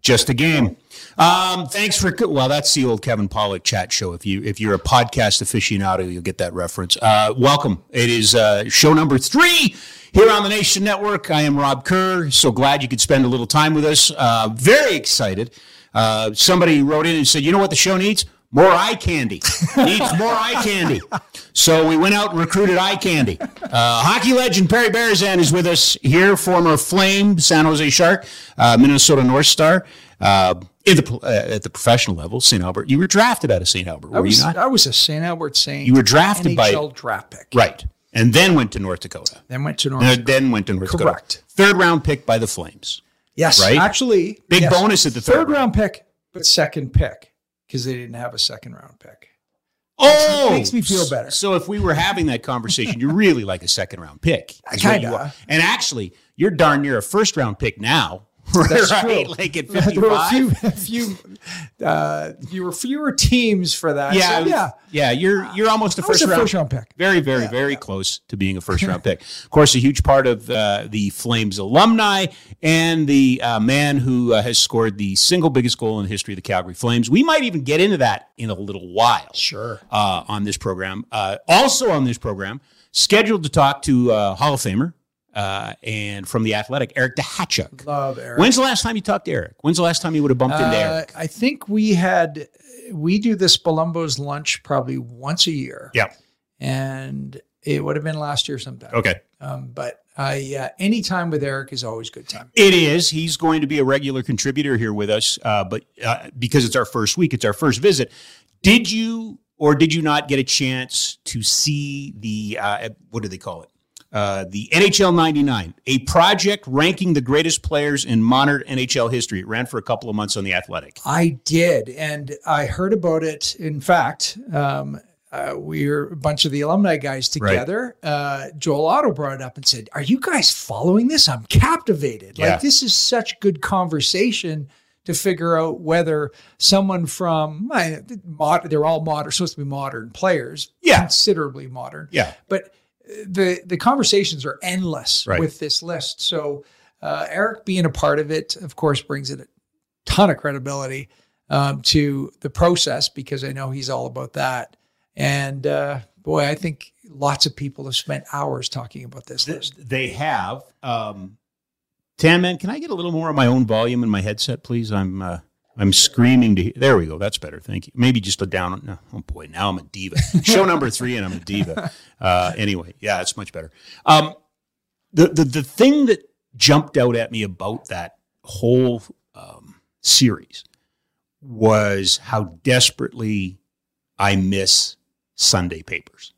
Just a Game. Um, thanks for well, that's the old Kevin Pollak chat show. If you if you're a podcast aficionado, you'll get that reference. Uh, welcome. It is uh, show number three here on the Nation Network. I am Rob Kerr. So glad you could spend a little time with us. Uh, very excited. Uh, somebody wrote in and said, "You know what the show needs." More eye candy. Needs more eye candy. So we went out and recruited eye candy. Uh, hockey legend Perry Berezan is with us here, former Flame, San Jose Shark, uh, Minnesota North Star. Uh, the, uh, at the professional level, St. Albert. You were drafted out of St. Albert, were was, you not? I was a St. Albert Saint. You were drafted by. NHL by draft pick. right, and then went to North Dakota. Then went to North. Dakota. then went to North Dakota. Correct. Third round pick by the Flames. Yes, right? Actually, Big yes. bonus at the third third round pick, but second pick because they didn't have a second round pick. Oh, makes me feel better. So if we were having that conversation, you're really like a second round pick. is Kinda. And actually, you're darn near a first round pick now. That's right? true. Like at there were a 55. few, a few, uh, fewer, fewer teams for that. Yeah, So, yeah. yeah. You're you're almost a I was first a round first round pick. Very, very, very close to being a first round pick. Of course, a huge part of uh, the Flames alumni and the uh, man who uh, has scored the single biggest goal in the history of the Calgary Flames. We might even get into that in a little while. Sure. Uh, on this program. Uh, also on this program, scheduled to talk to uh, Hall of Famer uh, and from the Athletic, Eric Duhatschek. Love Eric. When's the last time you talked to Eric? When's the last time you would have bumped into Uh, Eric? I think we had we do this Palumbo's lunch probably once a year. Yeah. and it would have been last year sometime. Okay. Um, but I uh, any time with Eric is always good time. It is. He's going to be a regular contributor here with us, uh, but uh, because it's our first week, it's our first visit. Did you or did you not get a chance to see the uh, what do they call it? Uh, the NHL 99, a project ranking the greatest players in modern NHL history. It ran for a couple of months on the Athletic. I did, and I heard about it. In fact, um, uh, we were a bunch of the alumni guys together. Uh, Joel Otto brought it up and said, "Are you guys following this? I'm captivated. Yeah. Like this is such good conversation." To figure out whether someone from I- mod, they're all modern, supposed to be modern players, Yeah. considerably modern, Yeah. but the the conversations are endless Right. with this list. So uh, Eric being a part of it, of course, brings it a ton of credibility um, to the process because I know he's all about that. And uh, boy, I think lots of people have spent hours talking about this list. They have. Um, Tan man, can I get a little more of my own volume in my headset, please? I'm uh, I'm screaming to. Hear. There we go. That's better. Thank you. Maybe just a down. No, oh boy, now I'm a diva. Show number three, and I'm a diva. Uh, anyway, yeah, it's much better. Um, the the the thing that jumped out at me about that whole um, series was how desperately I miss Sunday papers.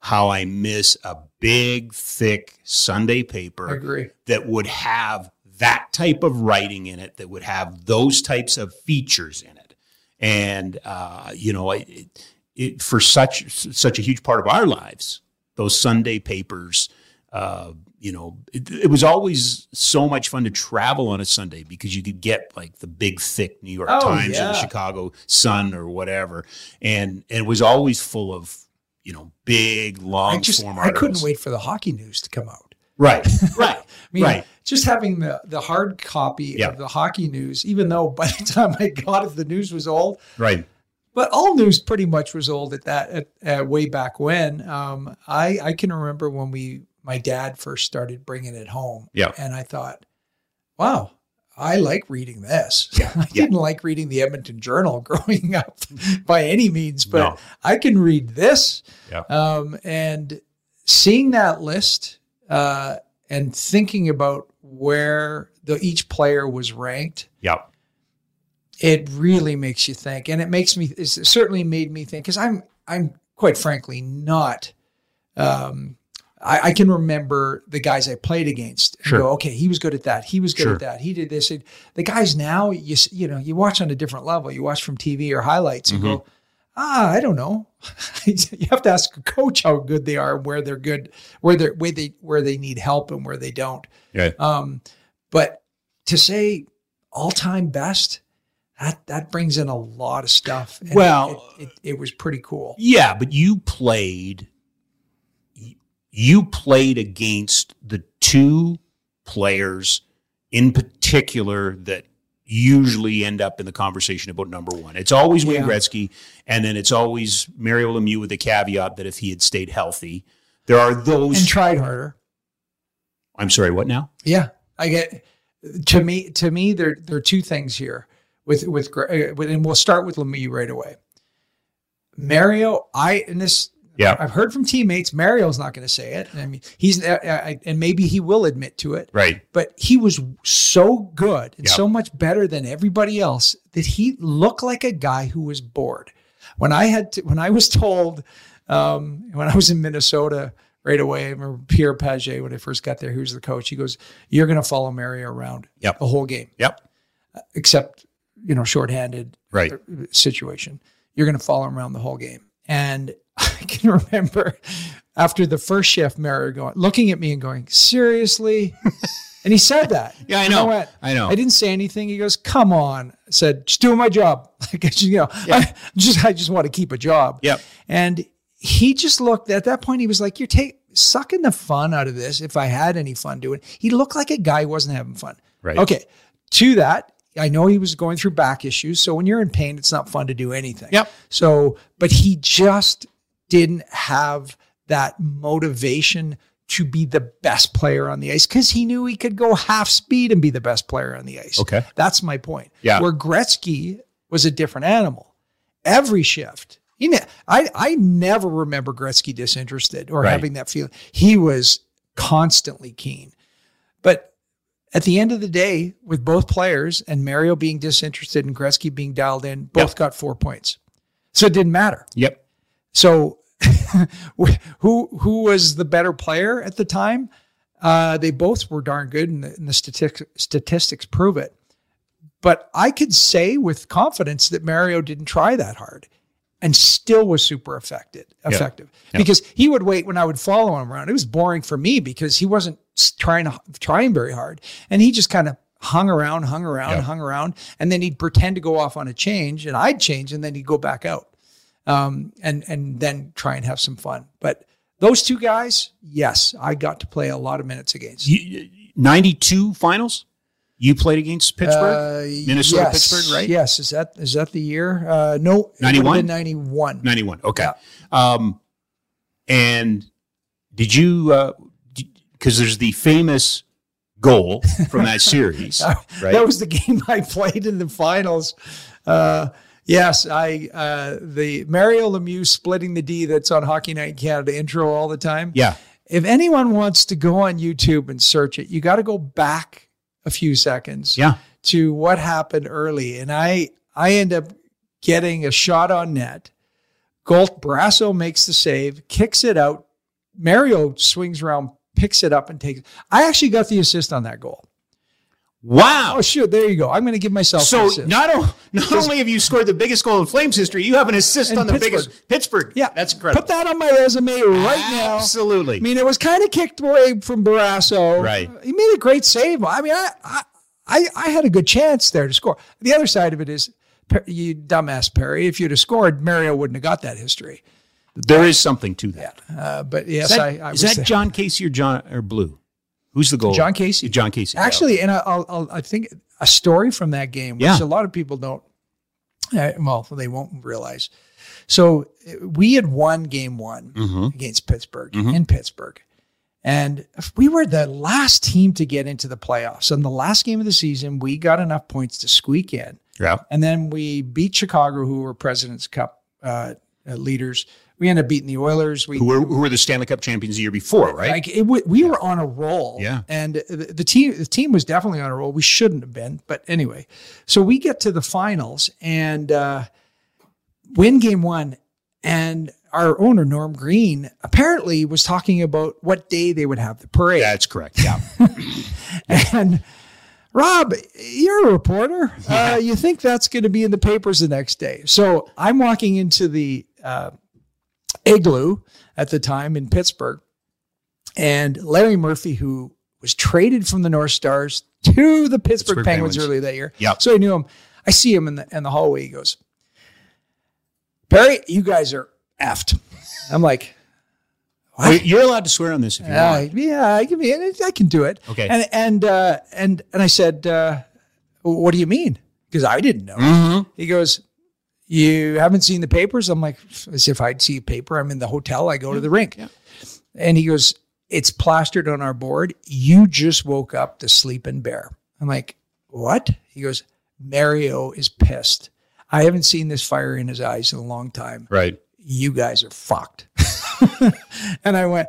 How I miss a big, thick Sunday paper that would have that type of writing in it, that would have those types of features in it. And, uh, you know, it, it, for such such a huge part of our lives, those Sunday papers, uh, you know, it, it was always so much fun to travel on a Sunday because you could get like the big, thick New York Oh, Times or the. Chicago Sun or whatever, and, and it was always full of you know, big, long I just form I couldn't wait for the hockey news to come out. Right, right, I mean, right. just having the the hard copy Yeah. of the hockey news, even though by the time I got it, the news was old. Right. But all news pretty much was old at that at, at way back when. Um, I I can remember when we my dad first started bringing it home. Yeah. and I thought, wow. I like reading this. Yeah, I yeah. didn't like reading the Edmonton Journal growing up by any means, but No. I can read this. Yeah. Um, and seeing that list uh, and thinking about where the each player was ranked, Yeah. it really makes you think, and it makes me. It certainly made me think because I'm I'm quite frankly not. Um, I, I can remember the guys I played against. and Sure. Go, okay, he was good at that. He was good Sure. at that. He did this. And the guys now, you you know, you watch on a different level. You watch from TV or highlights and Mm-hmm. go, ah, I don't know. you have to ask a coach how good they are, where they're good, where they're where they where they need help and where they don't. Yeah. Um, but to say all time best, that that brings in a lot of stuff. And Well- it, it, it was pretty cool. Yeah, but you played you played against the two players in particular that usually end up in the conversation about number one. It's always Wayne Yeah. Gretzky, and then it's always Mario Lemieux with the caveat that if he had stayed healthy, there are those. And tried harder. I'm sorry, what now? Yeah, I get. To me, to me, there there are two things here with with, uh, with and we'll start with Lemieux right away. Mario, I and this Yeah, I've heard from teammates. Mario's not going to say it. I mean, he's uh, uh, and maybe he will admit to it. right. but he was so good and Yeah. so much better than everybody else that he looked like a guy who was bored. When I had to, when I was told um, when I was in Minnesota right away, I remember Pierre Pagé when I first got there, he was the coach. He goes, "You're going to follow Mario around Yep. the whole game, Yep. except you know shorthanded Right. situation. You're going to follow him around the whole game." And I can remember after the first shift, Mario going, looking at me and going, "Seriously." And he said that. Yeah, I know. went- I know. I didn't say anything. He goes, "Come on." I said, "Just doing my job." Like you know, I just I just want to keep a job. Yep. And he just looked at that point. He was like, "You're taking, sucking the fun out of this." If I had any fun doing, he looked like a guy who wasn't having fun. Right. Okay. To that, I know he was going through back issues. So when you're in pain, it's not fun to do anything. Yep. So, but he just didn't have that motivation to be the best player on the ice because he knew he could go half speed and be the best player on the ice. Okay. That's my point. Yeah. Where Gretzky was a different animal. Every shift. He ne- I, I never remember Gretzky disinterested or Right. having that feeling. He was constantly keen. At the end of the day, with both players and Mario being disinterested and Gretzky being dialed in, both Yep. got four points. So it didn't matter. Yep. So who who was the better player at the time? Uh, they both were darn good, and the, and the statistics statistics prove it. But I could say with confidence that Mario didn't try that hard, and still was super effective. Effective Yeah. because he would wait when I would follow him around. It was boring for me because he wasn't trying to trying very hard, and he just kind of hung around, hung around, hung around, and then he'd pretend to go off on a change, and I'd change, and then he'd go back out um, and and then try and have some fun. But those two guys, yes, I got to play a lot of minutes against. You, 92 finals? You played against Pittsburgh? Uh, Minnesota, yes, Pittsburgh, right? Yes, is that is that the year? Uh, no, 91? ninety one. 91. Okay. Yeah. Um, and did you, because there's the famous goal from that series, right? That was the game I played in the finals. Uh, yes, I uh, the Mario Lemieux splitting the D that's on Hockey Night in Canada intro all the time. yeah. If anyone wants to go on YouTube and search it, you got to go back a few seconds. Yeah. to what happened early. And I I end up getting a shot on net. Gold Barrasso makes the save, kicks it out. Mario swings around, picks it up, and takes. I actually got the assist on that goal. Wow. Oh, sure. There you go. I'm going to give myself. so not, o- not only have you scored the biggest goal in Flames history, you have an assist on the Pittsburgh. biggest Pittsburgh. yeah, That's incredible. Put that on my resume right now. Absolutely. I mean, it was kind of kicked away from Barrasso. Right. He made a great save. I mean, I, I, I, I had a good chance there to score. The other side of it is, you dumbass Perry, if you'd have scored, Mario wouldn't have got that history. There is something to that. Uh, but yes, Is that, I, I is was that. Jon Casey or John or Blue? Who's the goal? Jon Casey. Jon Casey. yeah. Actually, and I- I'll, I'll, I think a story from that game, which Yeah. a lot of people don't, uh, well, they won't realize. So uh, we had won game one Mhm. against Pittsburgh Mhm. in Pittsburgh. And we were the last team to get into the playoffs. On the last game of the season, we got enough points to squeak in. Yeah. And then we beat Chicago, who were President's Cup uh, leaders. We ended up beating the Oilers. We Who were who were the Stanley Cup champions the year before, right? like it, we were on a roll. Yeah. and the, the team the team was definitely on a roll. We shouldn't have been, but anyway. So we get to the finals and uh, win game one, and our owner Norm Green apparently was talking about what day they would have the parade. That's correct. Yeah. And Rob, you're a reporter. Uh, you think that's going to be in the papers the next day? So I'm walking into the uh, igloo at the time in Pittsburgh, and Larry Murphy, who was traded from the North Stars to the Pittsburgh, Pittsburgh Penguins, Penguins. earlier that year. Yep. So I knew him. I see him in the in the hallway. He goes, Barry, you guys are effed. I'm like, Wait, You're allowed to swear on this if you uh, want. yeah, I can, I can do it. Okay. And and uh, and and I said, uh, "What do you mean?" Because I didn't know. Mm-hmm. He goes, "You haven't seen the papers?" I'm like, "As if I'd see a paper. I'm in the hotel. I go to the rink." Yeah. And he goes, "It's plastered on our board. You just woke up the sleeping bear." I'm like, "What?" He goes, "Mario is pissed. I haven't seen this fire in his eyes in a long time." Right. you guys are fucked. and I went,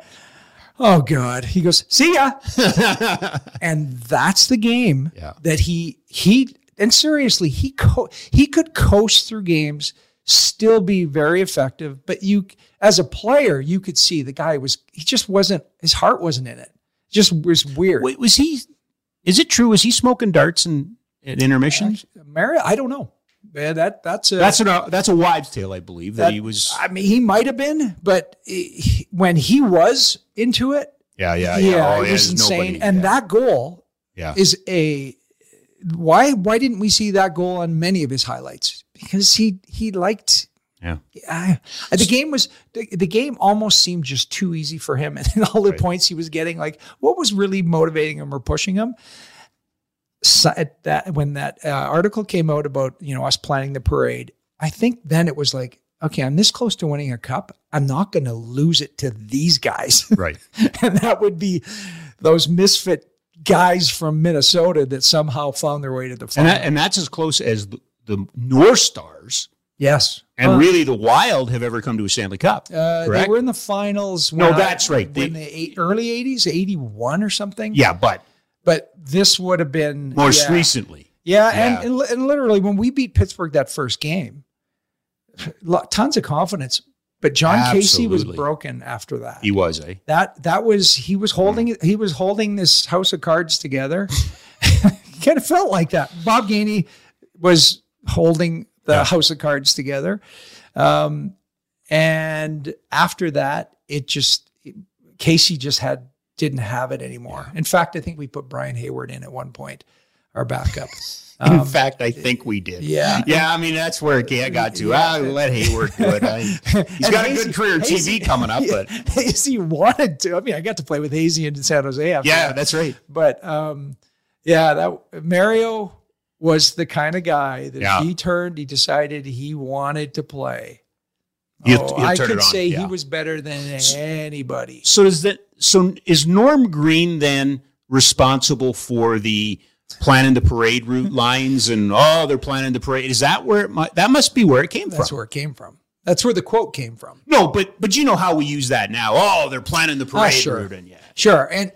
oh God. He goes, see ya. and that's the game Yeah. that he, he, and seriously, he, co- he could coast through games, still be very effective. But you, as a player, you could see the guy was, he just wasn't, his heart wasn't in it. Just was weird. Wait, was he? Is it true? Was he smoking darts and at intermission? Mary, I don't know. Yeah, that, that's a, That's a uh, that's a wives' tale, I believe. That, that- he was. I mean, he might have been, but he- when he was into it, Yeah, yeah, yeah, yeah. Oh, it was insane. nobody- and yeah. that goal yeah. is a why why didn't we see that goal on many of his highlights? Because he he liked Yeah. I, the game was the, the game almost seemed just too easy for him and all the Right. points he was getting like what was really motivating him or pushing him so at that when that uh, article came out about you know us planning the parade i think then it was like okay i'm this close to winning a cup i'm not going to lose it to these guys Right. and that would be those misfit guys from Minnesota that somehow found their way to the And that, and that's as close as the, the North Stars yes, and Uh, really the Wild have ever come to a Stanley Cup. uh, they were in the finals. No, when I- that's right. They- the eight, early '80s, '81 or something. Yeah, but but this would have been most yeah. recently. Yeah, Yeah. And, and and literally when we beat Pittsburgh that first game, tons of confidence. But Jon Casey was broken after that. He was, eh? that that was he was holding it he was holding this house of cards together. Kind of felt like that. Bob gainey was holding the Yeah. house of cards together. Um, and after that it just casey just had didn't have it anymore. In fact i think we put brian hayward in at one point our backup In Um, fact, I think we did. yeah. Yeah, I mean, that's where it got to. Yeah. Ah, let Hayward do it. I, he's got a good career in Hazy- TV coming up, but Hazy wanted to. I mean, I got to play with Hazy in San Jose. After yeah, that. that's right. But um, yeah, that Mario was the kind of guy that Yeah. he turned. He decided he wanted to play. He'll- oh, he'll I could say yeah. he was better than anybody. So is that so? Is Norm Green then responsible for the planning the parade route lines and oh, they're planning the parade? Is that where it might, that must be where it came That's from? That's where it came from. That's where the quote came from. no, but but you know how we use that now. Oh, they're planning the parade Ah, sure. route, and yeah, Sure, and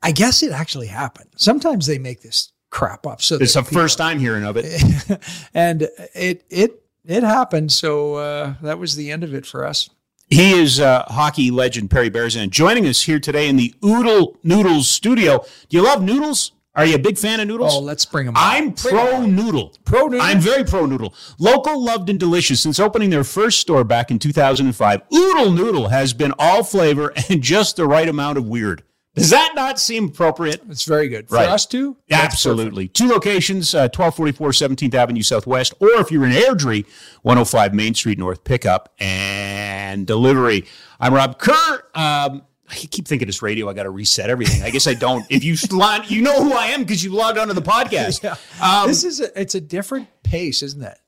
I guess it actually happened. Sometimes they make this crap up. So it's the first time hearing of it. and it it it happened. So uh, that was the end of it for us. He is uh, hockey legend Perry Berezan joining us here today in the Oodle Noodles studio. Do you love noodles? Are you a big fan of noodles? Oh, let's bring them. I'm pro noodle. Pro noodle? I'm very pro noodle. Local, loved, and delicious since opening their first store back in 2005. Oodle Noodle has been all flavor and just the right amount of weird. Does that not seem appropriate? It's very good for us too. Absolutely. Two locations, uh, 1244 17th Avenue Southwest, or if you're in Airdrie, 105 Main Street North, pickup and delivery. I'm Rob Kerr. Um, I keep thinking it's radio. I got to reset everything. I guess I don't. If you slot, you know who I am because you logged onto the podcast. Yeah. Um, this is a, it's a different pace, isn't it?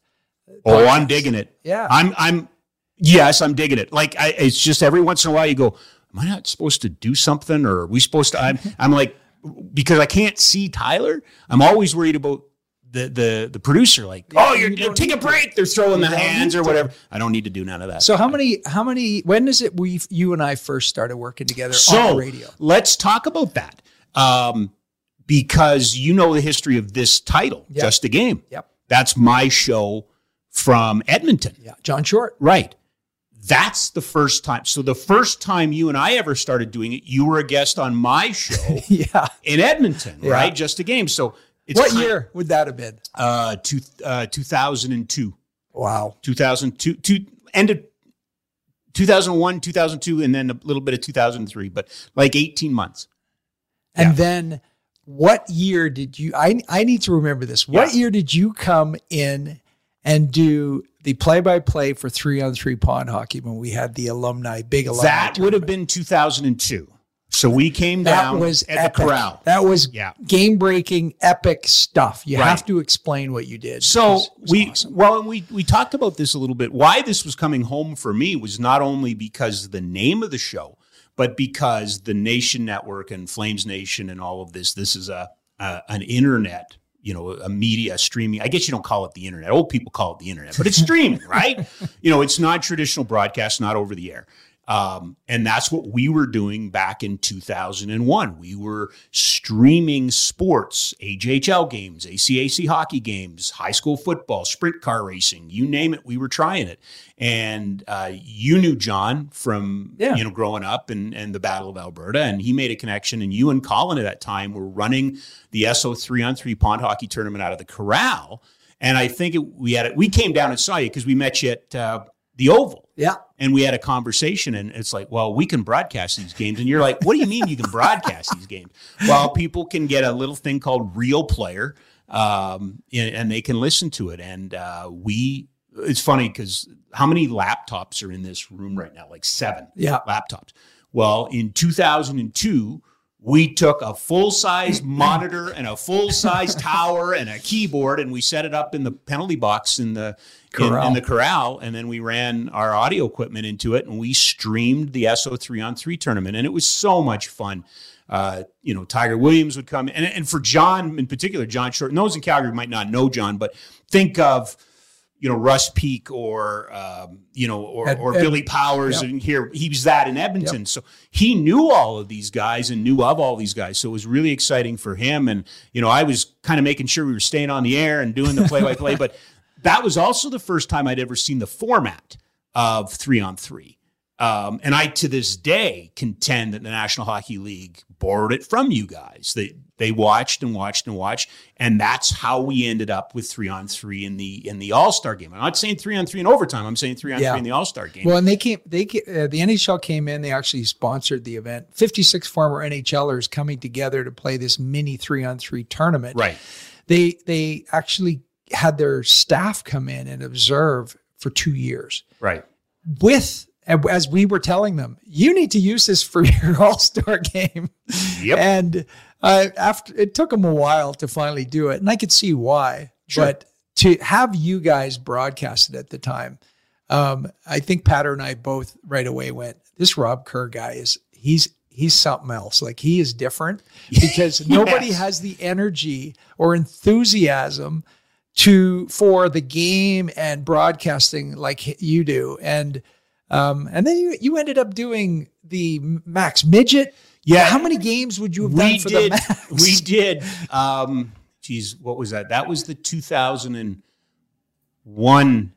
oh, I'm digging it. Yeah. I'm. I'm. Yes, I'm digging it. Like I, it's just every once in a while you go, am I not supposed to do something, or are we supposed to? I'm. I'm like because I can't see Tyler. I'm always worried about the the the producer. Like, oh, you're, you you're take a break. They're throwing the hands or whatever. I don't need to do none of that. So how many how many when is it we you and I first started working together on the radio? let's talk about that. Um, because you know the history of this title, Yep. just a game. Yep. That's my show from Edmonton. Yeah, John Short. Right. That's the first time. So the first time you and I ever started doing it, you were a guest on my show Yeah. in Edmonton, Yeah. right? Just a game. So it's what year would that have been? Uh, two, uh, 2002, Wow. 2002, two, end of 2001, 2002, and then a little bit of 2003, but like 18 months. And Yeah. then what year did you I I need to remember this. What Yeah. year did you come in and do the play by play for three on three pond hockey when we had the alumni big alumni? That would have been 2002. So we came down that was at epic. the corral. That was Yeah. game breaking, epic stuff. You Right. have to explain what you did. So because it was we awesome. well, and we we talked about this a little bit. Why this was coming home for me was not only because the name of the show, but because the Nation Network and Flames Nation and all of this. This is a, a an internet, you know, a media streaming. I guess you don't call it the internet. Old people call it the internet, but it's streaming, right? You know, it's not traditional broadcast, not over the air. Um, and that's what we were doing back in 2001. We were streaming sports, AJHL games, ACAC hockey games, high school football, sprint car racing, you name it, we were trying it. And uh, you knew John from Yeah. you know growing up and and the Battle of Alberta, and he made a connection. And you and Colin at that time were running the SO three on three pond hockey tournament out of the corral. And I think it, we had it. We came down and saw you because we met you at uh, the Oval yeah. And we had a conversation and it's like well we can broadcast these games. And you're like what do you mean you can broadcast these games? Well people can get a little thing called real player um, and, and they can listen to it. And uh, we it's funny because how many laptops are in this room right now? Like seven Yeah. laptops. Well in 2002 we took a full size monitor and a full size tower and a keyboard and we set it up in the penalty box in the in, in the corral and then we ran our audio equipment into it and we streamed the SO3 on 3 tournament and it was so much fun. Uh, you know, Tiger Williams would come and, and for John in particular, John Short, and those in Calgary might not know John, but think of you know Russ Peake or um, you know or, Ed- or Ed- Billy Powers Yep. and here he was that in Edmonton, so he knew all of these guys and knew of all these guys, so it was really exciting for him. And you know, I was kind of making sure we were staying on the air and doing the play by play, but that was also the first time I'd ever seen the format of three on three. Um, and I, to this day, contend that the National Hockey League borrowed it from you guys. They they watched and watched and watched, and that's how we ended up with three on three in the in the All Star game. I'm not saying three on three in overtime. I'm saying three on Yeah. three in the All Star game. Well, and they came. They uh, the NHL came in. They actually sponsored the event. Fifty six former NHLers coming together to play this mini three on three tournament. right. They they actually had their staff come in and observe for two years Right. with. As we were telling them, you need to use this for your All Star game. Yep. And uh, after it took them a while to finally do it, and I could see why. Sure. But to have you guys broadcast it at the time, um, I think Patter and I both right away went, "This Rob Kerr guy is he's he's something else. Like he is different because nobody has the energy or enthusiasm to for the game and broadcasting like you do." And um, and then you you ended up doing the Mac's Midget. Yeah. How many games would you have done we for did. the Mac's? We did. Um, geez, what was that? That was the 2001.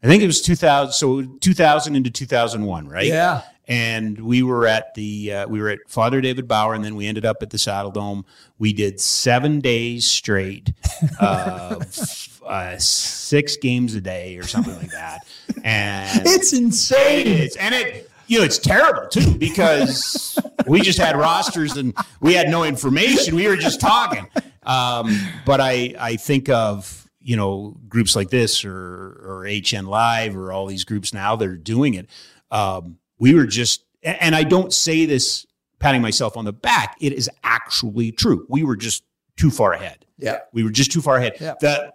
I think it was 2000. So 2000 into 2001, right? Yeah. And we were at the uh, we were at Father David Bauer, and then we ended up at the Saddle Dome. We did seven days straight, uh, f- uh, six games a day or something like that. And It's insane. is, and it you know it's terrible too because we just had rosters and we had no information. We were just talking. Um, but I, I think of, you know, groups like this or, or HN Live or all these groups now that are doing it. Um, we were just, and I don't say this patting myself on the back. It is actually true. We were just too far ahead. Yeah. We were just too far ahead. Yeah. The,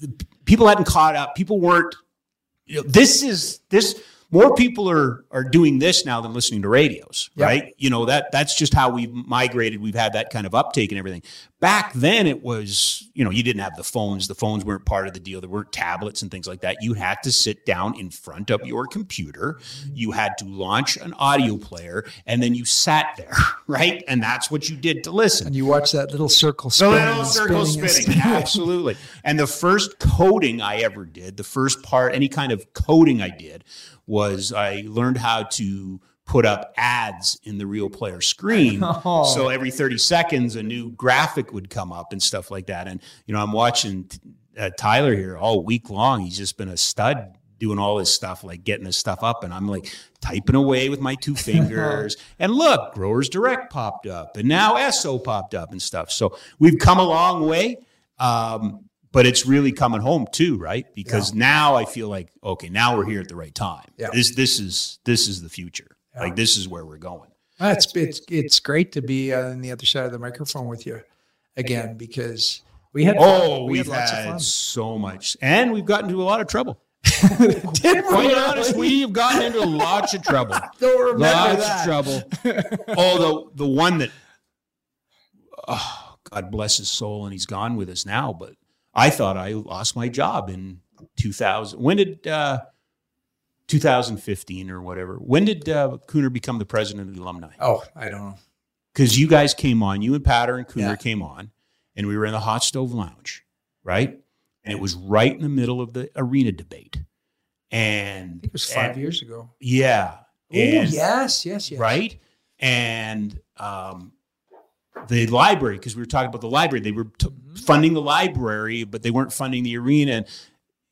the people hadn't caught up. People weren't. You know, this is this. More people are are doing this now than listening to radios, Yeah. right? You know that that's just how we've migrated. We've had that kind of uptake and everything. Back then, it was you know you didn't have the phones. The phones weren't part of the deal. There weren't tablets and things like that. You had to sit down in front of your computer. You had to launch an audio player, and then you sat there, right? And that's what you did to listen. And you watch that little circle spinning. The little circle spinning and spinning. Absolutely. And the first coding I ever did, the first part, any kind of coding I did, was I learned how to put up ads in the real player screen. Oh. So every 30 seconds, a new graphic would come up and stuff like that. And, you know, I'm watching uh, Tyler here all week long. He's just been a stud doing all this stuff, like getting this stuff up. And I'm like typing away with my two fingers. and look, Growers Direct popped up and now SO popped up and stuff. So we've come a long way. Um, but it's really coming home too, right? Because now I feel like, okay, now we're here at the right time. Yeah. This this is this is the future. Like this is where we're going. Well, it's it's it's great to be on the other side of the microphone with you again because we had Oh, we we've lots had, of fun. so much, and we've gotten into a lot of trouble. Did Quite honest, we've gotten into lots of trouble. don't remember Lots that. of trouble. oh, the the one that, oh, God bless his soul, and he's gone with us now. But I thought I lost my job in 2000. When did uh, 2015 or whatever? When did uh, Cooner become the president of the alumni? Oh, I don't know. because you guys came on, you and Patter and Cooner Yeah. came on, and we were in the hot stove lounge, right? And it was right in the middle of the arena debate, and It was five and- years ago. Yeah, Oh yes, yes, yes. right, and um, the library because we were talking about the library. They were t- Mm-hmm. funding the library, but they weren't funding the arena. And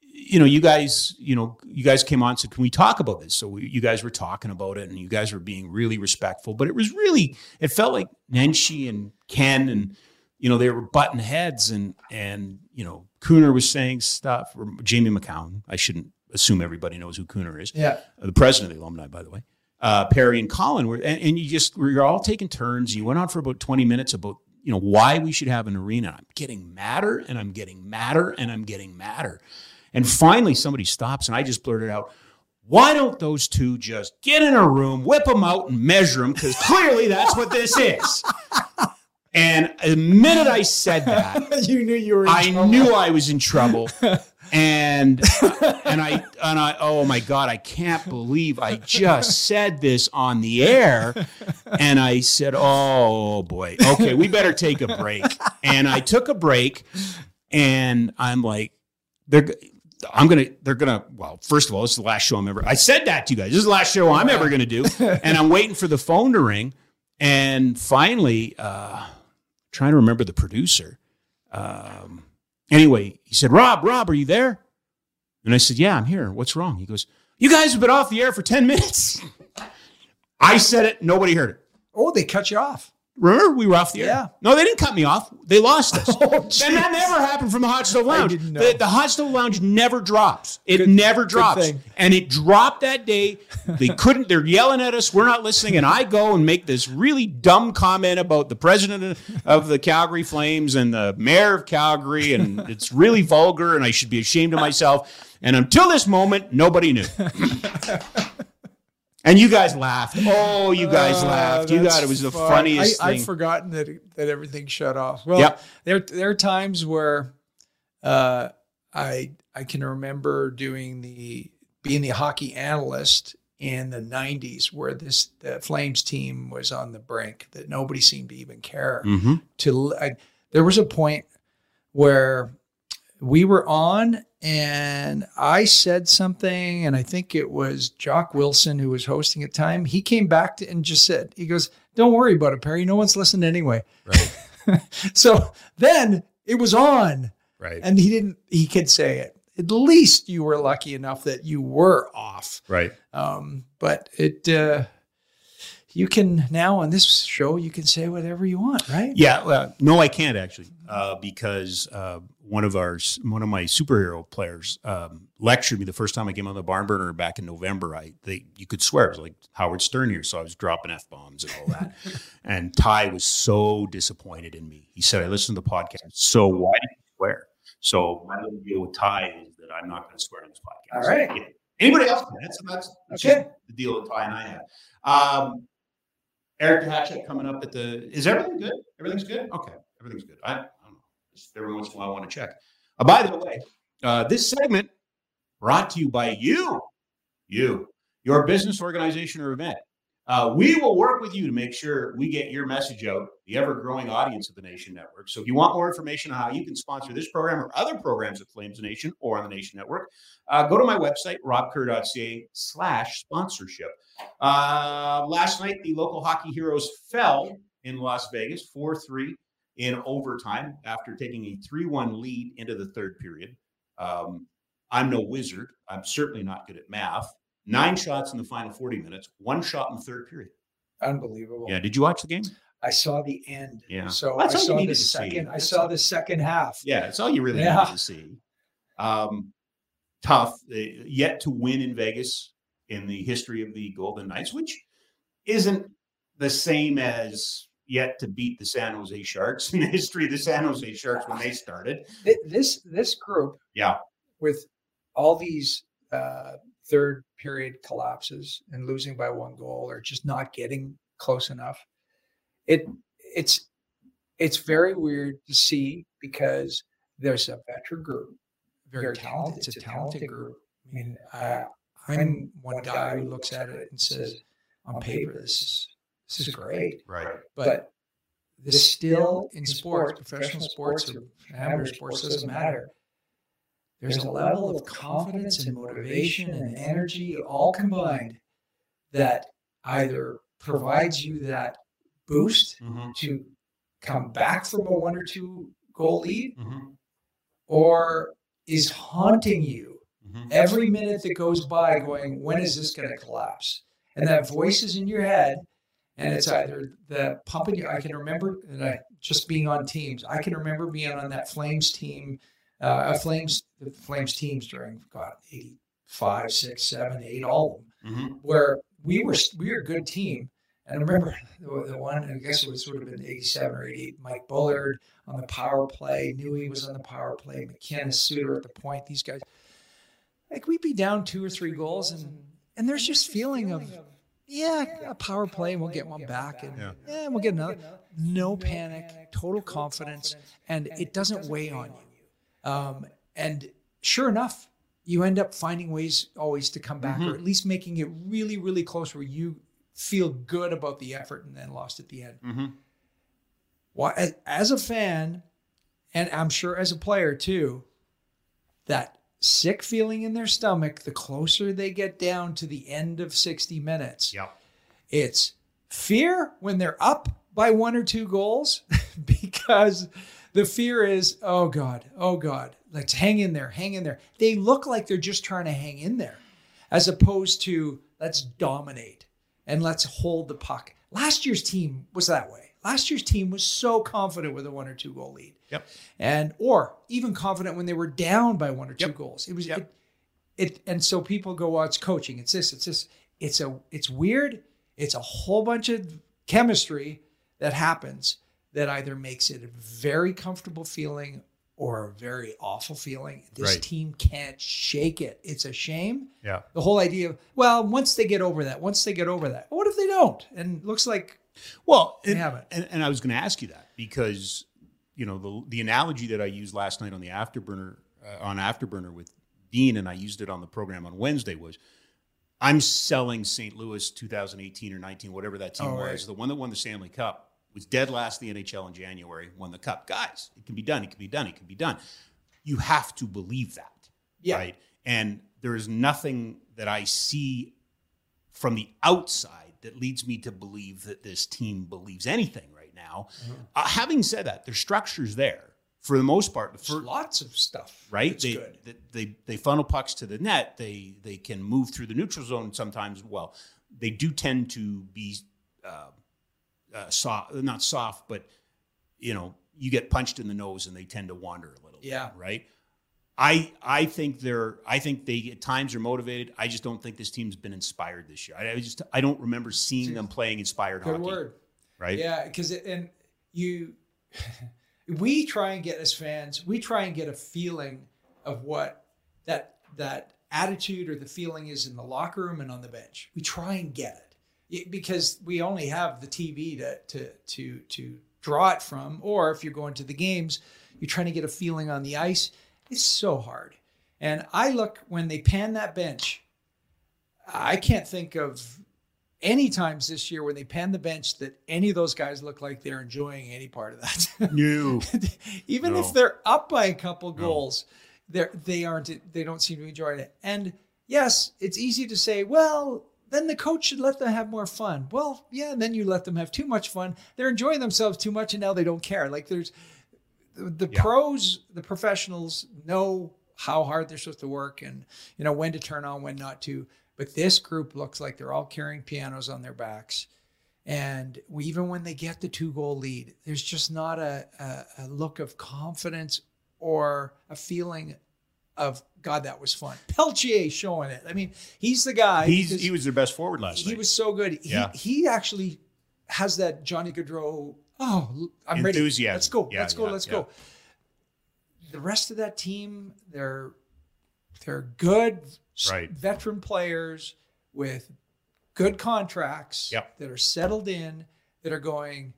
you know, you guys, you know, you guys came on and said, "Can we talk about this?" So we, you guys were talking about it, and you guys were being really respectful. But it was really, it felt like Nenshi and Ken and you know they were button heads, and and you know Cooner was saying stuff, or Jamie Macoun. I shouldn't assume everybody knows who Cooner is Yeah. uh, the president of the alumni, by the way, uh, Perry and Colin were, and, and you just we were all taking turns. You went on for about twenty minutes about you know why we should have an arena. I'm getting madder, and I'm getting madder, and I'm getting madder, and finally somebody stops, and I just blurted out. Why don't those two just get in a room, whip them out, and measure them? Because clearly that's what this is. And the minute I said that, you knew you were. In I trouble. knew I was in trouble. And and I and I oh my god, I can't believe I just said this on the air. And I said, "Oh boy. Okay, we better take a break." And I took a break and I'm like they're I'm gonna. They're gonna. Well, first of all, this is the last show I'm ever. I said that to you guys. This is the last show I'm ever gonna do, and I'm waiting for the phone to ring. And finally, uh, trying to remember the producer. Um, anyway, he said, "Rob, Rob, are you there?" And I said, "Yeah, I'm here. What's wrong?" He goes, "You guys have been off the air for ten minutes." I said it. Nobody heard it. Oh, they cut you off. Remember, we were off the air. Yeah. No, they didn't cut me off. They lost us. Oh, and that never happened from the Hot Stove Lounge. The, the Hot Stove Lounge never drops. It Good- never drops. And it dropped that day. They couldn't. They're yelling at us. We're not listening. And I go and make this really dumb comment about the president of the Calgary Flames and the mayor of Calgary, and it's really vulgar, and I should be ashamed of myself. And until this moment, nobody knew. And you guys laughed. Oh, you guys Uh, laughed. You got it was the fun. funniest I, thing. I'd forgotten that that everything shut off. Well, Yep. there there are times where uh, I I can remember doing the being the hockey analyst in the '90s, where this the Flames team was on the brink that nobody seemed to even care. Mhm. To I, there was a point where we were on and I said something, and I think it was Jock Wilson who was hosting at the time. He came back to and just said, he goes, Don't worry about it, Perry. No one's listening anyway. Right. so then it was on, Right. and he didn't, he could say it. At least you were lucky enough that you were off. Right. Um, but it, uh, you can now on this show you can say whatever you want, right? Yeah, well, no, I can't actually, uh, because uh, one of our one of my superhero players um, lectured me the first time I came on the barn burner back in November. I they you could swear it was like Howard Stern here, so I was dropping f bombs and all that. and Ty was so disappointed in me. He said, "I listened to the podcast, so why did you swear?" So my little deal with Ty is that I'm not going to swear on this podcast. All right. Anybody else? That's that's, that's Okay. the deal that Ty and I have. Um, Eric Duhatschek coming up at the. Is everything good? Everything's good. Okay, everything's good. I, I don't know. Just every once in a while, I want to check. Uh, by the way, uh, this segment brought to you by you, you, your business, organization, or event. Uh, we will work with you to make sure we get your message out, the ever growing audience of the Nation Network. So if you want more information on how you can sponsor this program or other programs at Flames Nation or on the Nation Network, uh, go to my website, robkerr.ca slash sponsorship. Uh, last night, the local hockey heroes fell in Las Vegas 4 3 in overtime after taking a 3 1 lead into the third period. Um, I'm no wizard. I'm certainly not good at math. Nine shots in the final 40 minutes, one shot in the third period. Unbelievable. Yeah. Did you watch the game? I saw the end. Yeah. So That's I all you saw needed the to see. second. I saw the second half. Yeah. That's all you really Yeah. needed to see. Um, tough. Uh, Yet to win in Vegas in the history of the Golden Knights, which isn't the same as yet to beat the San Jose Sharks in the history of the San Jose Sharks when they started. This this group Yeah. with all these uh, third period collapses and losing by one goal or just not getting close enough. It it's it's very weird to see because there's a veteran group, very talented. It's a talented group. I mean, uh, I'm one guy who looks at it and says, on paper, this is this is great, Right. but this still in sports, professional sports or amateur sports doesn't matter. There's a level of confidence and motivation and energy all combined that either provides you that boost Mm-hmm. to come back from a one or two goal lead Mm-hmm. or is haunting you Mm-hmm. every minute that goes by going when is this going to collapse and that voice is in your head and it's either the pumping you i can remember that i just being on teams i can remember being on that flames team uh a flames the flames teams during god 85 6 7 8 all of them Mm-hmm. where we were we were a good team and I remember the, the one, I guess it was sort of in 87 or 88, Mike Bullard on the power play, knew he was on the power play, MacInnis Suter at the point, these guys. Like we'd be down two or three goals and and there's just feeling of yeah, a power play and we'll get one back and Yeah. yeah, we'll get another. No panic, total confidence, and it doesn't weigh on you. Um, and sure enough, you end up finding ways always to come back, or at least making it really, really close where you feel good about the effort and then lost at the end. Mm-hmm. Why, as, as a fan, and I'm sure as a player too, that sick feeling in their stomach the closer they get down to the end of 60 minutes. Yeah. It's fear when they're up by one or two goals because the fear is, oh God, oh God, let's hang in there, hang in there. They look like they're just trying to hang in there as opposed to let's dominate and let's hold the puck. Last year's team was that way. Last year's team was so confident with a one or two goal lead. Yep. And or even confident when they were down by one or two Yep. goals. It was Yep. it, it and so people go, well, it's coaching, it's this, it's this. It's a it's weird. It's a whole bunch of chemistry that happens that either makes it a very comfortable feeling or a very awful feeling. This Right. team can't shake it. It's a shame. Yeah. The whole idea of, well, once they get over that, once they get over that, what if they don't? And looks like Well, They and, haven't. and, and I was going to ask you that because you know the the analogy that I used last night on the afterburner uh, on afterburner with Dean, and I used it on the program on Wednesday was. I'm selling St. Louis 2018 or 19, whatever that team Oh, was, right. the one that won the Stanley Cup, was dead last in the NHL in January, won the cup. Guys, it can be done. It can be done. It can be done. You have to believe that. Yeah. Right. And there is nothing that I see from the outside that leads me to believe that this team believes anything right now. Uh, having said that, their structure's there for the most part. The first, lots of stuff. right? They, good. they they they funnel pucks to the net. They they can move through the neutral zone sometimes. Well, they do tend to be uh, uh, soft, not soft, but you know, you get punched in the nose and they tend to wander a little. Yeah. Bit, right. I I think they're I think they at times are motivated. I just don't think this team's been inspired this year. I, I just I don't remember seeing them playing inspired Good hockey. word. Right. Yeah, because and you, we try and get as fans, we try and get a feeling of what that that attitude or the feeling is in the locker room and on the bench. We try and get it It- because we only have the TV to to to to draw it from. Or if you're going to the games, you're trying to get a feeling on the ice. It's so hard. And I look when they pan that bench. I can't think of any times this year when they pan the bench that any of those guys look like they're enjoying any part of that. No. Even No. if they're up by a couple goals, they're they aren't they don't seem to enjoy it. And yes, it's easy to say, well, then the coach should let them have more fun. Well, yeah, and then you let them have too much fun. They're enjoying themselves too much and now they don't care. Like there's the, the Yeah. pros, the professionals know how hard they're supposed to work and you know when to turn on, when not to. But this group looks like they're all carrying pianos on their backs. And we, even when they get the two goal lead, there's just not a, a, a look of confidence or a feeling of God, that was fun. Pelletier showing it. I mean, he's the guy. He's he was their best forward last he night. He was so good. He, Yeah. he actually has that Johnny Gaudreau. Oh, I'm ready. Enthusiasm. Let's go. Yeah, let's go. yeah, let's go. The rest of that team, they're they're good Right. veteran players with good contracts Yep. that are settled in that are going.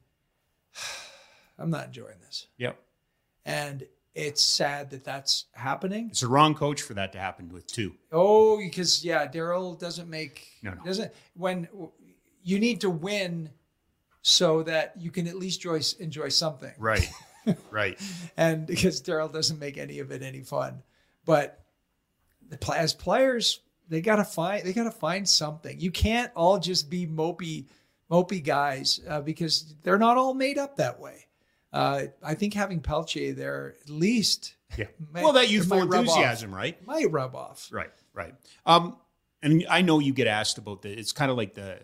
I'm not enjoying this, Yep. and it's sad that that's happening. It's the wrong coach for that to happen with two. Oh, because yeah, Daryl doesn't make No, no. doesn't when you need to win so that you can at least enjoy enjoy something. Right. right. And because Daryl doesn't make any of it any fun, but the as players, they gotta find they gotta find something. You can't all just be mopey mopey guys uh, because they're not all made up that way. Uh, I think having Pelche there at least Yeah. might- well, that youthful might rub off. enthusiasm, right? might rub off. Right, right. Um, and I know you get asked about the. It's kind of like the,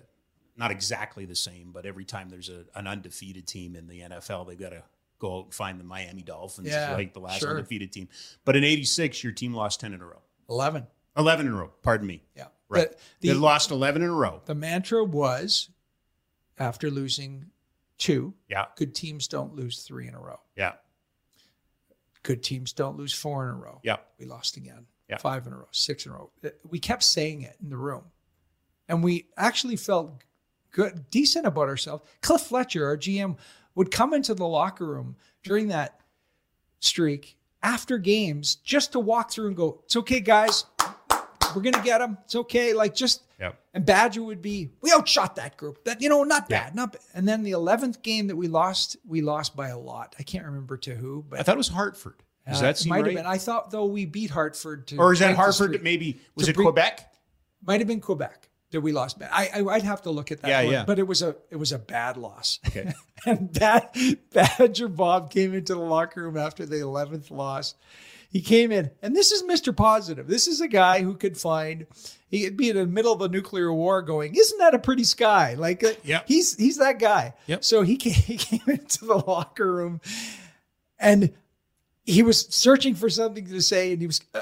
not exactly the same, but every time there's a, an undefeated team in the NFL, they've got to go out and find the Miami Dolphins, Yeah, like the last sure. undefeated team. But in '86, your team lost ten in a row, Eleven. eleven in a row. Pardon me. Yeah. Right. But they lost eleven in a row. the mantra was after losing two, Yeah, good teams don't lose three in a row. yeah, Good teams don't lose four in a row. yeah. We lost again. Yeah. Five in a row, six in a row. Uh, We kept saying it in the room. And we actually felt good, decent about ourselves. Cliff Fletcher, our GM, would come into the locker room during that streak after games just to walk through and go, It's okay, guys. We're going to get them. It's okay. Like just Yep. And Badger would be, we outshot that group. That you know, not Yeah. bad, not bad. And then the eleventh game that we lost, we lost by a lot. I can't remember to who, but I thought it was Hartford. Does uh, that seem might right? have been. I thought though we beat Hartford to, or is that Hartford? Maybe was it Quebec? Might have been Quebec that we lost. I, I I'd have to look at that. Yeah, one, yeah. But it was a it was a bad loss. Okay. and that Badger Bob came into the locker room after the eleventh loss. He came in, and this is Mr. Positive. This is a guy who could find. He'd be in the middle of a nuclear war, going, "Isn't that a pretty sky?" Like, uh, Yep. he's he's that guy. Yep. So he came, he came into the locker room, and he was searching for something to say, and he was. Uh,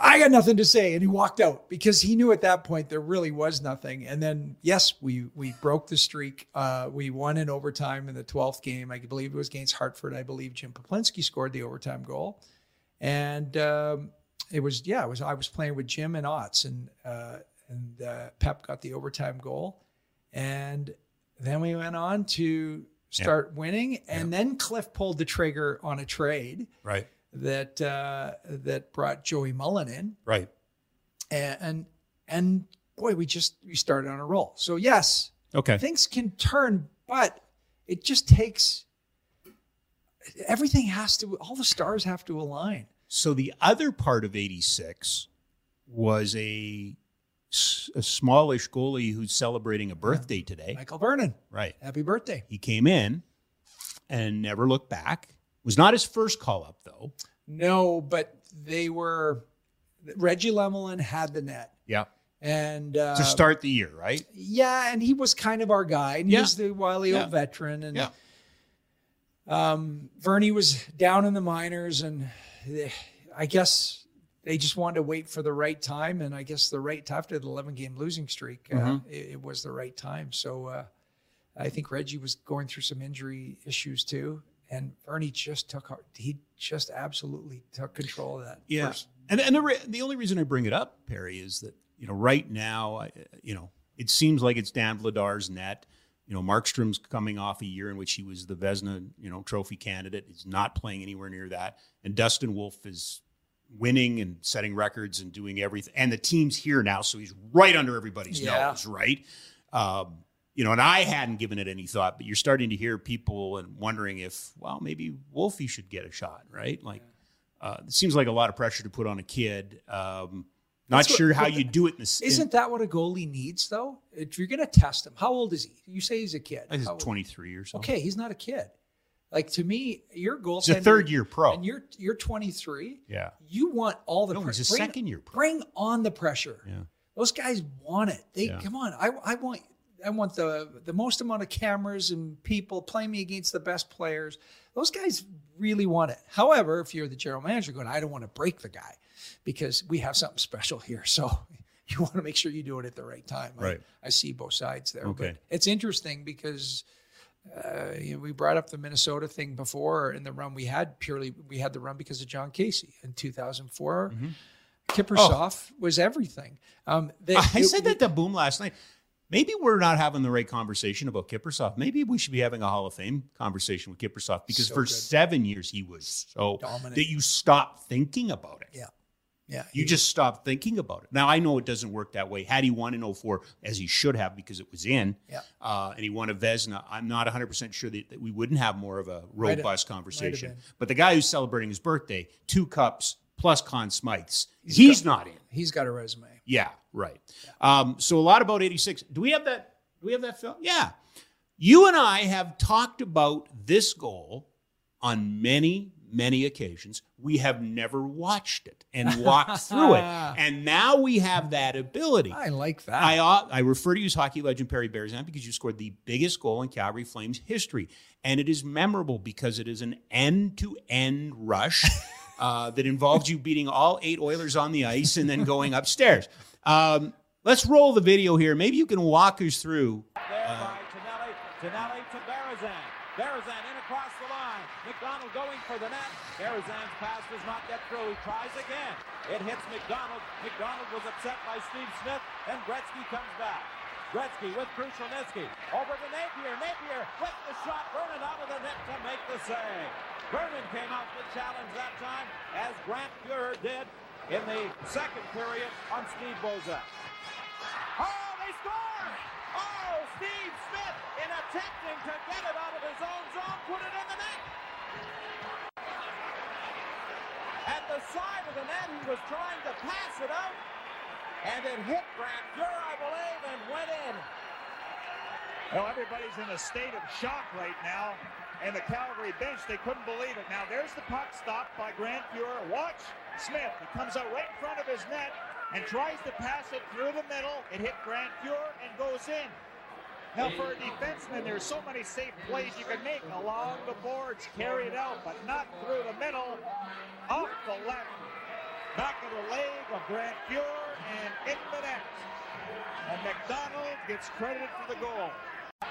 I got nothing to say, and he walked out because he knew at that point there really was nothing. And then, yes, we we broke the streak. Uh, we won in overtime in the twelfth game. I believe it was against Hartford. I believe Jim Peplinski scored the overtime goal, and um, it was yeah, it was. I was playing with Jim and Otts, and uh, and uh, Pep got the overtime goal, and then we went on to start winning, and then Cliff pulled the trigger on a trade Right. That uh, that brought Joey Mullen in, Right. and, and and boy, we just we started on a roll. So yes, Okay. things can turn, but it just takes everything has to all the stars have to align. So the other part of 86 was a a smallish goalie who's celebrating a birthday today. Michael Vernon, Right. happy birthday! He came in and never looked back. Was not his first call up though. No, but they were Reggie Lemelin had the net, Yeah. And uh, to start the year, right? yeah, and he was kind of our guy, and he Yeah. was the wily Yeah. old veteran, and Yeah. um, Vernie was down in the minors, and eh, I guess they just wanted to wait for the right time, and I guess the right time after the 11 game losing streak, uh, Mm-hmm. it, it was the right time. So uh, I think Reggie was going through some injury issues too, and Vernie just took he just absolutely took control of that. Yeah, first- and and the re- the only reason I bring it up, Perry, is that you know right now, I, you know, it seems like it's Dan Vladar's net. You know, Markstrom's coming off a year in which he was the Vezina, you know, trophy candidate. He's not playing anywhere near that, and Dustin Wolf is winning and setting records and doing everything. And the team's here now, so he's right under everybody's Yeah. nose, right? Um, you know, and I hadn't given it any thought, but you're starting to hear people and wondering if, well, maybe Wolfie should get a shot, right? Like, uh, it seems like a lot of pressure to put on a kid. Um, not That's what- sure how you do it in the. Isn't that what a goalie needs though? If you're going to test him, how old is he? You say he's a kid. I think How old- 23 or so. Okay, he's not a kid. Like to me, your goal. He's a third year pro. and you're you're 23. Yeah. You want all the No, pre- he's a bring- second year pro. Bring on the pressure. Yeah. Those guys want it. They Yeah. come on. I I want I want the the most amount of cameras and people playing me against the best players. Those guys really want it. However, if you're the general manager going, I don't want to break the guy because we have something special here. So you want to make sure you do it at the right time. Right. I, see both sides there. Okay. But it's interesting because uh, you know, we brought up the Minnesota thing before in the run we had purely we had the run because of Jon Casey in 2004. Kiprusoff was everything. Um, they, I it- said that to Boom last night. Maybe we're not having the right conversation about Kiprusoff. Maybe we should be having a Hall of Fame conversation with Kiprusoff because So for good. seven years he was so Dominant. that you stop thinking about it. Yeah, yeah. You just stop thinking about it. Now I know it doesn't work that way. Had he won in 04, as he should have because it was in, Yeah. uh, and he won a Vezina, I'm not 100% sure that, that we wouldn't have more of a robust conversation. But the guy who's celebrating his birthday, two cups plus Conn Smythes, he's, not in. he's got a resume. Yeah, right. Um, so a lot about 86. Do we have that? Do we have that film? Yeah. You and I have talked about this goal on many, many occasions. We have never watched it and walked through it. And now we have that ability. I like that. I, uh, I refer to you as hockey legend Perry Berezan because you scored the biggest goal in Calgary Flames history. And it is memorable because it is an end to end rush uh, that involved you beating all eight Oilers on the ice and then going upstairs. Um, let's roll the video here. Maybe you can walk us through. Tonelli to Berezan. Berezan in across the line. McDonald going for the net. Berezan's pass does not get through. He tries again. It hits McDonald. McDonald was upset by Steve Smith, and Gretzky comes back. Gretzky with Krushelnyski. Over to Napier. Napier with the shot. Vernon out of the net to make the save. Vernon came out to challenge that time, as Grant Fuhr did in the second period on Steve Bozek. Oh, they score! Oh, Steve Smith, in attempting to get it out of his own zone, put it in the net. At the side of the net, he was trying to pass it out, and it hit Grant Fuhr, I believe, and went in. Well, everybody's in a state of shock right now. And the Calgary bench, they couldn't believe it. Now, there's the puck stopped by Grant Fuhr. Watch Smith. He comes out right in front of his net and tries to pass it through the middle. It hit Grant Fuhr and goes in. Now, for a defenseman, there's so many safe plays you can make along the boards, carry it out, but not through the middle, off the left, back of the leg of Grant Fuhr, and in the net. And McDonald gets credited for the goal.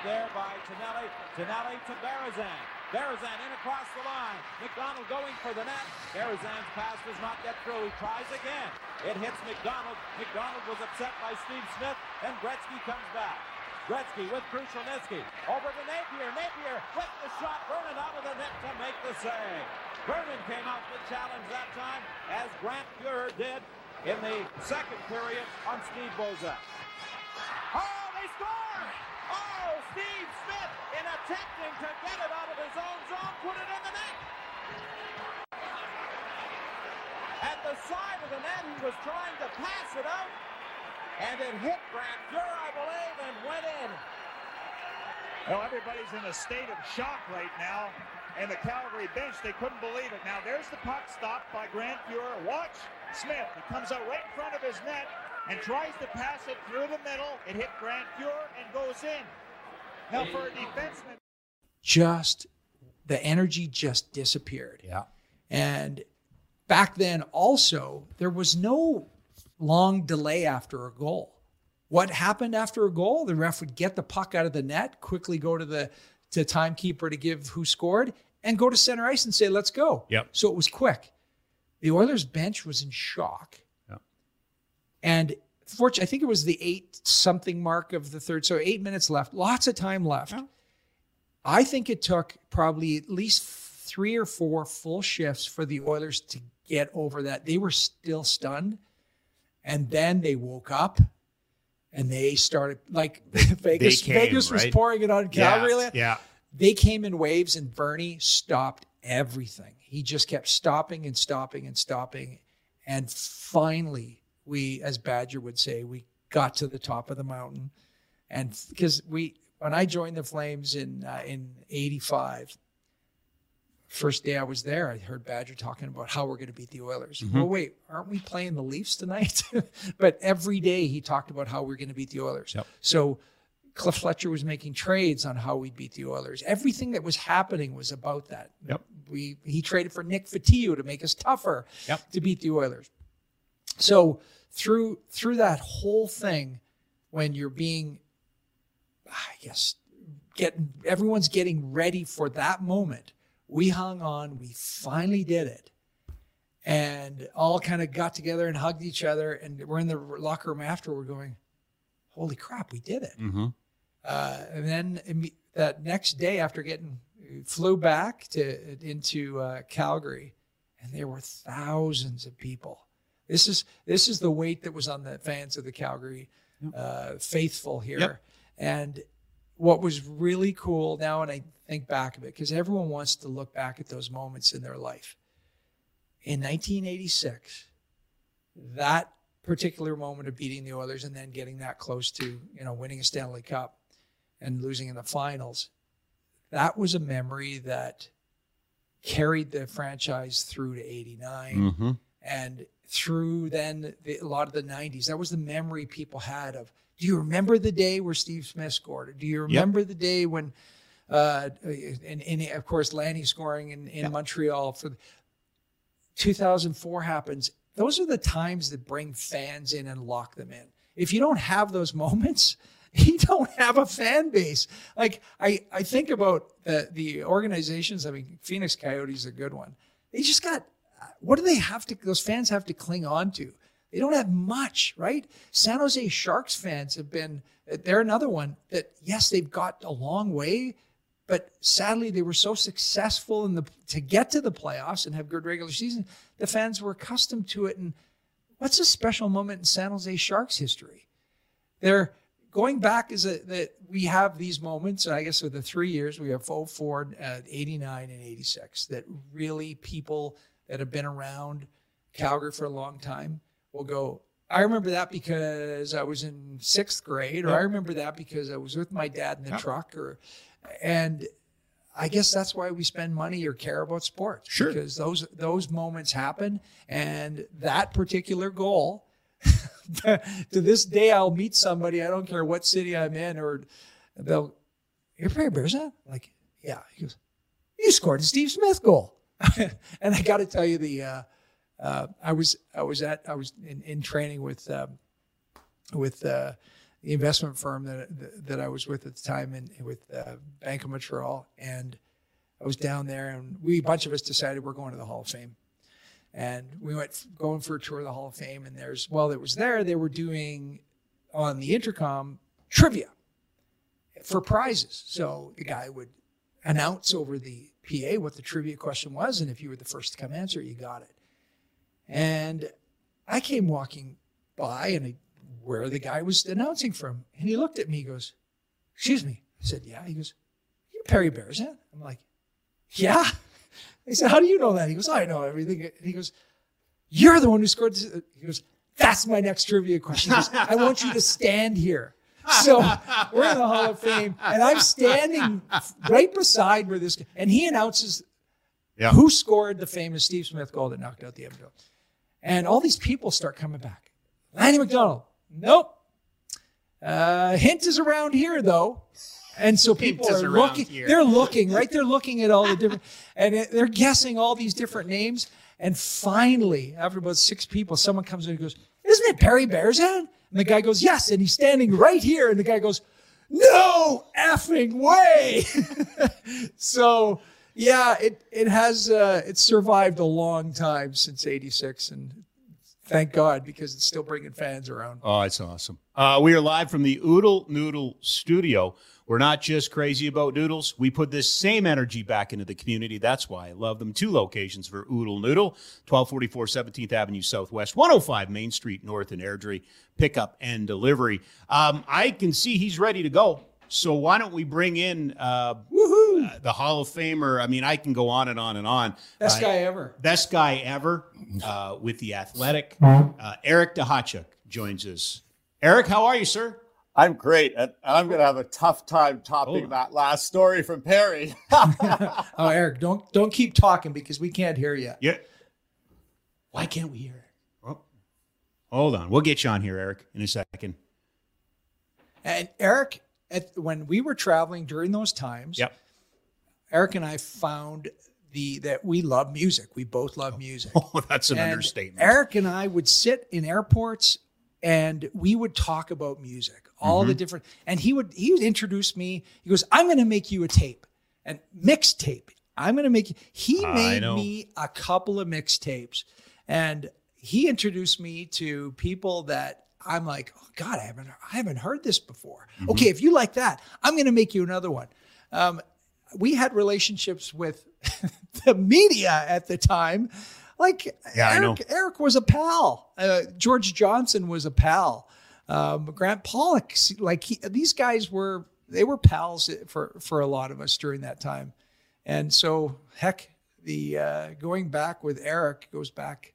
There by Tonelli. Tonelli to Berezan. Berezan in across the line. McDonald going for the net. Berezan's pass does not get through. He tries again. It hits McDonald. McDonald was upset by Steve Smith, and Gretzky comes back. Gretzky with Krushelnyski. Over to Napier. Napier with the shot. Vernon out of the net to make the save. Vernon came out to challenge that time, as Grant Fuhr did in the second period on Steve Bozek. Score! Oh, Steve Smith, in attempting to get it out of his own zone, put it in the net. At the side of the net, he was trying to pass it out, and it hit Grant Fuhr, I believe, and went in. Well, everybody's in a state of shock right now. And the Calgary bench, they couldn't believe it. Now, there's the puck stopped by Grant Fuhr. Watch Smith. He comes out right in front of his net and tries to pass it through the middle. It hit Grant Fuhr and goes in. Now for a defenseman. Just the energy just disappeared. Yeah. And back then, also, there was no long delay after a goal. What happened after a goal? The ref would get the puck out of the net, quickly go to the to timekeeper to give who scored, and go to center ice and say, "Let's go." Yep. So it was quick. The Oilers bench was in shock. And fortunately, I think it was the eight something mark of the third. So eight minutes left. Lots of time left. I think it took probably at least three or four full shifts for the Oilers to get over that. They were still stunned. And then they woke up and they started like Vegas. came, Vegas was pouring it on Calgary. Yeah. yeah. They came in waves and Vernie stopped everything. He just kept stopping and stopping and stopping. And finally, we, as Badger would say, we got to the top of the mountain. And because we, when I joined the Flames in uh, in '85, first day I was there, I heard Badger talking about how we're going to beat the Oilers. Mm-hmm. Well, wait, aren't we playing the Leafs tonight? but every day he talked about how we're going to beat the Oilers. Yep. So Cliff Fletcher was making trades on how we'd beat the Oilers. Everything that was happening was about that. Yep. We he traded for Nick Fotiu to make us tougher Yep. to beat the Oilers. So through through that whole thing, when you're being, I guess, getting everyone's getting ready for that moment. We hung on. We finally did it, and all kind of got together and hugged each other. And we're in the locker room after. We're going, "Holy crap, we did it!" Mm-hmm. Uh, and then that next day, after getting flew back to into uh, Calgary, and there were thousands of people. This is this is the weight that was on the fans of the Calgary uh, faithful here, Yep. and what was really cool now, and I think back of it because everyone wants to look back at those moments in their life. In 1986, that particular moment of beating the Oilers and then getting that close to you know winning a Stanley Cup and losing in the finals, that was a memory that carried the franchise through to 89 Mm-hmm. and through then the, a lot of the 90s that was the memory people had of do you remember the day where steve smith scored? Or do you remember the day when uh and, and of course lanny scoring in, in montreal for 2004 happens. Those are the times that bring fans in and lock them in. If you don't have those moments you don't have a fan base. Like i i think about the the organizations. I mean phoenix coyotes is a good one. They just got what do they have to those fans have to cling on to? They don't have much right? San jose sharks fans have been they're another one that yes they've got a long way but sadly they were so successful in the to get to the playoffs and have good regular season the fans were accustomed to it. And what's a special moment in san jose sharks history? They're going back is that we have these moments i guess with the three years we have 04 uh, 89 and 86 that really people that have been around calgary for a long time will go i remember that because i was in sixth grade or i remember that because i was with my dad in the truck or and I guess that's why we spend money or care about sports. Sure. Because those those moments happen and that particular goal to this day I'll meet somebody, I don't care what city I'm in, or they'll you're Perry Berezan? Like, yeah. He goes, You scored a Steve Smith goal. and I gotta tell you the uh, uh, I was I was at I was in, in training with um, with uh, the investment firm that that I was with at the time, and with uh, Bank of Montreal, and I was down there, and we a bunch of us decided we're going to the Hall of Fame, and we went going for a tour of the Hall of Fame, and there's well, it was there they were doing on the intercom trivia for prizes, so the guy would announce over the PA what the trivia question was, and if you were the first to come answer, you got it, and I came walking by, and I where the guy was announcing from. And he looked at me, he goes, Excuse me. I said, Yeah. He goes, You're Perry Berezan? I'm like, Yeah. He said, How do you know that? He goes, I know everything. He goes, You're the one who scored this. He goes, That's my next trivia question. Goes, I want you to stand here. So we're in the Hall of Fame, and I'm standing right beside where this, and he announces Yeah. who scored the famous Steve Smith goal that knocked out the Edmonton. And all these people start coming back. Lanny McDonald, Nope. Uh, hint is around here though. And so people are looking, here. they're looking, right? They're looking at all the different, and they're guessing all these different names. And finally, after about six people, someone comes in and goes, Isn't it Perry Berezan? And the guy goes, Yes. And he's standing right here. And the guy goes, No effing way. so, yeah, it, it has, uh, it's survived a long time since 86. And thank God because it's still bringing fans around. Oh, it's awesome. Uh, we are live from the Oodle Noodle studio. We're not just crazy about noodles. We put this same energy back into the community. That's why I love them. Two locations for Oodle Noodle 1244 17th Avenue Southwest, 105 Main Street North in Airdrie. Pickup and delivery. Um, I can see he's ready to go. So why don't we bring in uh, uh, the Hall of Famer? I mean, I can go on and on and on. Best Uh, guy ever. best guy ever uh, with the athletic. Uh, Eric Duhatschek joins us. Eric, how are you, sir? I'm great, and I'm going to have a tough time topping Oh. that last story from Perry. Oh, Eric, don't don't keep talking because we can't hear you. Yeah. Why can't we hear it? Oh, hold on. We'll get you on here, Eric, in a second. And Eric, at, when we were traveling during those times, Yep. Eric and I found the that we love music. We both love music. Oh, that's an And understatement. Eric and I would sit in airports and we would talk about music, all Mm-hmm. the different. And he would he would introduce me. He goes, "I'm going to make you a tape, and mixtape. I'm going to make you." He made me a couple of mixtapes, and he introduced me to people that I'm like, "Oh God, I haven't I haven't heard this before." Mm-hmm. Okay, if you like that, I'm going to make you another one. Um, we had relationships with the media at the time. Like Yeah, I Eric, Eric was a pal. Uh, George Johnson was a pal. Um, Grant Pollak, like he, these guys were, they were pals for for a lot of us during that time. And so, heck, the uh, going back with Eric goes back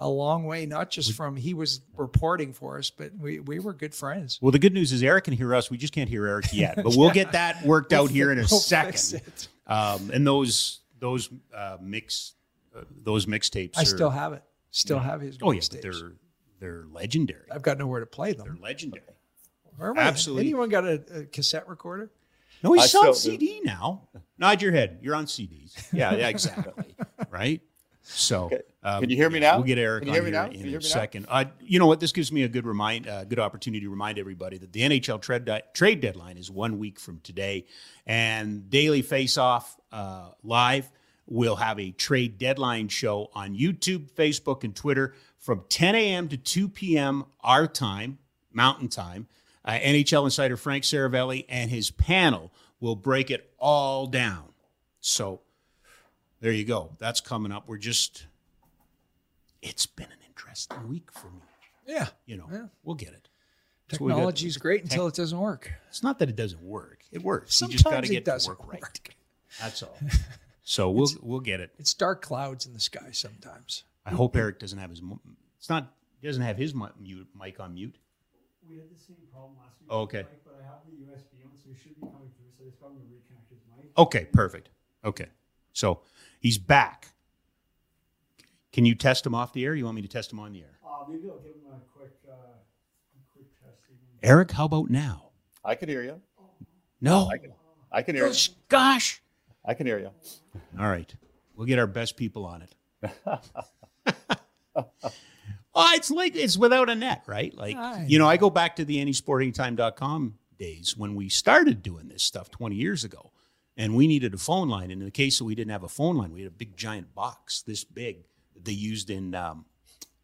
a long way. Not just from he was reporting for us, but we we were good friends. well, the good news is Eric can hear us. We just can't hear Eric yet, but we'll get that worked out here in a We'll second. Um, and those those uh, mix uh, those mixtapes. I are- still have it. Still have his. Oh yeah, they're they're legendary. I've got nowhere to play them. They're legendary. Where am I? Absolutely. Anyone got a, a cassette recorder? No, he's I on still- CD now. Nod your head. You're on CDs. Yeah, yeah, exactly. right. So, Okay. Um, Can you hear me now? We'll get Eric Can you on hear me here now? in a second. Uh, you know what? This gives me a good remind, uh, good opportunity to remind everybody that the NHL trade di- trade deadline is one week from today, and Daily Face Off uh, live will have a trade deadline show on YouTube, Facebook, and Twitter from 10 a.m. to 2 p.m. our time, Mountain Time. Uh, NHL insider Frank Seravalli and his panel will break it all down. So there you go. That's coming up. We're just, it's been an interesting week for me. Yeah. You know, Yeah. we'll get it. That's what we got. Technology's great until it doesn't work. It's not that it doesn't work. It works. Sometimes you just got to it get doesn't to work right. work. That's all. So we'll we'll get it. It's dark clouds in the sky sometimes. I hope Eric doesn't have his. It's not. He doesn't have his mute mic on mute. We had the same problem last week. Oh, okay. mic, But I have the USB on, so it should be coming through. So it's probably going to reconnect his mic. Okay, perfect. Okay, so he's back. Can you test them off the air? You want me to test them on the air? Uh, maybe I'll give him a quick, uh, quick test. Eric, how about now? I can hear you. No. I can, I can hear you. Gosh. I can hear you. All right. We'll get our best people on it. oh, it's like it's without a net, right? Like, I you know, I go back to the anysportingtime.com days when we started doing this stuff 20 years ago. And we needed a phone line. And in the case that we didn't have a phone line, we had a big giant box this big that they used in um,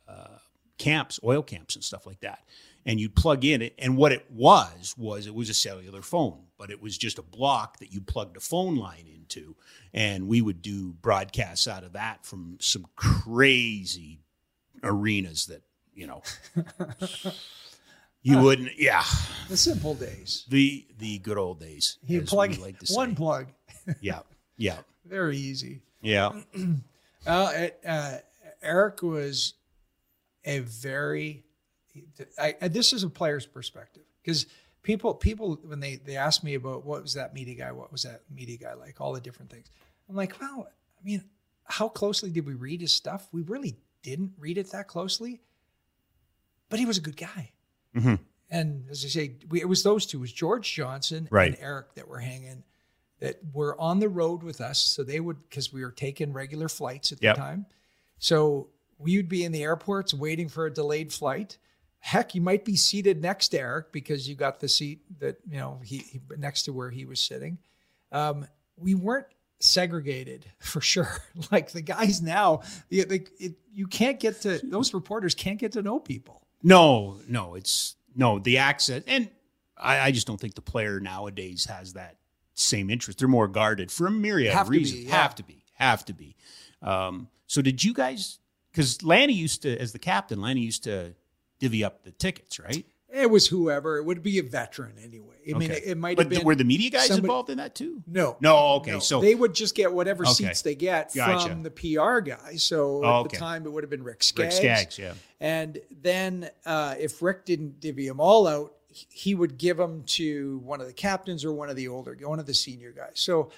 uh, camps, oil camps, and stuff like that. And you'd plug in it, and what it was was it was a cellular phone, but it was just a block that you plugged a phone line into, and we would do broadcasts out of that from some crazy arenas that you know you wouldn't. Yeah, The simple days. the the good old days. You plug like one say. plug. Yeah, yeah, Very easy. yeah. Uh, it, uh, Eric was a very. I, I- this is a player's perspective because people people when they they ask me about what was that media guy, what was that media guy like, all the different things. I'm like, well, I mean, how closely did we read his stuff? We really didn't read it that closely, but he was a good guy. Mhm. And as I say, we, it was those two, it was George Johnson Right. and Eric that were hanging, that were on the road with us. So they would, because we were taking regular flights at Yep. the time. So we would be in the airports waiting for a delayed flight. Heck, you might be seated next to Eric because you got the seat that, you know, he, he next to where he was sitting. Um, we weren't segregated for sure. like the guys now, the, the, it, you can't get to, those reporters can't get to know people. No, no, it's no the accent, and I, I just don't think the player nowadays has that same interest. They're more guarded for a myriad Have of to be, reasons. yeah. Have to be, have to be. Um, so did you guys? Because Lanny used to, as the captain, Lanny used to divvy up the tickets, right? It was whoever. It would be a veteran anyway. I mean, Okay. it, it might But have been. were the media guys somebody- involved in that too? No. No, okay, so- they would just get whatever Okay. seats they get Gotcha. from the PR guy. So Oh, at okay. the time, it would have been Rick Skaggs. Rick Skaggs. Yeah. And then uh, if Rick didn't divvy them all out, he would give them to one of the captains or one of the older, one of the senior guys. So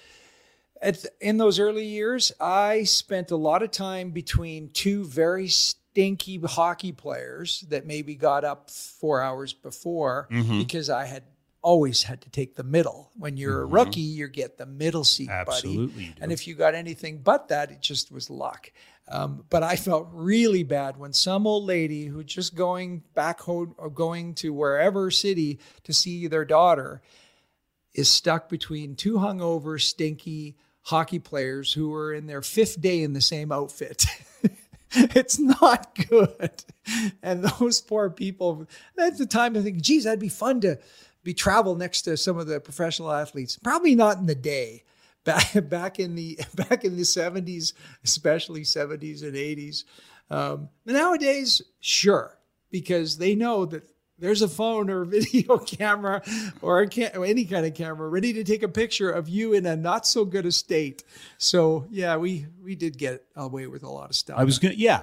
at in those early years, I spent a lot of time between two very stinky hockey players that maybe got up four hours before Mhm. because I had always had to take the middle. When you're a rookie, you get the middle seat, Mm-hmm. Absolutely buddy. And if you got anything but that, it just was luck. Um, but I felt really bad when some old lady who just going back home or going to wherever city to see their daughter is stuck between two hungover, stinky hockey players who were in their fifth day in the same outfit. it's not good. And those poor people, at the time, I think, geez, that'd be fun to be travel next to some of the professional athletes. Probably not in the day. Back, back in the back in the 70s, especially 70s and 80s. Um, nowadays, sure, because they know that there's a phone or a video camera or, a ca- or any kind of camera ready to take a picture of you in a not so good a state. So yeah, we we did get away with a lot of stuff. I was gonna, yeah,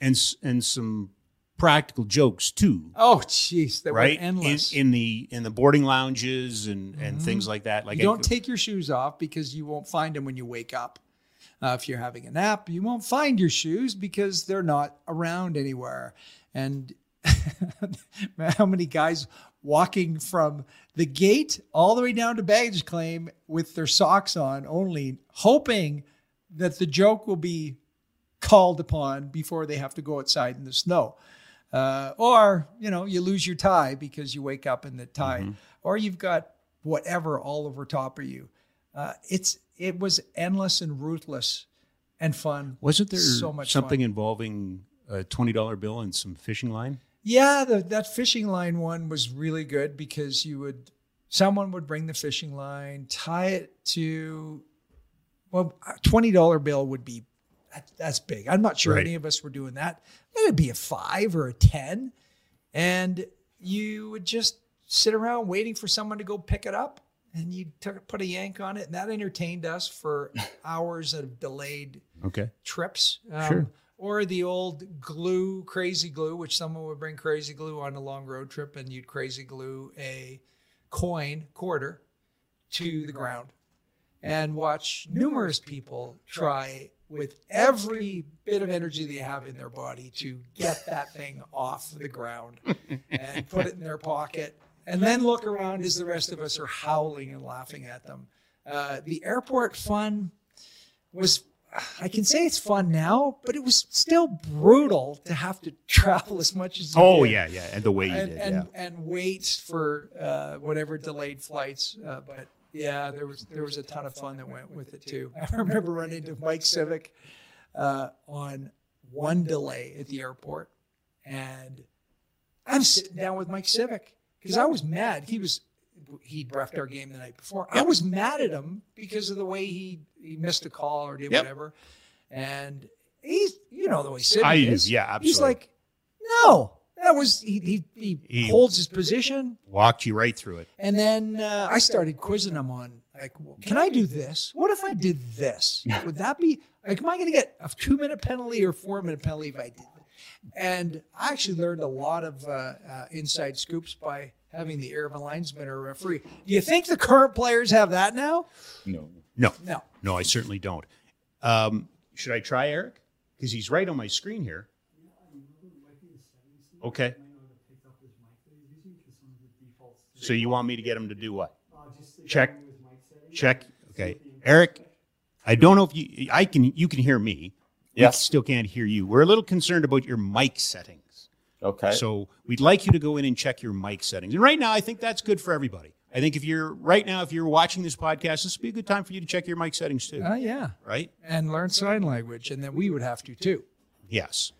and and some practical jokes too. oh jeez, they right were endless. in, in the in the boarding lounges and and things like that. Like you don't I- take your shoes off because you won't find them when you wake up. Uh, if you're having a nap, you won't find your shoes because they're not around anywhere. And how many guys walking from the gate all the way down to baggage claim with their socks on, only hoping that the joke will be called upon before they have to go outside in the snow. Uh, or, you know, you lose your tie because you wake up in the tie, or you've got whatever all over top of you. Uh, it's it was endless and ruthless and fun. wasn't there so much something fun. involving a twenty dollar bill and some fishing line? Yeah, the, that fishing line one was really good because you would someone would bring the fishing line, tie it to well, a twenty dollar bill would be that, that's big. I'm not sure Right. any of us were doing that. It'd be a five or a ten, and you would just sit around waiting for someone to go pick it up, and you took put a yank on it, and that entertained us for hours of delayed Okay, trips. Um, Sure. Or the old glue, crazy glue, which someone would bring crazy glue on a long road trip and you'd crazy glue a coin, quarter, to the ground. And watch numerous people try with every bit of energy they have in their body to get that thing off the ground and put it in their pocket. And then look around as the rest of us are howling and laughing at them. Uh, the airport fun was I can say it's fun now, but it was still brutal to have to travel as much as you Oh did. yeah, yeah, and the way you and did, and, yeah. and wait for uh, whatever delayed flights. Uh, but yeah, there was there was a ton of fun that went with it too. I remember running into Mike Cvik uh, on one delay at the airport, and I'm sitting down with Mike Cvik because I was mad. He was he'd brefed our game the night before. I was mad at him because of the way he he missed a call or did Yep. whatever, and he's you know the way Cvik I do, is. yeah, absolutely. He's like, no, that was he he, he, He- holds his position, Walked you right through it. and then uh, I started quizzing him on like, well, can I do this? What if I did this? Would that be like, am I going to get a two minute penalty or four minute penalty if I did? And I actually learned a lot of uh, uh, inside scoops by having the ear of a linesman or a referee. Do you think the current players have that now? No, No. no, No, I certainly don't. Um, should I try Eric? Because he's right on my screen here. Okay. So you want me to get him to do what? Uh, Check. with mic settings. Check. Okay, Eric. I don't know if you. I can. You can hear me. We Yes. still can't hear you. We're a little concerned about your mic settings. Okay. So we'd like you to go in and check your mic settings. And right now, I think that's good for everybody. I think if you're right now, if you're watching this podcast, this would be a good time for you to check your mic settings too. Uh, yeah. right? And learn sign language. And then we would have to too. Yes.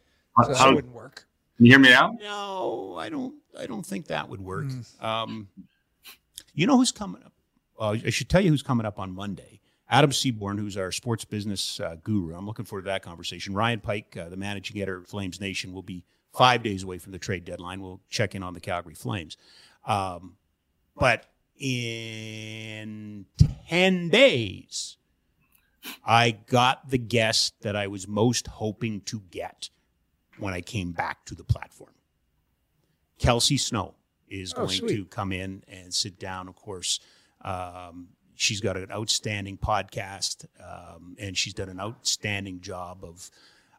So that wouldn't work. Can you hear me now? No, I don't. I don't think that would work. Mm. Um, you know who's coming up? Well, I should tell you who's coming up on Monday. Adam Seaborn, who's our sports business uh, guru. I'm looking forward to that conversation. Ryan Pike, uh, the managing editor of Flames Nation, will be five days away from the trade deadline. We'll check in on the Calgary Flames. Um, but in 10 days, I got the guest that I was most hoping to get when I came back to the platform. Kelsey Snow is Oh, going sweet. to come in and sit down. Of course, um, she's got an outstanding podcast, um, and she's done an outstanding job of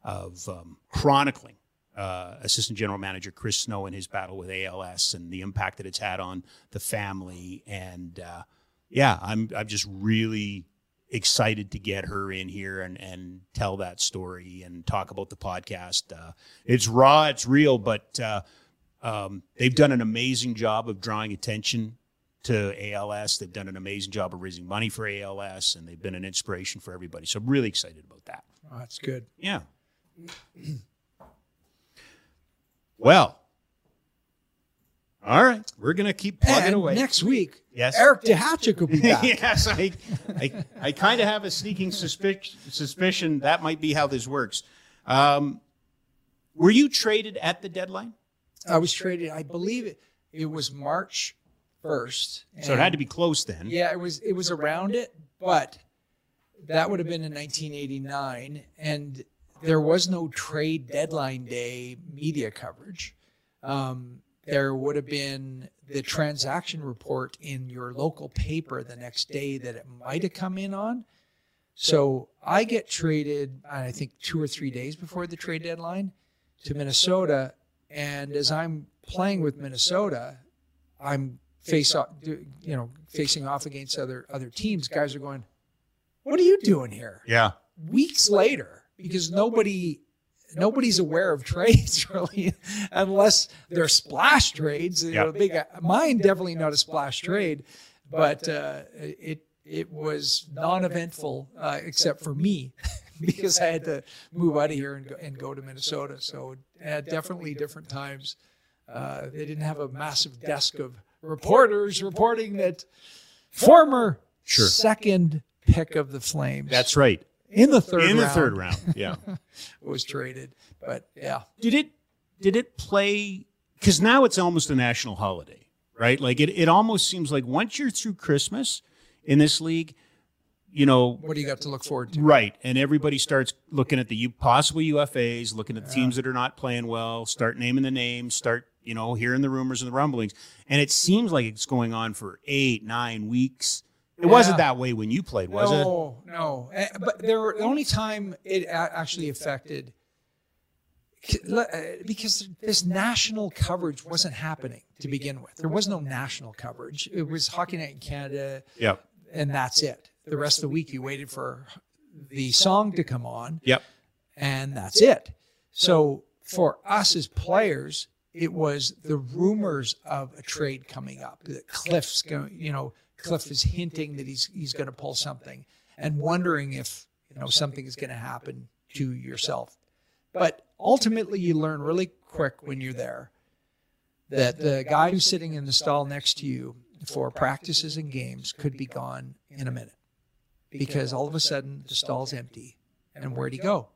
of um, chronicling uh, Assistant General Manager Chris Snow and his battle with ALS and the impact that it's had on the family. And uh, yeah, I'm I'm just really excited to get her in here and and tell that story and talk about the podcast. Uh, it's raw, it's real, but uh, um, they've done an amazing job of drawing attention to ALS. They've done an amazing job of raising money for ALS, and they've been an inspiration for everybody. So I'm really excited about that. Oh, that's good. Yeah. Well, all right, we're gonna keep plugging And away. next week, Yes. Eric Duhatschek will be back. yes, I, I, I kind of have a sneaking suspicion, suspicion that might be how this works. Um, were you traded at the deadline? I was traded. I believe it. It was March first. So it had to be close then. Yeah, it was. It was around it, but that would have been in 1989, and there was no trade deadline day media coverage. Um, there would have been the transaction report in your local paper the next day that it might have come in on. So I get traded, I think, two or three days before the trade deadline to Minnesota. And as I'm playing with Minnesota, I'm face off, you know, facing off against other other teams. Guys are going, "What are you doing here?" Yeah. Weeks later, because nobody nobody's aware of trades really, unless they're splash trades. You know, Yeah. big mine definitely not a splash trade, but uh, it it was non-eventful uh, except for me because I had to move out of here and go, and go to Minnesota. So at definitely different times. Uh, they didn't have a massive desk of reporters reporting that former Sure. second pick of the Flames That's right. In the third In the round third round. Yeah. was traded. But yeah, did it did it play because now it's almost a national holiday right like it, it almost seems like once you're through christmas in this league you know what do you got to look forward to? right and everybody starts looking at the possible ufas looking at the teams that are not playing well start naming the names start you know hearing the rumors and the rumblings and it seems like it's going on for eight nine weeks it wasn't that way when you played was it no, no. Eh, But there were the only time it actually affected uh, because this national coverage wasn't happening to begin with. There was no national coverage. It was Hockey Night in Canada, yep and that's it. The rest of the week, you waited for the song to come on, yep and that's it. So for us as players, it was the rumors of a trade coming up. That Cliff's going, you know, Cliff is hinting that he's he's going to pull something, and wondering if you know something is going to happen to yourself. But ultimately, you learn really quick when you're there that the guy who's sitting in the stall next to you for practices and games could be gone in a minute because all of a sudden the stall's empty. And where'd he go?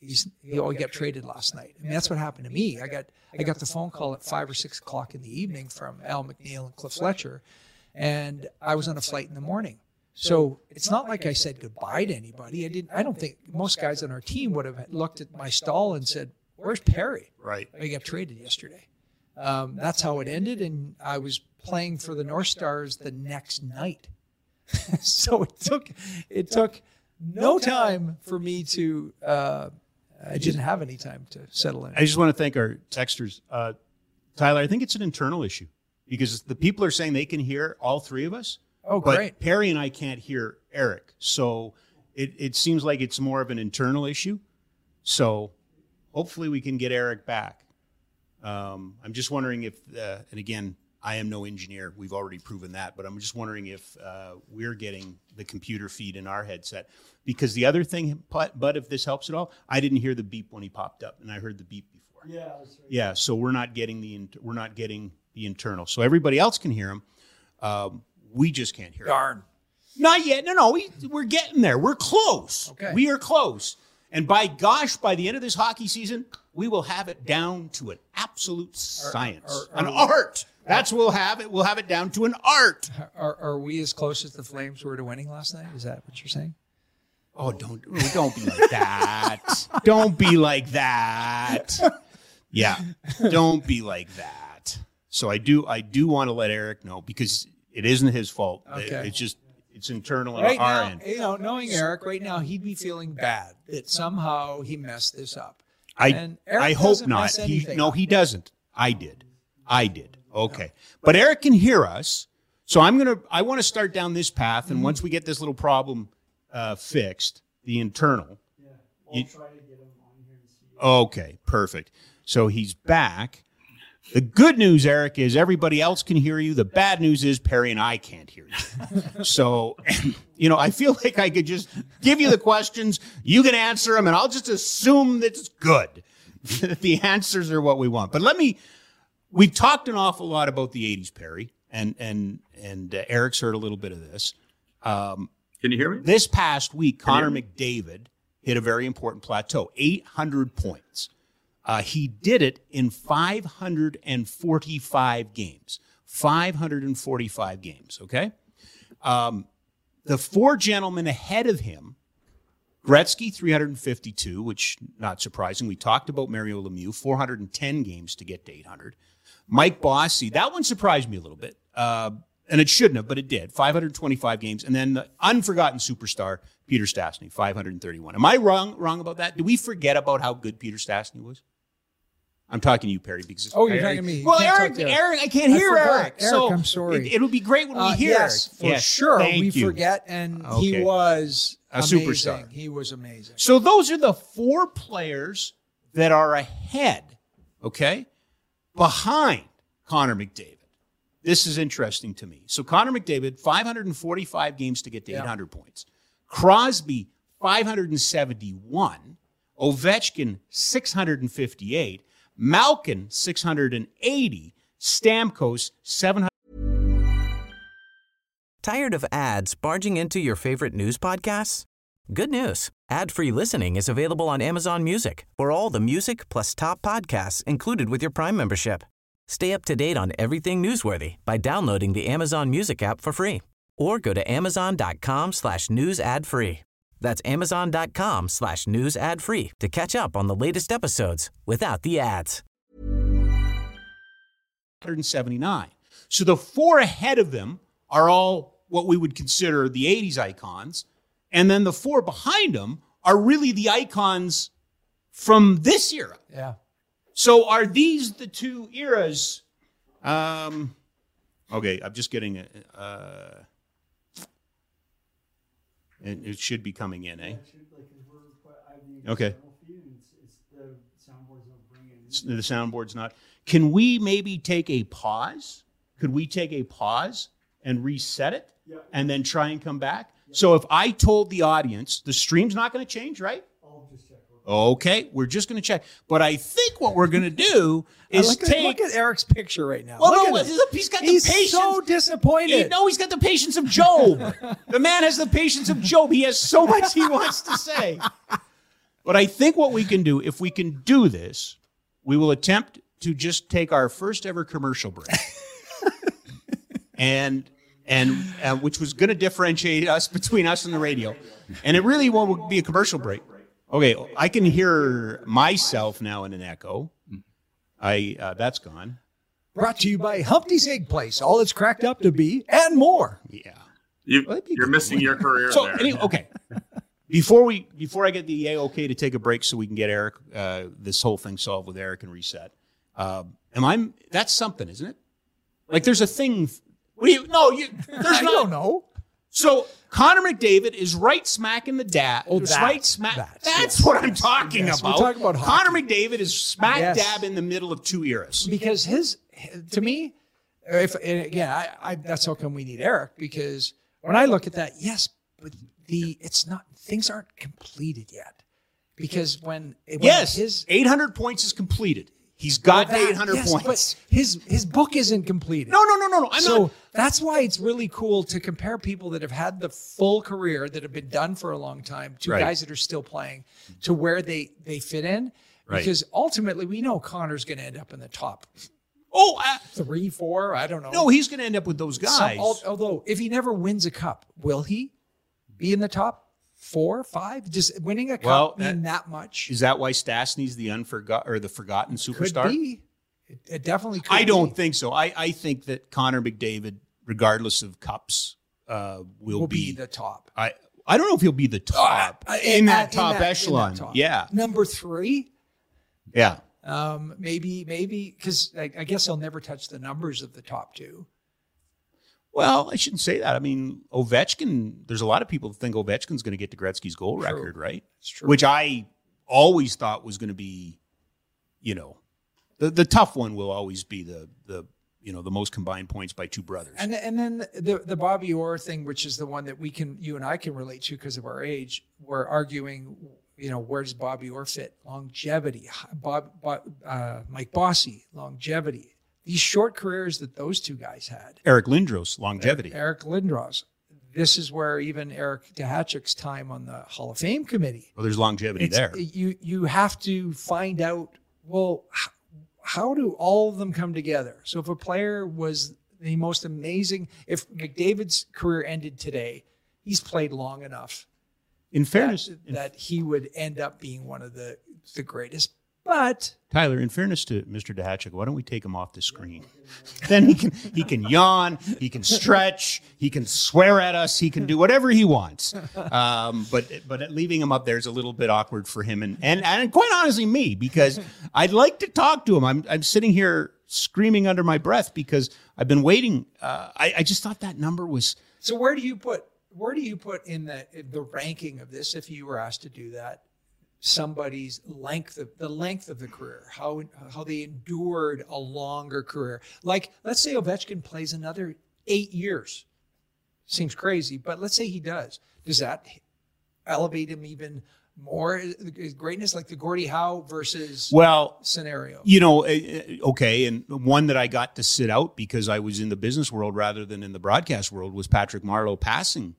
He's he all got traded last night. I mean, that's what happened to me. I got I got the phone call at five or six o'clock in the evening from Al MacNeil and Cliff Fletcher, and I was on a flight in the morning. So it's not like I said goodbye to anybody. I didn't. I don't think most guys on our team would have looked at my stall and said, "Where's Perry?" right I got traded yesterday. Um, that's how it ended, and I was playing for the North Stars the next night. so it took it took no time for me to. Uh, I didn't have any time to settle in. I just want to thank our texters. Uh, Tyler, I think it's an internal issue. Because the people are saying they can hear all three of us. Oh, but great. Perry and I can't hear Eric. So it, it seems like it's more of an internal issue. So hopefully we can get Eric back. Um, I'm just wondering if, uh, and again, I am no engineer. We've already proven that, but I'm just wondering if uh, we're getting the computer feed in our headset. Because the other thing, but, but if this helps at all, I didn't hear the beep when he popped up, and I heard the beep before. Yeah, that's right. Yeah, so we're not getting the we're not getting the internal. So everybody else can hear them. Um, we just can't hear. Darn. Not yet. No, no, we, we're getting there. We're close. Okay. We are close. And by gosh, by the end of this hockey season, we will have it down to an absolute science, are- an are- art. That's what we'll have it. We'll have it down to an art. Are, are we as close as the Flames were to winning last night? Is that what you're saying? Oh, don't oh, don't be like that. don't be like that. Yeah, don't be like that. So I do I do want to let Eric know because it isn't his fault. It- Okay. it's just it's internal on Right our now, end. you know, knowing Eric right now, he'd be feeling bad that somehow he messed this up. I I hope doesn't He, no, he doesn't. I did. I did. Okay. But Eric can hear us. So I'm gonna I want to start down this path, Mm-hmm. and once we get this little problem uh, fixed, the internal. Yeah. I'll You- try to get him on here and see. Okay, perfect. So he's back. The good news, Eric, is everybody else can hear you. The bad news is Perry and I can't hear you. so, you know, I feel like I could just give you the questions, you can answer them, and I'll just assume that it's good. that the answers are what we want. But let me. We've talked an awful lot about the '80s, Perry, and and and uh, Eric's heard a little bit of this. Um, Can you hear me? this past week, Connor McDavid hit a very important plateau 800 points. Uh, he did it in 545 games. 545 games, okay? Um, the four gentlemen ahead of him Gretzky, 352, which not surprising. We talked about Mario Lemieux, 410 games to get to 800. Mike Bossy, that one surprised me a little bit. Uh, and it shouldn't have, but it did. 525 games. And then the unforgotten superstar, Peter Stastny, 531. Am I wrong wrong about that? Do we forget about how good Peter Stastny was? I'm talking to you, Perry, because Oh, you're talking to me. You Well, Eric, to Eric. Eric, I can't I hear forgot. Eric. Eric, so I'm sorry. It, will be great when we Uh, hear yes, Eric. for Yes, sure. thank we you. forget, and Okay. he was A amazing. superstar. He was amazing. So those are the four players that are ahead, okay, behind Connor McDavid. This is interesting to me. So Connor McDavid, 545 games to get to Yeah. 800 points. Crosby, 571. Ovechkin, 658. Malkin, 680. Stamkos, 700. Tired of ads barging into your favorite news podcasts? Good news. Ad-free listening is available on Amazon Music for all the music plus top podcasts included with your Prime membership. Stay up to date on everything newsworthy by downloading the Amazon Music app for free or go to amazon.com slash news ad free. That's amazon.com slash news ad free to catch up on the latest episodes without the ads. 179. So the four ahead of them are all what we would consider the 80s icons. And then the four behind them are really the icons from this era. Yeah. So are these the two eras? Um, okay, I'm just getting it. Uh, it, it should be coming in, eh? It should, like, 'cause we're, but I have the Okay. external feed and it's, it's the soundboard's not bringing it. S- The soundboard's not. Can we maybe take a pause? Could we take a pause and reset it Yeah. and then try and come back? So if I told the audience the stream's not going to change, right? I'll just check. Okay, we're just going to check. But I think what we're going to do is take. look at Eric's picture right now. Well, Look no, at him. he's got the He's patience. so disappointed. He, no, he's got the patience of Job. the man has the patience of Job. He has so much he wants to say. But I think what we can do, if we can do this, we will attempt to just take our first ever commercial break, and and uh, which was going to differentiate us between us and the radio, and it really won't be a commercial break. Okay, I can hear myself now in an echo. I uh, that's gone. Brought to you by Humpty's Egg Place. All it's cracked up to be and more. Yeah. you, well, you're good. missing your career So there. anyway, okay. Before we before I get the a okay to take a break so we can get Eric uh, this whole thing solved with Eric and reset. Um, am I? That's something, isn't it? Like there's a thing. What do you? No, you. There's I not. don't know. So Connor McDavid is right smack in the dab. Oh, that- right smack. that, that's yes, what I'm yes, talking yes. We're about. talking about Connor. McDavid is smack dab in the middle of two eras. because his to me if again I, I that's how come we need eric because when i look at that yes but the it's not things aren't completed yet because when, when Yes, his 800 points is completed. He's got that- 800 yes, points. but his his book isn't completed No, no, no, no, no. I'm so not. that's why it's really cool to compare people that have had the full career that have been done for a long time to Right. guys that are still playing to where they they fit in Right. because ultimately we know connor's going to end up in the top Oh, uh, three four i don't know no, he's going to end up with those guys. al- although, if he never wins a cup, will he be in the top four, five? Does winning a cup Well, mean that- that much? Is that why Stastny's the unforgot or the forgotten superstar? Could be. It, it definitely could. I don't be. think so. I, I think that Connor McDavid, regardless of cups, uh, will, will be, the top I I don't know if he'll be the top Uh, in that at- top in that echelon. top. Yeah, Number three, yeah. um, maybe, maybe because I, I guess he'll never touch the numbers of the top two. Well, I shouldn't say that. I mean, Ovechkin. There's a lot of people that think Ovechkin's going to get to Gretzky's goal True. record, right? It's true. Which I always thought was going to be, you know, the the tough one will always be the the you know the most combined points by two brothers. And and then the the Bobby Orr thing, which is the one that we can you and I can relate to because of our age. We're arguing, you know, where does Bobby Orr fit? Longevity. Bob, Bob uh, Mike Bossy, longevity. These short careers that those two guys had. Eric Lindros, longevity. Eric Lindros. This is where even Eric Duhatschek's time on the Hall of Fame committee. well, there's longevity there. You you have to find out. Well, how do all of them come together? So if a player was the most amazing, if McDavid's career ended today, he's played long enough In fairness, that, in- that he would end up being one of the the greatest. But Tyler, in fairness to Mr. Duhatschek, why don't we take him off the screen? then he can he can yawn, he can stretch, he can swear at us, he can do whatever he wants. Um, but but leaving him up there is a little bit awkward for him and and and quite honestly me because I'd like to talk to him. I'm I'm sitting here screaming under my breath because I've been waiting. Uh, I I just thought that number was so where do you put where do you put in the in the ranking of this if you were asked to do that? Somebody's length of the length of the career, how how they endured a longer career. Like let's say Ovechkin plays another eight years. Seems crazy, but let's say he does. Does that elevate him even more? Is greatness like the Gordie Howe versus well scenario? You know, eh, eh, okay, and one that I got to sit out because I was in the business world rather than in the broadcast world was Patrick Marleau passing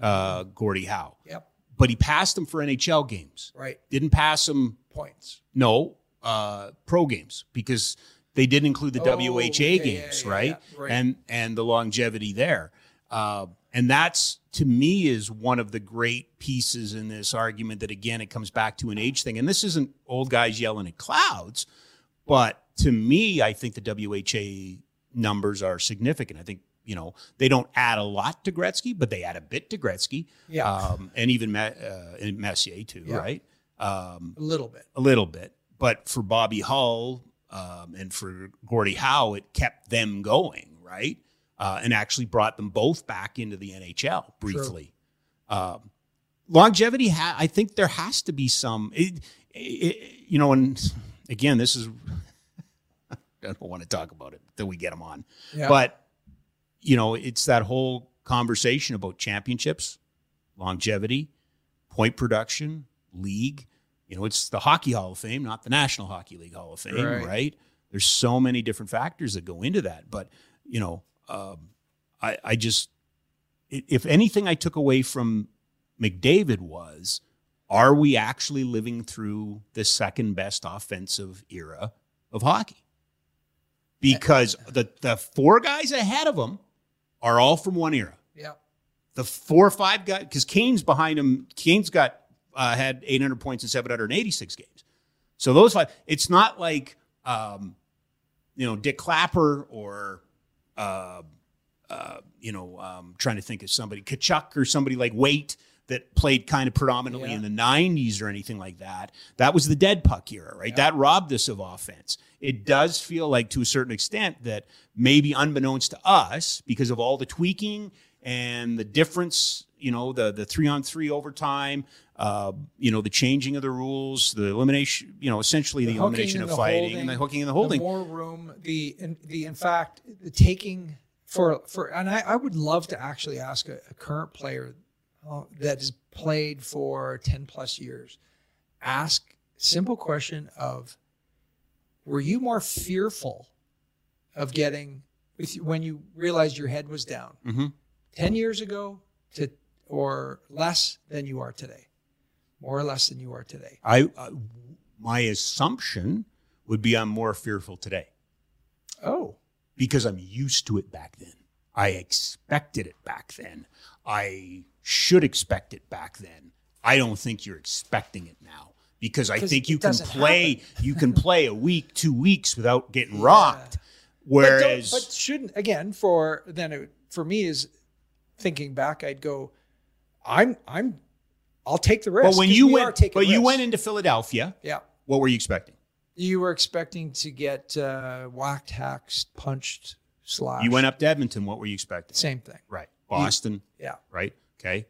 uh, Gordie Howe. Yep. But he passed him for NHL games. Right. Didn't pass him, Points. no, uh, pro games because they did include the Oh, WHA okay, games, yeah, right? yeah, right. And and the longevity there. Uh, and that's to me is one of the great pieces in this argument that again it comes back to an age thing. And this isn't old guys yelling at clouds, but to me, I think the WHA numbers are significant. I think you know they don't add a lot to Gretzky, but they add a bit to Gretzky. Yeah. um, and even Ma- uh, and Messier too, Yeah. right? Um, A little bit. a little bit, but for Bobby Hull um, and for Gordie Howe, it kept them going, right? Uh, and actually brought them both back into the NHL briefly. Um, longevity, ha- I think there has to be some, it, it, you know, and again, this is, I don't want to talk about it till we get them on, Yeah. but you know, it's that whole conversation about championships, longevity, point production, league. You know, it's the Hockey Hall of Fame, not the National Hockey League Hall of Fame, Right. right? There's so many different factors that go into that. But, you know, um, I, I just, if anything I took away from McDavid was, are we actually living through the second best offensive era of hockey? Because the, the four guys ahead of him are all from one era Yeah. the four or five guys because Kane's behind him. Kane's got uh, had 800 points in 786 games. So those five. It's not like um, you know Dit Clapper or uh, uh, you know um, trying to think of somebody Tkachuk or somebody like Wait that played kind of predominantly Yeah. in the 90s or anything like that. That was the dead puck era, right? That robbed us of offense. It does feel like, to a certain extent, that maybe unbeknownst to us, because of all the tweaking and the difference, you know, the the three on three overtime, uh, you know, the changing of the rules, the elimination, you know, essentially the, hooking elimination of the fighting holding, and the hooking and the holding. more room, the in, the in fact the taking for for and I, I would love to actually ask a, a current player uh, that has played for ten plus years, ask simple question of, were you more fearful of getting with when you realized your head was down Mhm. ten years ago to or less than you are today, more or less than you are today? I, uh, my assumption would be I'm more fearful today. Oh. because I'm used to it back then. I expected it back then. I should expect it back then. I don't think you're expecting it now because I think you can play you can play a week, two weeks without getting rocked. Whereas but, but shouldn't again for then it, for me is thinking back, I'd go, I'm I'm I'll take the risk. but when you we went but you went into Philadelphia, yeah, what were you expecting? you were expecting to get uh, whacked, hacked, punched, slashed. You went up to Edmonton, what were you expecting? same thing. Right. Boston, Yeah, right? Okay.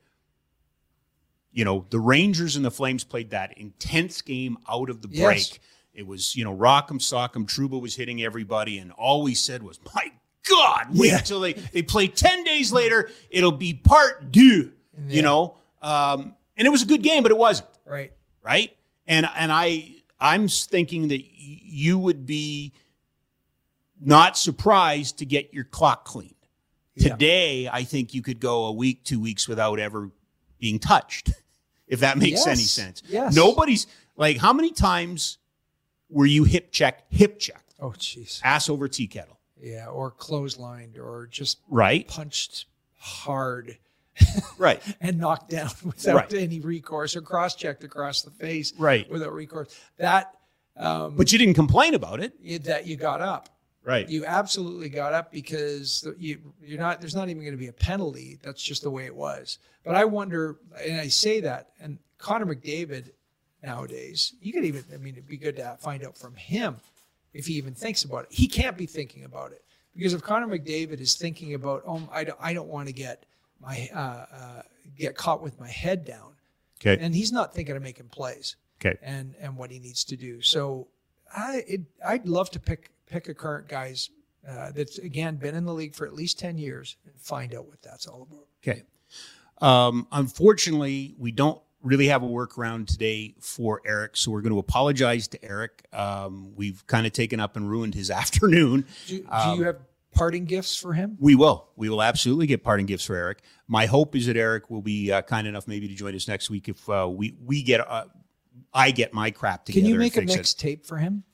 You know, the Rangers and the Flames played that intense game out of the Yes. break. It was, you know, rock'em sock'em. Trouba was hitting everybody, and all we said was, "My God, wait Yeah. until they they play ten days later. It'll be part deux." Yeah. You know, um, and it was a good game, but it wasn't right. right? And and I I'm thinking that you would be not surprised to get your clock cleaned. Yeah. Today, I think you could go a week, two weeks without ever being touched, if that makes Yes. any sense. Yes. Nobody's like, how many times were you hip checked, hip checked, Oh, jeez. ass over tea kettle, Yeah, or clotheslined, or just right? punched hard Right. and knocked down without Right. any recourse, or cross-checked across the face, Right. without recourse. That, um, But you didn't complain about it. you- that you got up. Right. You absolutely got up because you you're not. There's not even going to be a penalty. That's just the way it was. But I wonder, and I say that, and Connor McDavid nowadays, you could even. I mean, it'd be good to find out from him if he even thinks about it. He can't be thinking about it because if Connor McDavid is thinking about, oh, I don't, I don't want to get my uh, uh, get caught with my head down, okay. and he's not thinking of making plays Okay. and and what he needs to do. So I it, I'd love to pick pick a current guy's uh, that's again been in the league for at least ten years and find out what that's all about. Okay. Um, unfortunately, we don't really have a workaround today for Eric, so we're going to apologize to Eric. Um, we've kind of taken up and ruined his afternoon. Do, do Um, you have parting gifts for him? We will. We will absolutely get parting gifts for Eric. My hope is that Eric will be uh, kind enough maybe to join us next week if uh, we we get uh, I get my crap together. Can you make a fix it. mixed tape for him?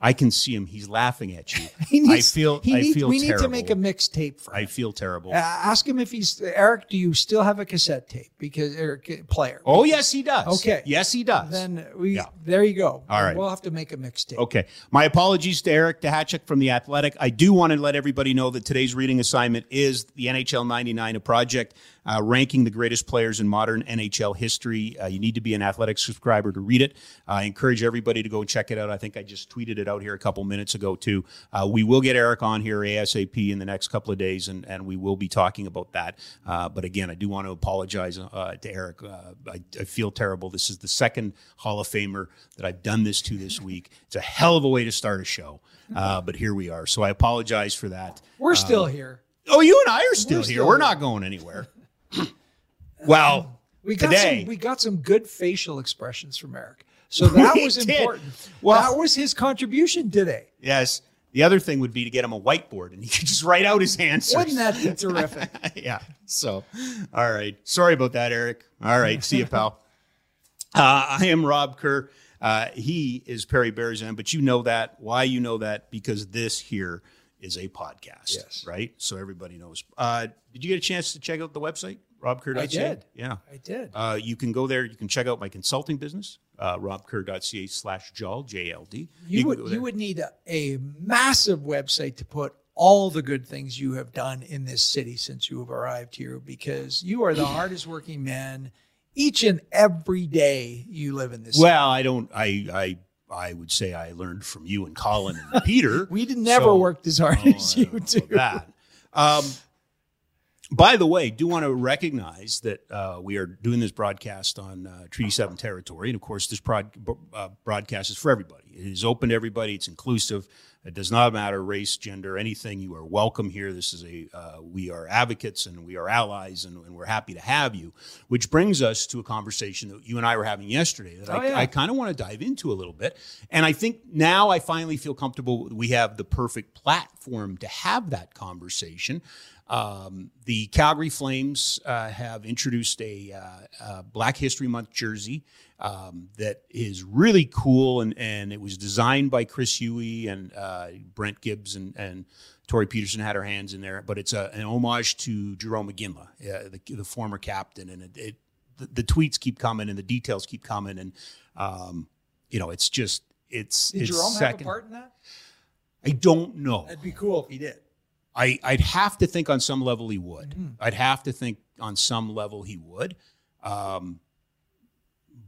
I can see him. He's laughing at you. Needs, I feel. he I needs- feel we terrible. need to make a mixed tape for him. I feel terrible. Uh, ask him if he's Eric. Do you still have a cassette tape? Because Eric player. oh yes, he does. Okay. Yes, he does. Then we Yeah. there you go. All right. We'll have to make a mixed tape. Okay. My apologies to Eric Duhatschek from The Athletic. I do want to let everybody know that today's reading assignment is the NHL 99, a project uh, ranking the greatest players in modern NHL history. Uh, you need to be an Athletic subscriber to read it. I encourage everybody to go check it out. I think I just tweeted it out here a couple minutes ago, too. Uh, we will get Eric on here ASAP in the next couple of days, and, and we will be talking about that. Uh, but again, I do want to apologize uh, to Eric. Uh, I, I feel terrible. This is the second Hall of Famer that I've done this to this week. It's a hell of a way to start a show, uh, but here we are. So I apologize for that. We're still here. Oh, you and I are still We're here. still We're here. not going anywhere. well, We got today. some we got some good facial expressions from Eric. So that We was did. important. Well- that was his contribution today. yes. The other thing would be to get him a whiteboard and he could just write out his answers. Wouldn't that be terrific? yeah. So, all right. Sorry about that, Eric. All right. See you, pal. Uh, I am Rob Kerr. Uh, he is Perry Berezan, but you know that. Why you know that? Because this here is a podcast. Yes. Right? So everybody knows. Uh, did you get a chance to check out the website? RobKerr.ca? I did. Yeah. I did. Uh, you can go there. You can check out my consulting business, uh, robkerr.ca slash JAL, JLD. You can would you would need a, a massive website to put all the good things you have done in this city since you have arrived here because you are the hardest working man each and every day you live in this Well, I don't. I I I would say I learned from you and Colin and Peter. We did never So- worked as hard Oh, as you do. That. Um, by the way, do want to recognize that uh, we are doing this broadcast on uh, Treaty Seven territory, and of course, this broad, uh, broadcast is for everybody. It is open to everybody. It's inclusive. It does not matter race, gender, anything. You are welcome here. This is a uh, we are advocates and we are allies, and, and we're happy to have you. Which brings us to a conversation that you and I were having yesterday that Oh, I, yeah. I kind of want to dive into a little bit. And I think now I finally feel comfortable. We have the perfect platform to have that conversation. Um, the Calgary Flames uh, have introduced a, uh, uh Black History Month jersey um, that is really cool, and, and it was designed by Chris Huey and uh, Brent Gibbs and, and Tori Peterson had her hands in there. But it's a, an homage to Jarome Iginla, uh, the, the former captain, and it, it the, the tweets keep coming and the details keep coming, and um, you know it's just it's Did it's Jarome second. have a part in that? I don't know. That'd be cool if he did. I, I'd have to think on some level he would. Mm-hmm. I'd have to think on some level he would. Um,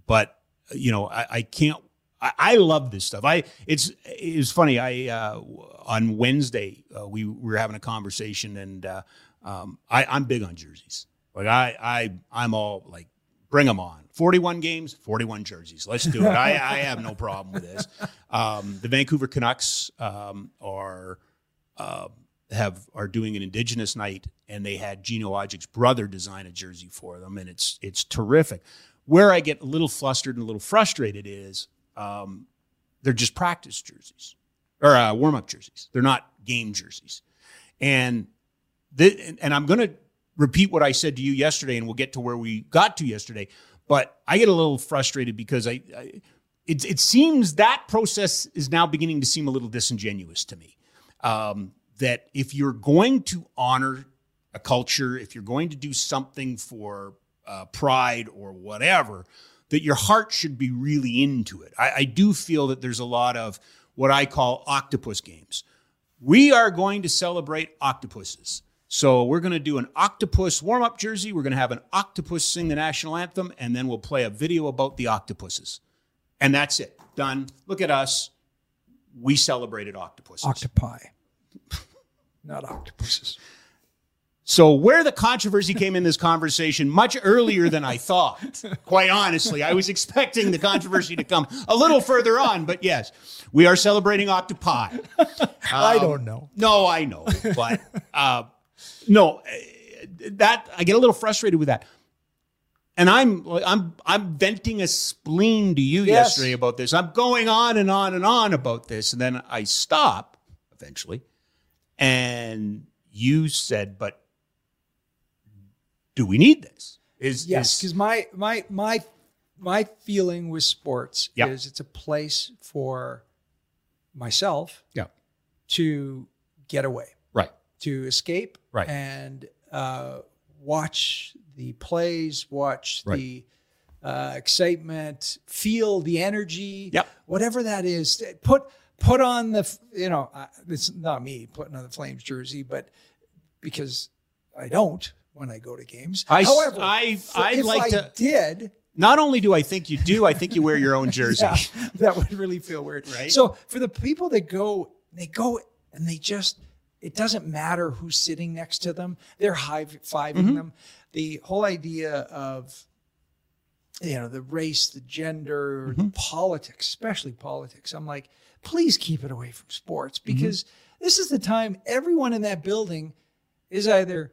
but you know, I, I can't. I, I love this stuff. I it's it's funny. I uh, on Wednesday uh, we, we were having a conversation, and uh, um, I, I'm big on jerseys. Like I I I'm all like bring them on. 41 games, 41 jerseys. Let's do it. I, I have no problem with this. Um, the Vancouver Canucks um, are uh, have are doing an Indigenous night, and they had Gino Odjick's brother design a jersey for them, and it's it's terrific. Where I get a little flustered and a little frustrated is um, they're just practice jerseys or uh, warm up jerseys. They're not game jerseys, and and, and I'm going to repeat what I said to you yesterday, and we'll get to where we got to yesterday. But I get a little frustrated because I, I it, it seems that process is now beginning to seem a little disingenuous to me. Um, that if you're going to honor a culture, if you're going to do something for uh, pride or whatever, that your heart should be really into it. I, I do feel that there's a lot of what I call octopus games. We are going to celebrate octopuses. So we're going to do an octopus warm up jersey. We're going to have an octopus sing the national anthem, and then we'll play a video about the octopuses. And that's it. Done. Look at us. We celebrated octopuses. Octopi, not octopuses. So where the controversy came in this conversation much earlier than I thought. Quite honestly, I was expecting the controversy to come a little further on, but yes, we are celebrating octopi. I don't know. No, I know, but uh, no, that I get a little frustrated with that. And I'm I'm I'm venting a spleen to you Yes. yesterday about this. I'm going on and on and on about this, and then I stop eventually, and you said, "But do we need this?" Is Yes, because my my my my feeling with sports Yeah. is it's a place for myself yeah, to get away, right, to escape, Right. and uh, watch the plays, watch Right. the uh, excitement, feel the energy, Yep. whatever that is. Put put on the you know uh, it's not me putting on the Flames jersey, but because I don't when I go to games. I However, I- I'd if like I to- did. Not only do I think you do, I think you wear your own jersey. Yeah, that would really feel weird. Right? So for the people that go, they go and they just, it doesn't matter who's sitting next to them. They're high fiving Mm-hmm. them. The whole idea of, you know, the race, the gender, Mm-hmm. the politics, especially politics. I'm like, please keep it away from sports Mm-hmm. because this is the time everyone in that building is either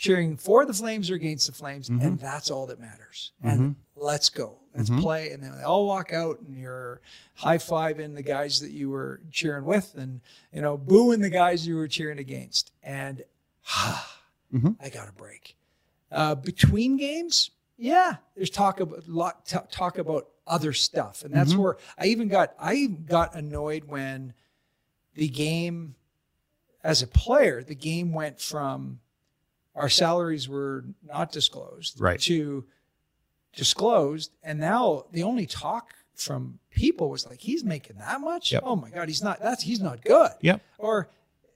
cheering for the Flames or against the Flames, Mm-hmm. and that's all that matters. And let's go, let's play, and then they all walk out, and you're high fiving the guys that you were cheering with, and you know booing the guys you were cheering against, and Mm-hmm. I got a break. Uh, between games, yeah, there's talk about lot t- talk about other stuff, and that's where I even got I even got annoyed when the game as a player, the game went from our salaries were not disclosed Right. to disclosed, and now the only talk from people was like, "He's making that much? Yep. Oh my god, he's not. That's he's not good." Yep. Or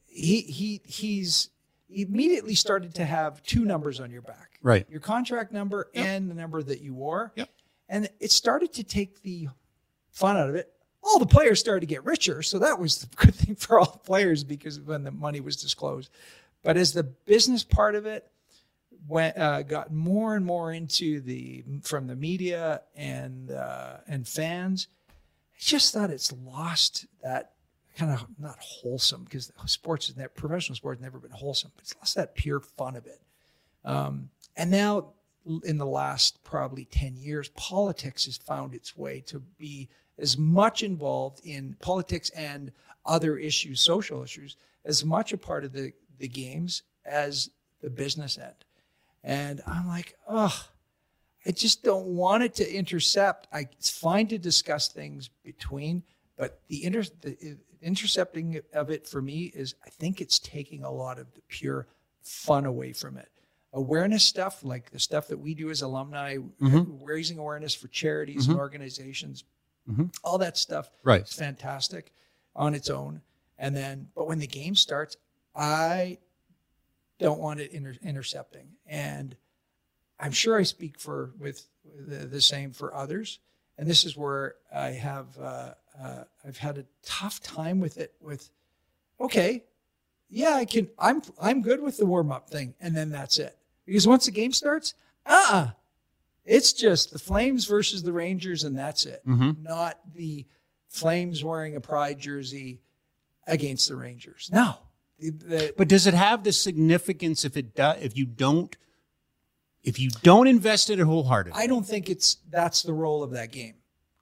he he he's he immediately started to have two numbers on your back. Right. Your contract number and the number that you wore. Yep. And it started to take the fun out of it. All the players started to get richer, so that was the good thing for all players because when the money was disclosed. But as the business part of it went uh, got more and more into the from the media and uh, and fans, I just thought it's lost that kind of not wholesome because sports is never, professional sports never been wholesome, but it's lost that pure fun of it. Um, and now, in the last probably 10 years, politics has found its way to be as much involved in politics and other issues, social issues, as much a part of the, the games as the business end. And I'm like, oh, I just don't want it to intercept. I, it's fine to discuss things between, but the, inter, the intercepting of it for me is I think it's taking a lot of the pure fun away from it. Awareness stuff, like the stuff that we do as alumni, mm-hmm. raising awareness for charities and mm-hmm. organizations, mm-hmm. all that stuff Right. is fantastic on its own. And then, but when the game starts, I don't want it inter- intercepting. And I'm sure I speak for with the, the same for others. And this is where I have uh, uh, I've had a tough time with it. With okay, yeah, I can. I'm I'm good with the warm up thing, and then that's it. Because once the game starts, uh, uh it's just the Flames versus the Rangers, and that's it. Not the Flames wearing a Pride jersey against the Rangers. No, But does it have the significance if it does if you don't if you don't invest in it wholeheartedly? I don't think it's that's the role of that game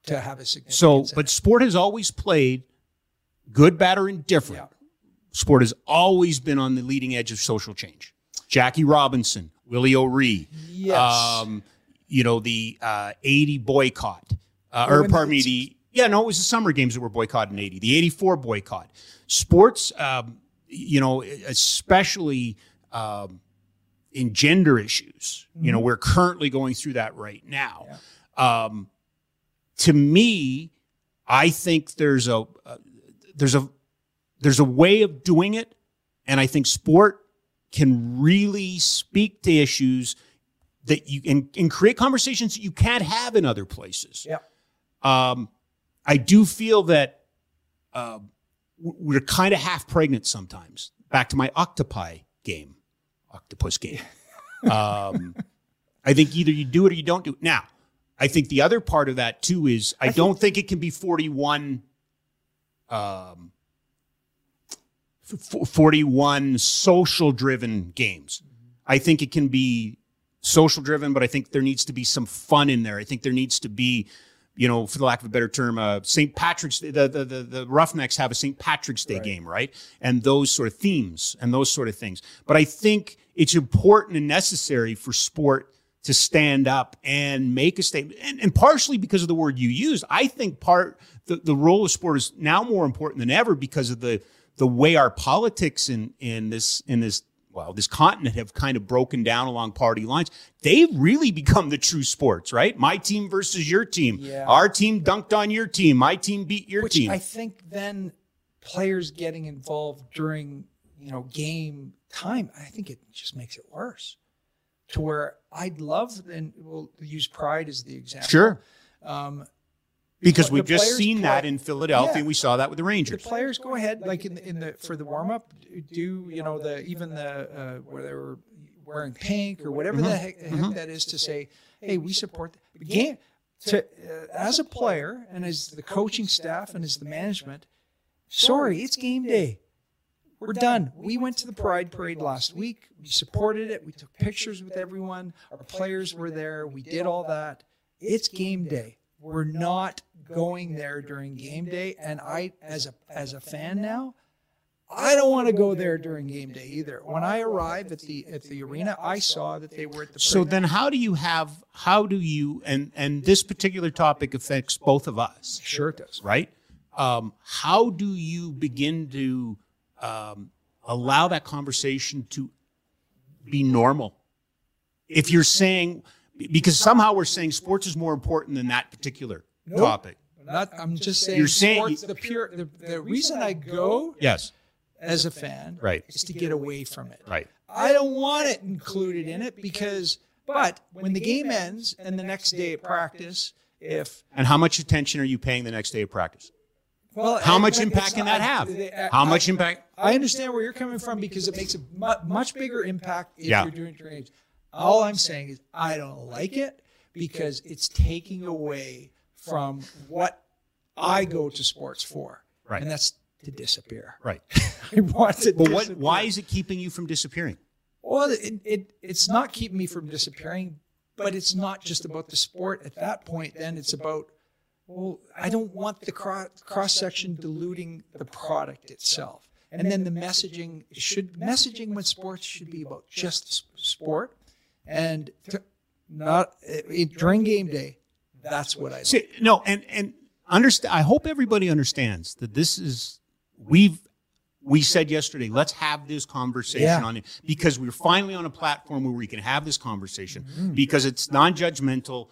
to have a significance. So, but sport has always played good, bad, or indifferent. Yeah. Sport has always been on the leading edge of social change. Jackie Robinson, Willie O'Ree, Yes. um, you know the uh, '80 boycott, uh, or pardon me, the yeah, no, it was the summer games that were boycotted in '80. The '84 boycott. Sports, um, you know, especially. Um, in gender issues. You know, Mm-hmm. we're currently going through that right now. Um, to me, I think there's a uh, there's a there's a way of doing it, and I think sport can really speak to issues that you and, and create conversations that you can't have in other places. yeah, Um, I do feel that uh, we're kind of half pregnant sometimes. Back to my octopi game, octopus game. Um, I think either you do it or you don't do it. Now, I think the other part of that too is I, don't think it can be 41, um, f- 41 social driven games. I think it can be social driven, but I think there needs to be some fun in there. I think there needs to be, you know, for the lack of a better term, uh, St. Patrick's. The, the the the Roughnecks have a St. Patrick's Day game, right? And those sort of themes and those sort of things. But I think it's important and necessary for sport to stand up and make a statement. And, and partially because of the word you used, I think part the, the role of sport is now more important than ever because of the the way our politics in in this in this well this continent have kind of broken down along party lines. They've really become the true sports, right? My team versus your team. Yeah. Our team dunked on your team. My team beat your which team. I think then players getting involved during you know game time, I think it just makes it worse. To where I'd love, and we'll use Pride as the example. sure. Um, Because we've just seen play- that in Philadelphia. Yeah. We saw that with the Rangers. the players go ahead, like in the, in the for the warm up, do you know the even the uh, where they were wearing pink or whatever Mm-hmm. the heck, heck that is to say, hey, we support the game. To uh, as a player and as the coaching staff and as the management, sorry, it's game day. We're done. We went to the Pride Parade last week. We supported it. We took pictures with everyone. Our players were there. We did all that. It's game day. We're not going there during game day. And I, as a as a fan now, I don't want to go there during game day either. When I arrived at the at the arena, I saw that they were at the. So then how do you have how do you and and this particular topic affects both of us. sure it does. right? Um, how do you begin to um, allow that conversation to be normal? If you're saying, because somehow we're saying sports is more important than that particular topic. Not, I'm just saying. You're saying- sports, the pure the, the reason I go Yes. as a fan Right. is to get away from it. Right. I don't want it included in it because, but when the game ends and the next day at practice, if And how much attention are you paying the next day of practice? well, How I- much impact can that have? I- How much I- impact? I understand where you're coming from because it makes a mu- much bigger impact if Yeah. you're doing drainage. All I'm saying is I don't like it because it's taking away from what I go to sports for, Right. and that's to disappear. Right. I want to. But what? disappear. Why is it keeping you from disappearing? Well, it, it it's not keeping me from disappearing, but it's not just about the sport. At that point, then it's about well, I don't want the cross cross section diluting the product itself, and then the messaging should messaging when sports should be about just sport, and to, not it, during game day. That's what I. See, no, and and understand. I hope everybody understands that this is we've we said yesterday. Let's have this conversation Yeah. on it because we're finally on a platform where we can have this conversation Mm-hmm. because it's non-judgmental.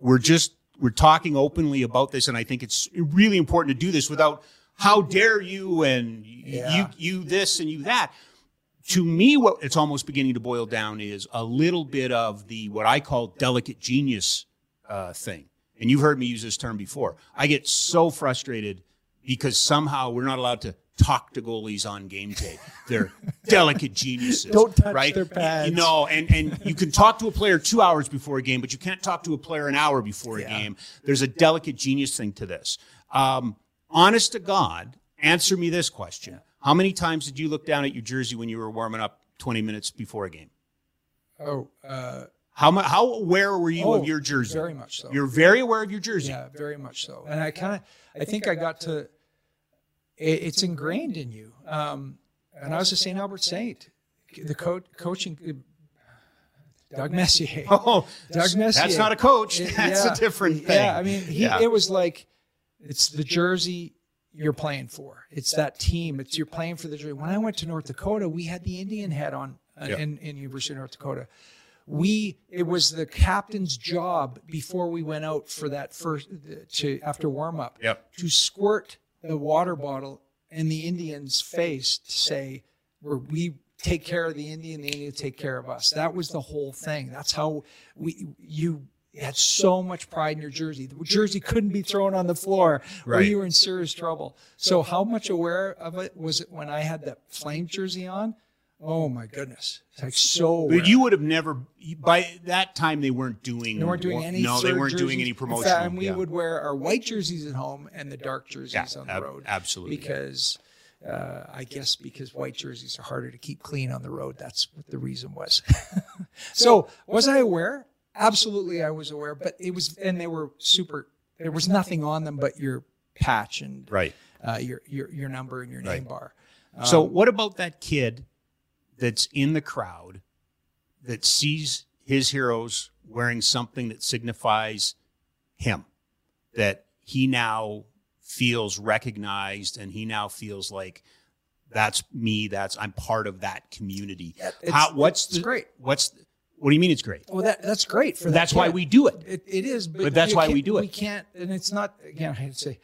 We're just we're talking openly about this, and I think it's really important to do this without how dare you and Yeah. you you this and you that. To me, what it's almost beginning to boil down is a little bit of the what I call delicate genius uh, thing. And you've heard me use this term before. I get so frustrated because somehow we're not allowed to talk to goalies on game day. They're delicate geniuses. Don't touch right? their pads. You know, and, and you can talk to a player two hours before a game, but you can't talk to a player an hour before a game. There's a delicate genius thing to this. Um, honest to God, answer me this question. How many times did you look down at your jersey when you were warming up 20 minutes before a game? Oh, uh, How, mu- how aware were you Oh, of your jersey? very much so. You're very aware of your jersey. Yeah, very much so. And I kind of, I think I got to, it, it's ingrained in you. Um, and I was a St. Albert Saint, the coach, coaching, Doug Messier. Oh, Doug Messier. that's not a coach. That's yeah. a different thing. Yeah, I mean, he, Yeah. it was like, it's the jersey you're playing for. It's that team. It's you're playing for the dream. When I went to North Dakota, we had the Indian head on uh, Yeah. in, in University of North Dakota. We it was the captain's job before we went out for that first to after warm up Yep. to squirt the water bottle in the Indian's face to say, "Where we take care of the Indian, the Indian take care of us." That was the whole thing. That's how we you had so much pride in your jersey. The jersey couldn't be thrown on the floor, or Right. you were in serious trouble. So, how much aware of it was it when I had that flame jersey on? Oh my goodness, it's like so. aware. But you would have never. By that time, they weren't doing. They weren't doing any. No, they weren't doing any promotion. and we yeah. would wear our white jerseys at home and the dark jerseys Yeah, on the road. absolutely. Because uh, I guess because white jerseys are harder to keep clean on the road. That's what the reason was. so was I aware? Absolutely, I was aware. But it was, and they were super. There was nothing on them but your patch and Right. uh, your your your number and your name Right. bar. So, Um, what about that kid that's in the crowd that sees his heroes wearing something that signifies him? That he now feels recognized and he now feels like that's me, that's I'm part of that community. it's- How, what's the, great. What's the, what do you mean it's great? Well, that that's great for that That's why we do it. It, it is, but, But that's why we do it. We can't, and it's not again. I hate to say,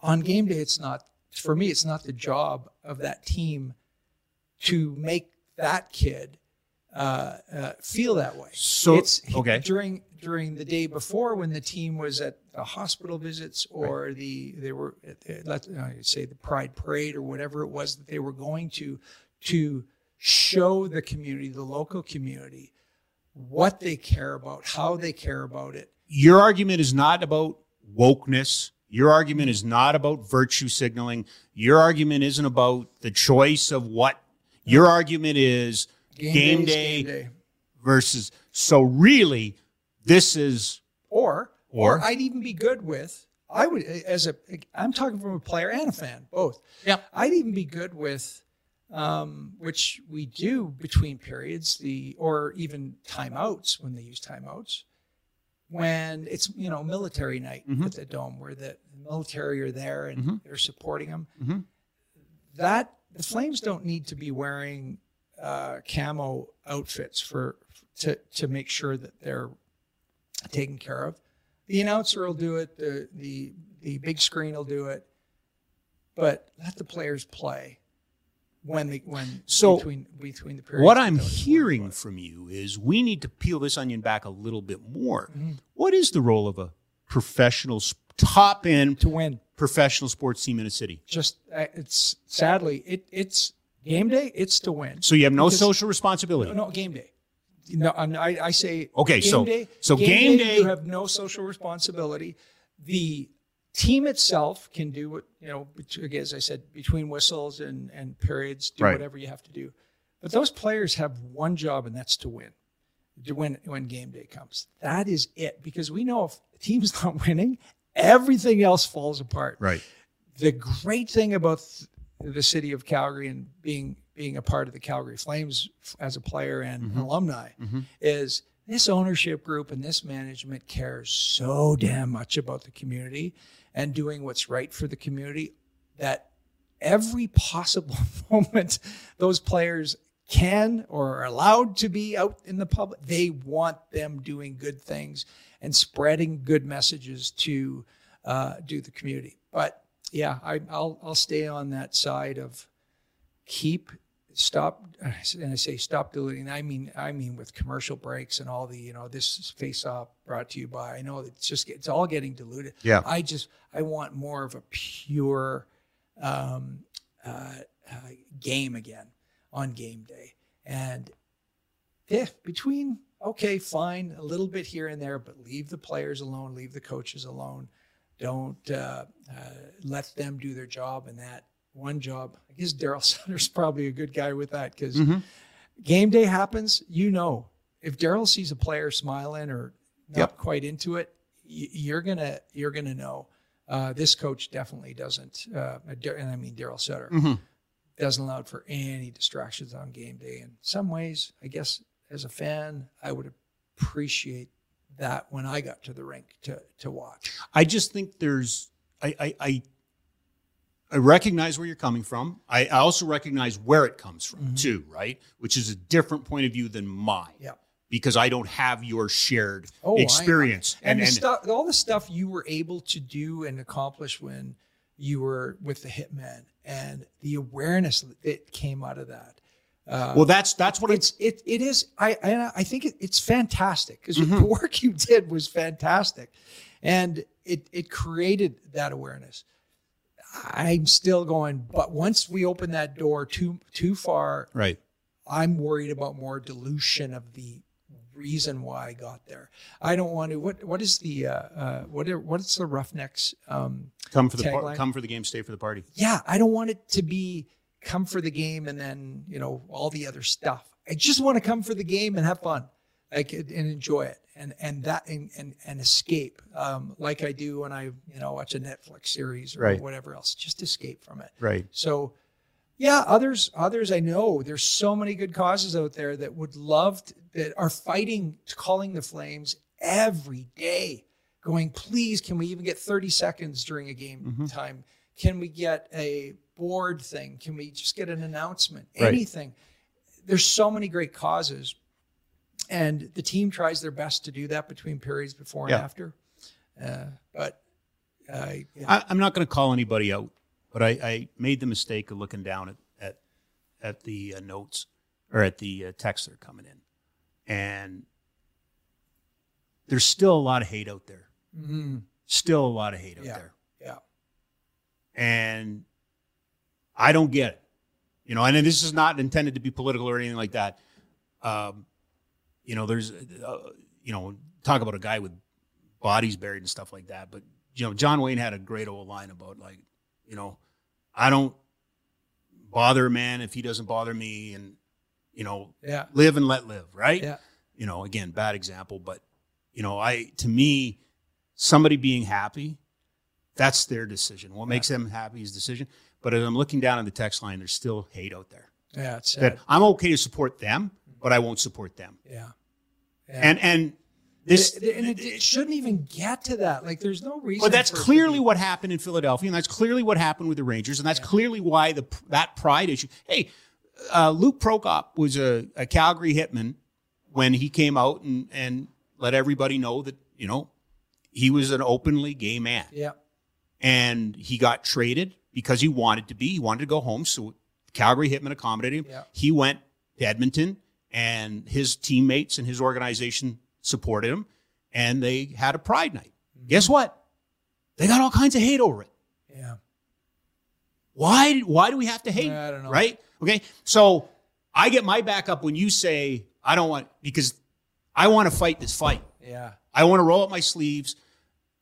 on game day, it's not for me. It's not the job of that team to make that kid uh, uh, feel that way. So- it's okay. during during the day before when the team was at the hospital visits or the they were the, let's uh, say the Pride Parade or whatever it was that they were going to to show the community, the local community, what they care about, how they care about it. your argument is not about wokeness. Your argument is not about virtue signaling. Your argument isn't about the choice of what. Your argument is game, day's day, game day. versus. So really, this is Or, Or? or I'd even be good with. I would as a I'm talking from a player and a fan, both. Yeah, I'd even be good with um, which we do between periods, the or even timeouts when they use timeouts. When it's you know military night Mhm. at the dome, where the military are there and Mhm. they're supporting them. Mhm. That the Flames don't need to be wearing uh, camo outfits for to to make sure that they're taken care of. The announcer will do it. The the the big screen will do it. But let the players play. When the when So, between between the periods. What I'm hearing from you is we need to peel this onion back a little bit more. Mm-hmm. What is the role of a professional, top end to win. professional sports team in a city? Just uh, it's sadly it it's game day. It's to win. So you have no Because- social responsibility. No, no, game day. No, I, I say Okay, game so- day, so game day- you have no social responsibility. The team itself can do what you know. Again, as I said, between whistles and and periods, do Right. whatever you have to do. But those players have one job, and that's to win. To win when game day comes. That is it. Because we know if the team's not winning, everything else falls apart Right. the great thing about the city of Calgary and being being a part of the Calgary Flames as a player and mm-hmm. alumni mm-hmm. is this ownership group and this management cares so damn much about the community and doing what's right for the community that every possible moment those players can or are allowed to be out in the public they want them doing good things and spreading good messages to uh, do the community. But yeah I, I'll, I'll stay on that side of keep stop and i say stop diluting i mean i mean with commercial breaks and all the you know this face off brought to you by i know it's just it's all getting diluted. Yeah. i just i want more of a pure um, uh, uh, game again on game day. And if between okay fine a little bit here and there but leave the players alone leave the coaches alone. Don't uh, uh, let them do their job and that one job i guess darryl sutter's probably a good guy with that because Mm-hmm. game day happens you know if darryl sees a player smiling or not Yep. quite into it you're gonna you're gonna know uh, this coach definitely doesn't uh, and i mean darryl sutter Mm-hmm. doesn't allow for any distractions on game day. In some ways, I guess as a fan, I would appreciate that when I got to the rink to to watch. I just think there's I I I, I recognize where you're coming from. I, I also recognize where it comes from too, right? Which is a different point of view than mine. Yeah. Because I don't have your shared Oh, I- experience. And, the stuff, all the stuff you were able to do and accomplish when you were with the Hitmen, and the awareness that came out of that. Uh, well, that's that's what it's. it's it it is I I, I think it, it's fantastic because Mm-hmm. the work you did was fantastic, and it it created that awareness. I'm still going, but once we open that door too too far, Right. I'm worried about more dilution of the reason why I got there. I don't want to. What what is the uh, uh, what are, what is the Roughnecks? Um, Come for the par- come for the game, stay for the party. yeah, I don't want it to be come for the game and then you know all the other stuff. I just want to come for the game and have fun, like and enjoy it, and and that and and, and escape, um, like I do when I you know watch a Netflix series or Right. whatever else. Just escape from it. Right. So, yeah, others others I know there's so many good causes out there that would love to, that are fighting calling the flames every day going please can we even get 30 seconds during a game Mm-hmm. time can we get a board thing can we just get an announcement Right. anything there's so many great causes and the team tries their best to do that between periods before and Yeah. after uh, but uh, yeah. I, I'm not going to call anybody out, but I, I made the mistake of looking down at at, at the uh, notes or at the uh, texts that are coming in, and there's still a lot of hate out there. Mhm. Still a lot of hate out yeah there, yeah and I don't get it. You know, and this is not intended to be political or anything like that. Um, you know, there's, uh, you know, talk about a guy with bodies buried and stuff like that. But you know, John Wayne had a great old line about like, you know, I don't bother a man if he doesn't bother me, and you know, yeah live and let live, right? yeah You know, again, bad example, but you know, I to me, somebody being happy, that's their decision. What makes them happy is decision. But as I'm looking down on the text line, there's still hate out there. yeah it's That sad. I'm okay to support them, but I won't support them. yeah And and this It- and it, it shouldn't even get to that. Like, there's no reason. But that's for it to clearly what happened in Philadelphia, and that's clearly what happened with the Rangers, and that's clearly why the that pride issue. Hey, uh, Luke Prokop was a, a Calgary hitmen when he came out and and let everybody know that you know he was an openly gay man, Yeah, and he got traded because he wanted to be. He wanted to go home, so Calgary Hitmen accommodated him. Yeah. He went to Edmonton, and his teammates and his organization supported him, and they had a Pride night. Mm-hmm. Guess what? They got all kinds of hate over it. Yeah. Why? Why do we have to hate? I don't know. Right? Okay. So I get my back up when you say I don't want because I want to fight this fight. Yeah. I want to roll up my sleeves,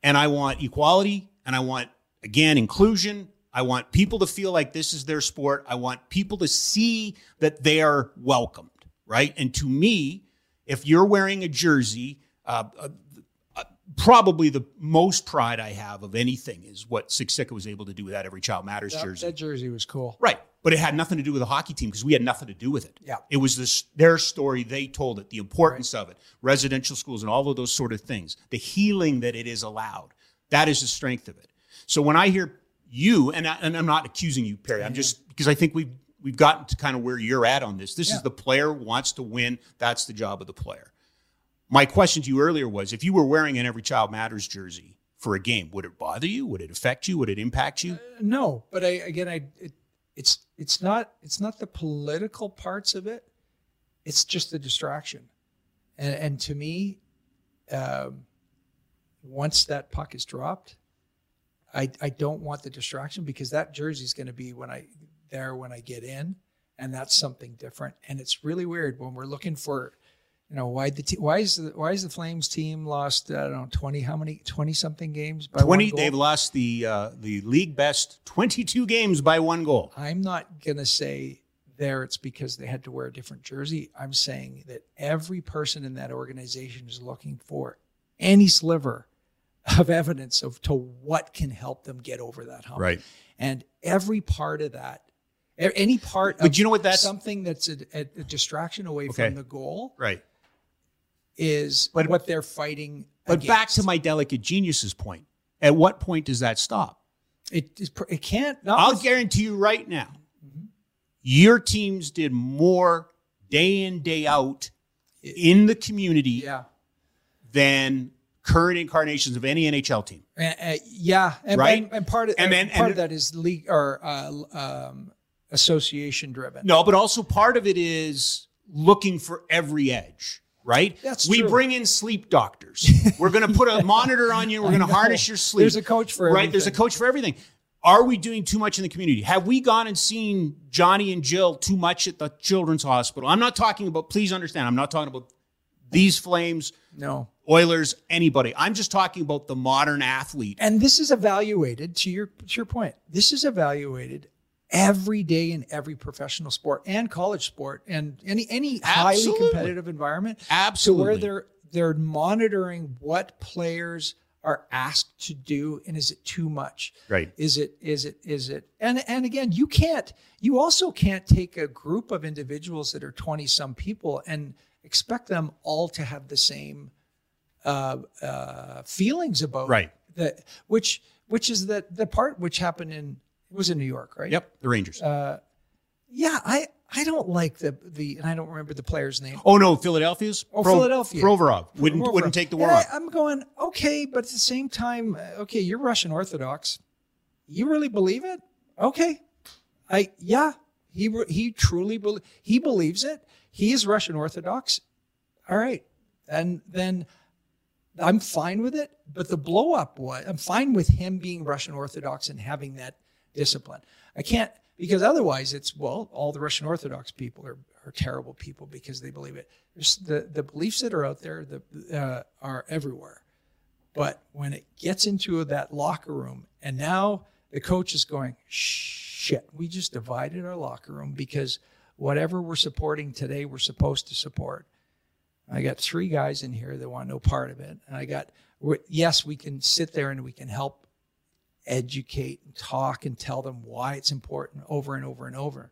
and I want equality, and I want again inclusion. I want people to feel like this is their sport. I want people to see that they are welcomed. Right? And to me, if you're wearing a jersey, uh, uh, uh, probably the most pride I have of anything is what Siksika was able to do with that Every Child Matters That, jersey. that jersey was cool. Right. But it had nothing to do with the hockey team because we had nothing to do with it. Yeah. It was this their story. They told it, the importance of it, residential schools and all of those sort of things, the healing that it is allowed. That is the strength of it. So when I hear you, and, I, and I'm not accusing you, Perry, I'm just because I think we've we've gotten to kind of where you're at on this. This Yeah. is the player wants to win. That's the job of the player. My question to you earlier was if you were wearing an Every Child Matters jersey for a game, would it bother you? Would it affect you? Would it impact you? No, but I again, I it, it's it's not it's not the political parts of it. It's just the distraction, and and to me, um, once that puck is dropped, I I don't want the distraction because that jersey is going to be when I there when I get in, and that's something different. And it's really weird when we're looking for. You know why the te- why is the why is the Flames team lost I don't know twenty how many twenty something games by one Twenty. goal? They've lost the uh, the league best twenty-two games by one goal. I'm not going to say there it's because they had to wear a different jersey. I'm saying that every person in that organization is looking for any sliver of evidence of to what can help them get over that hump. Right. And every part of that, any part But of you know what that's- something that's a, a, a distraction away Okay. from the goal Right. is But- what they're fighting. But back to my delicate genius's point. At what point does that stop? it, it can't. Not I'll with- guarantee you right now, your teams did more day in, day out in the community yeah. than current incarnations of any NHL team. Uh, uh, yeah, and, Right? and, and part of And part of that is league or uh, um, association driven. No, but also part of it is looking for every edge, right? That's we true. bring in sleep doctors. We're going to put a monitor on you. We're going to harness your sleep. There's a coach for right. There's a everything. coach for everything. Are we doing too much in the community? Have we gone and seen Johnny and Jill too much at the children's hospital? I'm not talking about. Please understand. I'm not talking about these Flames, No, Oilers, anybody. I'm just talking about the modern athlete. and this is evaluated to your to your point. This is evaluated every day in every professional sport and college sport and any any highly competitive environment. Absolutely. To where they're they're monitoring what players are asked to do and is it too much? Right. Is it is it is it and and again you can't you also can't take a group of individuals that are 20 some people and expect them all to have the same uh, uh, feelings about Right. that which which is that the part which happened in it was in New York right Yep. The Rangers. yeah I I don't like the the and I don't remember the player's name oh no, Philadelphia's. Oh, Philadelphia. Provorov wouldn't Provorov. wouldn't take the war I, I'm going okay, but at the same time, uh, okay, you're Russian Orthodox. You really believe it? Okay, I yeah, he he truly bel he believes it. He is Russian Orthodox. All right, and then I'm fine with it. But the blow up was I'm fine with him being Russian Orthodox and having that discipline. I can't because otherwise it's well all the Russian Orthodox people are, are terrible people because they believe it. There's the the beliefs that are out there the, uh, are everywhere. But when it gets into that locker room, and now the coach is going, shit, we just divided our locker room because whatever we're supporting today, we're supposed to support. I got three guys in here that want no part of it. And I got, yes, we can sit there and we can help educate and talk and tell them why it's important over and over and over.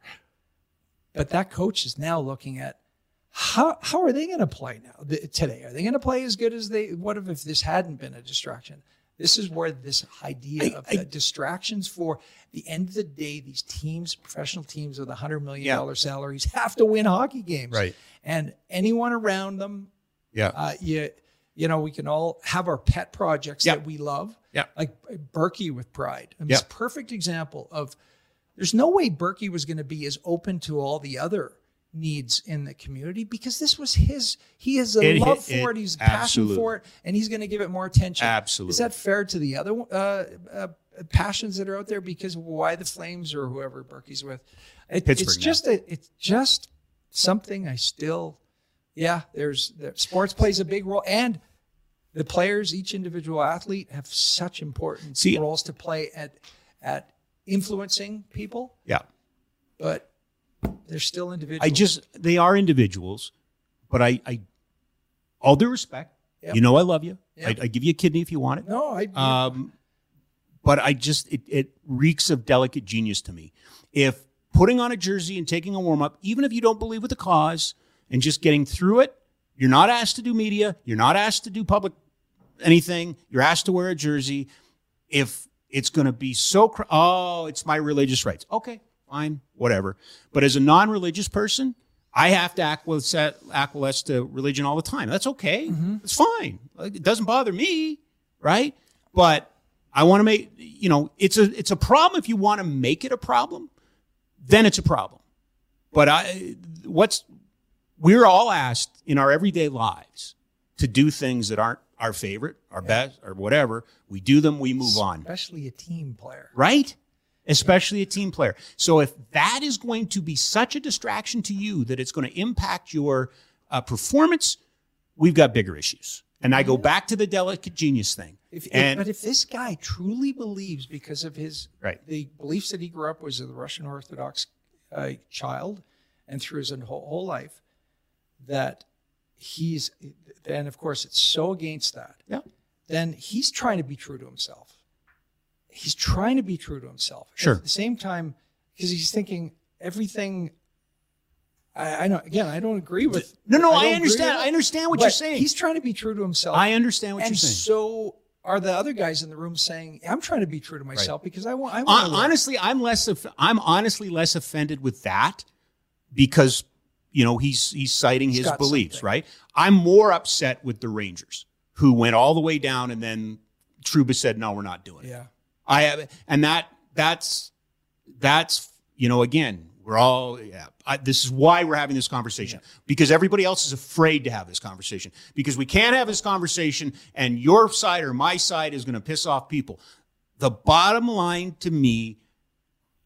But that coach is now looking at how how are they going to play now th- today? Are they going to play as good as they? What if if this hadn't been a distraction? This is where this idea I- of I- the distractions for the end of the day, these teams, professional teams with a hundred million Yeah. salaries, have to win hockey games, Right. And anyone around them, Yeah. uh, you you know, we can all have our pet projects Yeah. that we love, Yeah. like Burkie with Pride. I mean, Yeah. It's a perfect example of There's no way Burkie was going to be as open to all the other needs in the community because this was his. He has a It- love it- for it. He's passion for it, and he's going to give it more attention. Absolutely. Is that fair to the other uh, uh, passions that are out there? Because why the Flames or whoever Burkie's with? It, Pittsburgh it's now. just a, it's just something I still. Yeah, there's the sports plays a big role, and the players, each individual athlete, have such important See- roles to play at at influencing people. Yeah. But they're still individuals. I just they are individuals, but I, I all due respect, Yep. you know I love you. Yep. I, I give you a kidney if you want it. no, I Um, but I just it, it reeks of delicate genius to me. If putting on a jersey and taking a warm up, even if you don't believe with the cause, and just getting through it, you're not asked to do media. You're not asked to do public anything. You're asked to wear a jersey. If it's going to be so, cr- oh, it's my religious rights. Okay, fine, whatever. But as a non-religious person, I have to acquiesce, acquiesce to religion all the time. That's okay. Mm-hmm. It's fine. It doesn't bother me, right? But I want to make you know it's a it's a problem if you want to make it a problem, then it's a problem. But I what's we're all asked in our everyday lives to do things that aren't our favorite, our best, or whatever. We do them, we move on especially a team player. right? Especially a team player. So if that is going to be such a distraction to you that it's going to impact your uh, performance, we've got bigger issues. And I go back to the delicate genius thing. If, if- and but if this guy truly believes, because of his Right. the beliefs that he grew up was a Russian Orthodox uh, child, and through his whole, whole life, that he's, and of course it's so against that. Yeah. Then he's trying to be true to himself. He's trying to be true to himself. Sure. At the same time, because he's thinking everything. I, I know. Again, I don't agree with. no, no, don't I understand. I understand what you're saying. He's trying to be true to himself I understand what and you're saying. so are the other guys in the room saying, "I'm trying to be true to myself because I want." I want to honestly, I'm less. Of, I'm honestly less offended with that because you know he's he's citing He's his beliefs, something. right? I'm more upset with the Rangers who went all the way down and then Trouba said, "No, we're not doing it." Yeah. I have, and that that's that's you know again we're all yeah. I, this is why we're having this conversation because everybody else is afraid to have this conversation because we can't have this conversation and your side or my side is going to piss off people. The bottom line to me,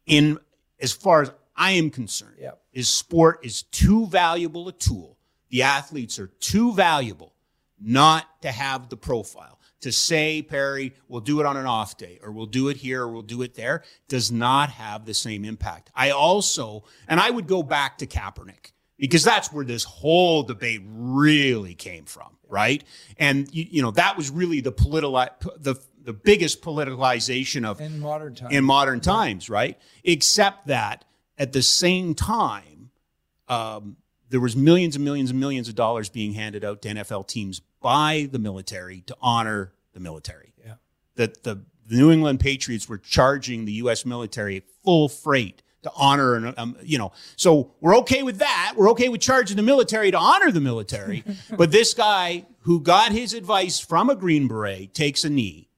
in as far as I am concerned, Yep. is sport is too valuable a tool. The athletes are too valuable not to have the profile. To say, Perry, we'll do it on an off day, or we'll do it here, or we'll do it there, does not have the same impact. I also, and I would go back to Kaepernick because that's where this whole debate really came from, right? And you, you know that was really the political, the the biggest politicalization of in modern times. in modern times, right? Except that at the same time, um, there was millions and millions and millions of dollars being handed out to NFL teams by the military to honor the military. Yeah. That the, the New England Patriots were charging the U.S. military full freight to honor, and um, you know, so we're okay with that. We're okay with charging the military to honor the military. but this guy who got his advice from a Green Beret takes a knee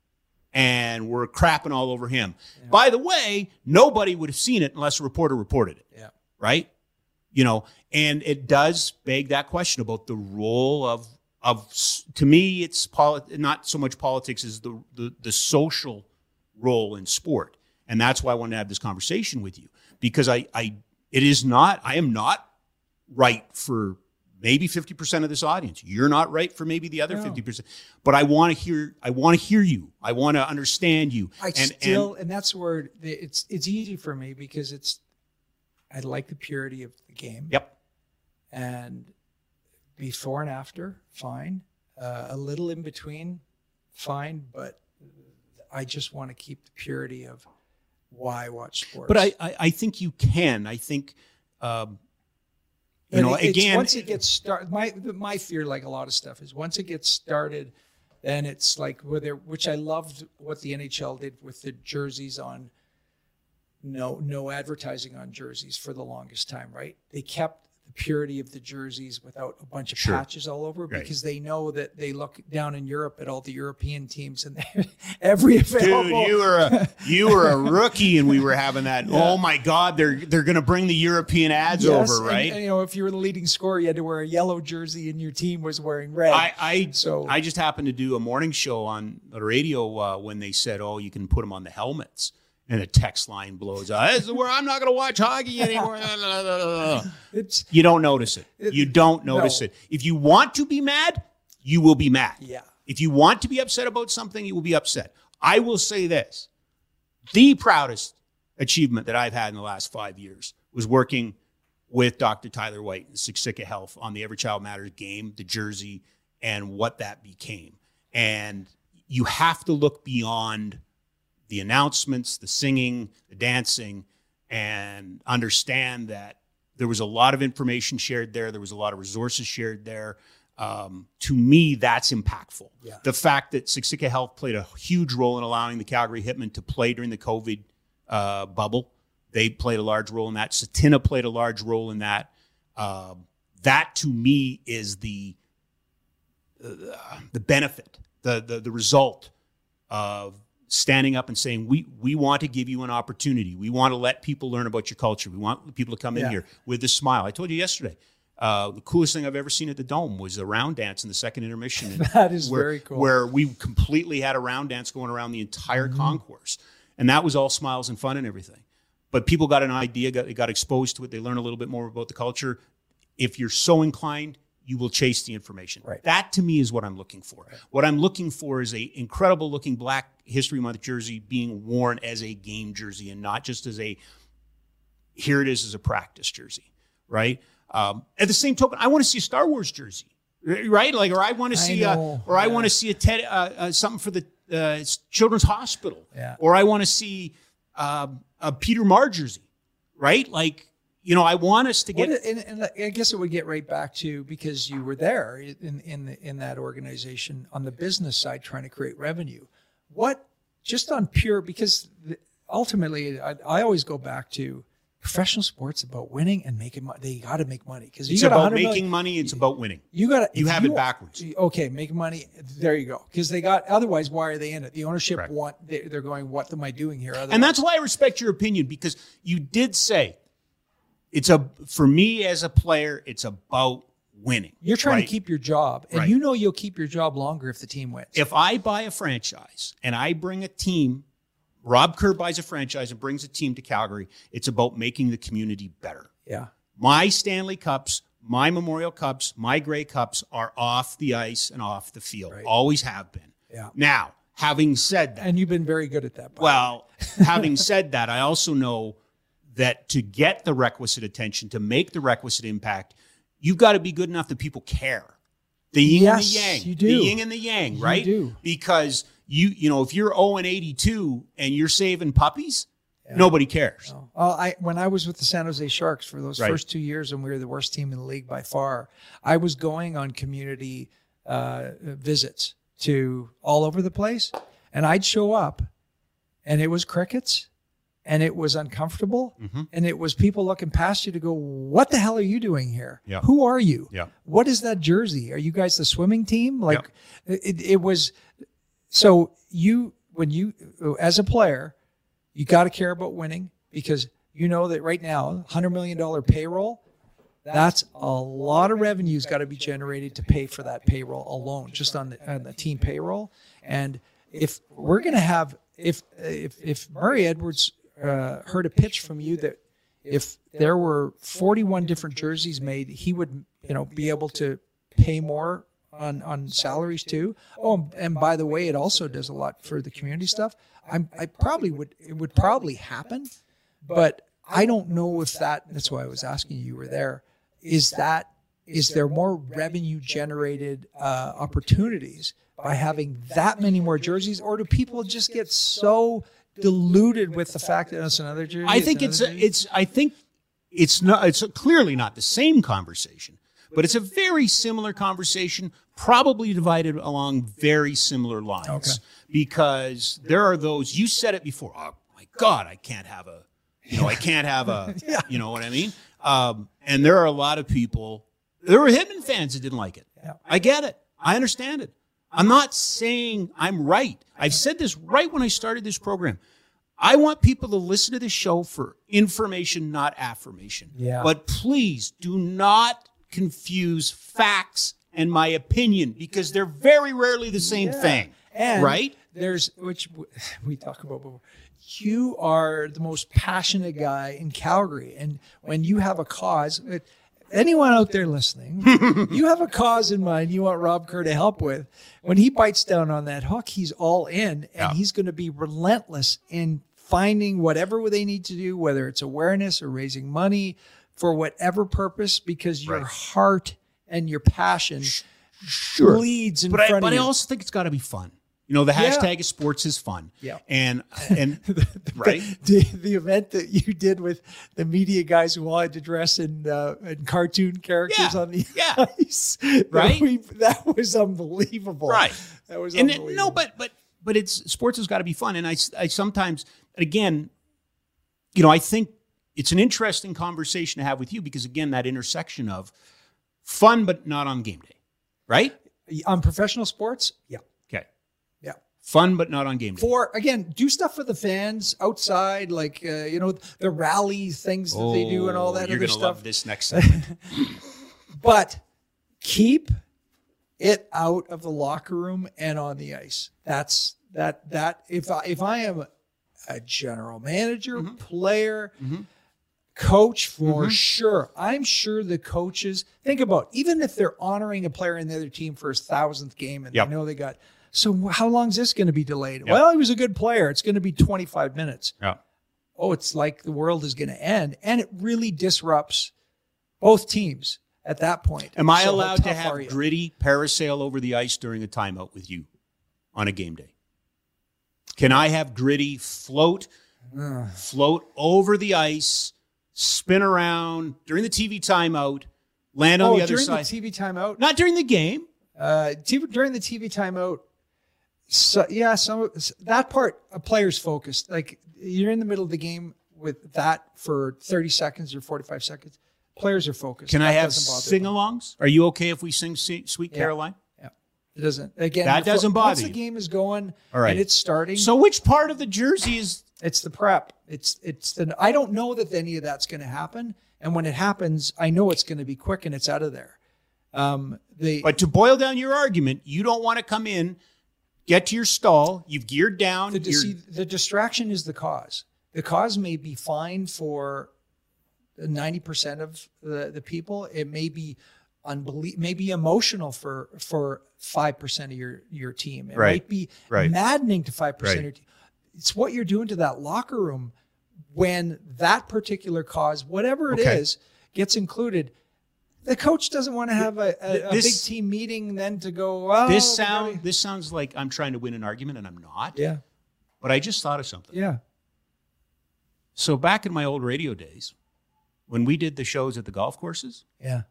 and we're crapping all over him. By the way, nobody would have seen it unless a reporter reported it. Yeah. Right? You know, and it does beg that question about the role of of to me it's polit- not so much politics as the, the the social role in sport. And that's why I wanted to have this conversation with you because I I it is not I am not right for maybe 50% of this audience. You're not right for maybe the other No. 50%. But I want to hear I want to hear you. I want to understand you. I and, still, and and, that's where it's it's easy for me because it's I like the purity of the game. yep. And before and after, fine. Uh, a little in between, fine. But I just want to keep the purity of why I watch sports. But I, I I think you can. I think um you know it- again once it gets started, my my fear, like a lot of stuff, is once it gets started, then it's like whether which I loved what the NHL did with the jerseys on. No, no advertising on jerseys for the longest time, right? They kept the purity of the jerseys without a bunch of Sure. patches all over Right. because they know that they look down in Europe at all the European teams and every available. Dude, you were a you were a rookie, and we were having that. Yeah. Oh my God, they're they're going to bring the European ads Yes, over, and- right? and, you know, if you were the leading scorer, you had to wear a yellow jersey, and your team was wearing red. I, I So- I just happened to do a morning show on the radio uh, when they said, "Oh, you can put them on the helmets," and a text line blows up. This is where I'm not going to watch hockey anymore. it's you don't notice it. It- You don't notice no. it. If you want to be mad, you will be mad. Yeah. If you want to be upset about something, you will be upset. I will say this: the proudest achievement that I've had in the last five years was working with Dr. Tyler White and Siksika Health on the Every Child Matters game, the jersey, and what that became. And you have to look beyond the announcements, the singing, the dancing, and understand that there was a lot of information shared there. There was a lot of resources shared there. Um, to me, that's impactful. Yeah. The fact that Siksika Health played a huge role in allowing the Calgary Hitmen to play during the COVID uh, bubble, they played a large role in that. Tsuut'ina played a large role in that. Um, that to me is the the benefit, the the, the result of standing up and saying we we want to give you an opportunity. We want to let people learn about your culture. We want people to come in Yeah. here with a smile. I told you yesterday. Uh, the coolest thing I've ever seen at the Dome was a round dance in the second intermission. And That is where, very cool. Where we completely had a round dance going around the entire Mm-hmm. concourse, and that was all smiles and fun and everything. But people got an idea, got, they got exposed to it. They learned a little bit more about the culture. If you're so inclined, you will chase the information. Right. That to me is what I'm looking for. What I'm looking for is a incredible looking Black History Month jersey being worn as a game jersey and not just as a here it is as a practice jersey, right? Um, at the same token, I want to see a Star Wars jersey, right? Like, or I want to see, a, or I want to see a Ted, uh, uh, something for the uh, Children's Hospital, Yeah. or I want to see um, a Peter Marr jersey, right? Like, you know, I want us to get. What- and, and I guess it would get right back to because you were there in in the, in that organization on the business side trying to create revenue. What just on pure because ultimately I, I always go back to professional sports about winning and making money. They got to make money because you got about making million- money. It's about winning. You got You have it backwards. Okay, make money. There you go. Because they got otherwise, why are they in it? The ownership Correct. want they, they're going. What am I doing here? Otherwise, And that's why I respect your opinion because you did say it's a for me as a player, it's about winning. you're trying right? to keep your job, and Right. you know you'll keep your job longer if the team wins. If I buy a franchise and I bring a team, Rob Kerr buys a franchise and brings a team to Calgary, it's about making the community better. yeah. My Stanley Cups, my Memorial Cups, my Grey Cups are off the ice and off the field. Right. Always have been. Yeah. Now, having said that, And you've been very good at that. by the way. Well, having said that, I also know that to get the requisite attention, to make the requisite impact, you've got to be good enough that people care. The yin Yes, and the yang. you do. The yin and the yang, right? You do. Because you, you know, if you're 0 and 82 and you're saving puppies, nobody cares. Oh, I when I was with the San Jose Sharks for those Right. first two years, and we were the worst team in the league by far. I was going on community uh, visits to all over the place, and I'd show up, and it was crickets, and it was uncomfortable, Mm-hmm. and it was people looking past you to go, "What the hell are you doing here? Yeah. Who are you? Yeah. What is that jersey? Are you guys the swimming team? Like, it, it was." So you, when you, as a player, you got to care about winning because you know that right now, hundred million dollar payroll, that's a lot of revenue's got to be generated to pay for that payroll alone, just on the, on the team payroll. And if we're going to have, if if if Murray Edwards uh, heard a pitch from you that if there were 41 different jerseys made, he would you know be able to pay more on on salaries too. Oh, and by the way, it also does a lot for the community stuff. I'm I probably would it would probably happen, but I don't know if that. That's why I was asking you. You were there. Is that is there more revenue generated uh, opportunities by having that many more jerseys, or do people just get so diluted with the fact that it's another jersey? I think it's another it's I think it's not it's clearly not the same conversation, but it's a very similar conversation, probably divided along very similar lines. Okay. Because there are those you said it before. Oh my God, I can't have a you know I can't have a you know what I mean. Um, and there are a lot of people. There were Hitmen fans that didn't like it. Yeah. I get it. I understand it. I'm not saying I'm right. I've said this right when I started this program. I want people to listen to this show for information, not affirmation. Yeah. But please do not confuse facts and my opinion because they're very rarely the same Yeah. thing. And right? There's which we talk about before. You are the most passionate guy in Calgary, and when you have a cause, uh, anyone out there listening, you have a cause in mind you want Rob Kerr to help with. When he bites down on that hook, he's all in, and Yeah. he's going to be relentless in finding whatever they need to do, whether it's awareness or raising money for whatever purpose, because your Right. heart and your passion Sure. leads in but I, but I also think it's got to be fun. You know, the Yeah. hashtag is sports is fun. Yeah. And and right. the, the event that you did with the media guys who wanted to dress in uh, in cartoon characters Yeah, on the yeah. ice, Right? We, that was unbelievable. Right. That was and it, no, but but but it's sports has got to be fun. And I I sometimes again, you know, I think it's an interesting conversation to have with you because again, that intersection of fun but not on game day, right? on professional sports, yeah. Fun but not on game day. For again, do stuff for the fans outside, like uh, you know the rally things that they do and all Oh, that You're other gonna stuff. love this next segment. but keep it out of the locker room and on the ice. That's that that if I if I am a general manager, Mm-hmm. player, coach for sure. I'm sure the coaches think about even if they're honoring a player in the other team for his thousandth game and Yep. they know they got so how long is this going to be delayed? Well, he was a good player. It's going to be 25 minutes. yeah. Oh, it's like the world is going to end. And it really disrupts both teams at that point. Am I So allowed to have gritty parasail over the ice during a timeout with you on a game day? Can I have gritty float, float over the ice, spin around during the TV timeout, land on oh, the other during side? the TV timeout? Not during the game. Uh, during the TV timeout, so, yeah, some that part a player's focused. Like you're in the middle of the game with that for 30 seconds or 45 seconds. Players are focused. Can I have doesn't bother sing them. alongs? Are you okay if we sing Sweet Yeah. Caroline? Yeah, it doesn't. Again, That doesn't bother Once you. the game is going All right. and it's starting, So, which part of the jersey is. It's the prep. It's it's the. I don't know that any of that's going to happen. And when it happens, I know it's going to be quick and it's out of there. Um, the But to boil down your argument, you don't want to come in, get to your stall, you've geared down. the, see, the distraction is the cause. The cause may be fine for ninety percent of the, the people. It may be unbelie- may be emotional for for five percent of your your team. It Right. might be Right. maddening to five percent of your team. It's what you're doing to that locker room when that particular cause, whatever it is, Okay. gets included. The coach doesn't want to have a, a, a big team meeting then to go. Oh, this sound gotta-" this sounds like I'm trying to win an argument and I'm not. Yeah, But I just thought of something. yeah. So back in my old radio days, when we did the shows at the golf courses, Yeah.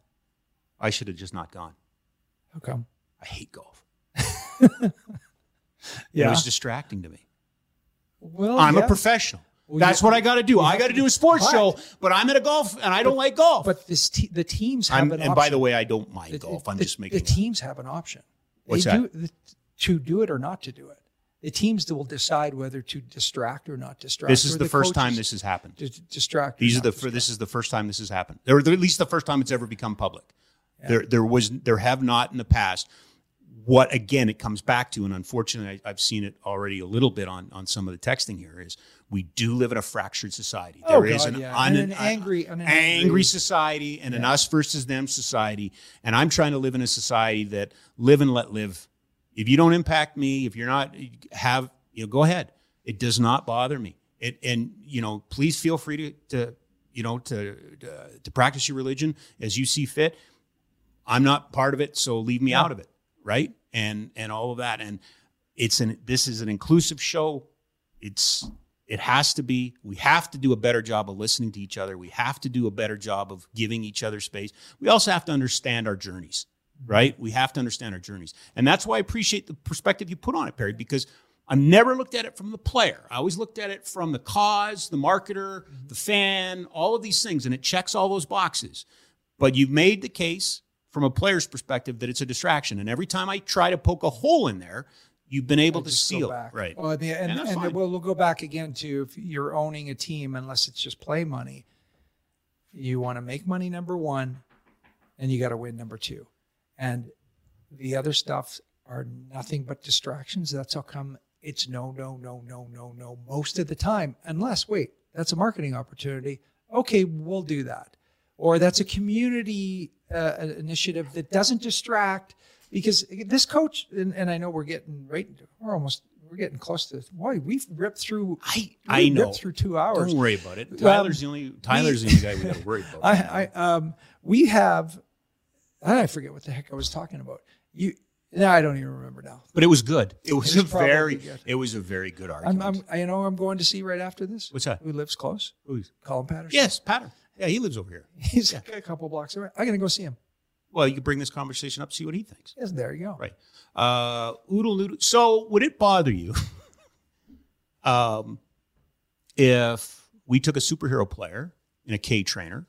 I should have just not gone. How come? I hate golf. Yeah. It was distracting to me. Well, I'm a professional. Well, That's what I got to do. I got to do a sports show, but I'm at a golf and I don't like golf. But this te- the teams have I'm, an and option. by the way, I don't mind The- golf. I'm the, just making the teams have an option. What's they that? Do, the, to do it or not to do it. The teams that will decide whether to distract or not distract. This is or the, first time coaches this has happened. to distract. or These are not the distract. this is the first time this has happened. Or at least the first time it's ever become public. There there was there have not in the past. What again? It comes back to, and unfortunately, I, I've seen it already a little bit on on some of the texting here. Is we do live in a fractured society. Oh, There is God, an, yeah. un- And an uh, angry- an angry, angry- society, and an us versus them society. And I'm trying to live in a society that live and let live. If you don't impact me, if you're not have, you know, go ahead. It does not bother me. It and you know, please feel free to to you know to to, to practice your religion as you see fit. I'm not part of it, so leave me out of it, right? And and all of that. And it's an this is an inclusive show. It's it has to be. We have to do a better job of listening to each other. We have to do a better job of giving each other space. We also have to understand our journeys, right? We have to understand our journeys. And that's why I appreciate the perspective you put on it, Perry, because I never looked at it from the player. I always looked at it from the cause, the marketer, the fan, all of these things, and it checks all those boxes. But you've made the case from a player's perspective that it's a distraction. And every time I try to poke a hole in there, you've been able to just go seal it. back. Right. Well, the, and And and we'll, we'll go back again to if you're owning a team, unless it's just play money, you want to make money number one, and you got to win number two, and the other stuff are nothing but distractions. That's how come it's no, no, no, no, no, no most of the time. Unless wait, that's a marketing opportunity. Okay, we'll do that, or that's a community uh, initiative that doesn't distract because this coach and, and I know we're getting right we're almost we're getting close to why we've ripped through I I know. through two hours. Don't worry about it. Um, Tyler's the only Tyler's the only guy we got to worry about. I, I um we have I forget what the heck I was talking about. You no, I don't even remember now. but it was good. It was, It was a very good. it was a very good I'm, argument. I'm you know I'm going to see right after this. What's that? Who lives close? Who's- Colin Patterson. yes, Patter. Yeah, he lives over here. he's a couple blocks away. I'm gonna go see him. Well, you could bring this conversation up, see what he thinks. Yes, there you go. Right. Uh, oodle noodle. So, would it bother you um, if we took a superhero player in a K trainer,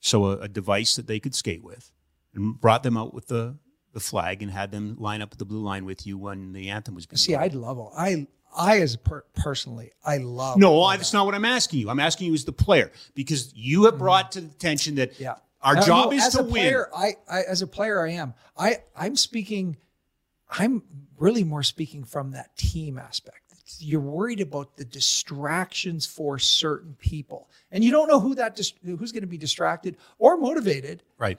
so a, a device that they could skate with, and brought them out with the, the flag and had them line up at the blue line with you when the anthem was being See, played? I'd love all I I as per, personally, I love No, I, that's not what I'm asking you. I'm asking you as the player because you have brought to the attention that Mm-hmm. Yeah. our Uh, job no, is as to a win. player, I, I as a player, I am. I I'm speaking. I'm really more speaking from that team aspect. You're worried about the distractions for certain people, and you don't know who that dis- who's going to be distracted or motivated. Right.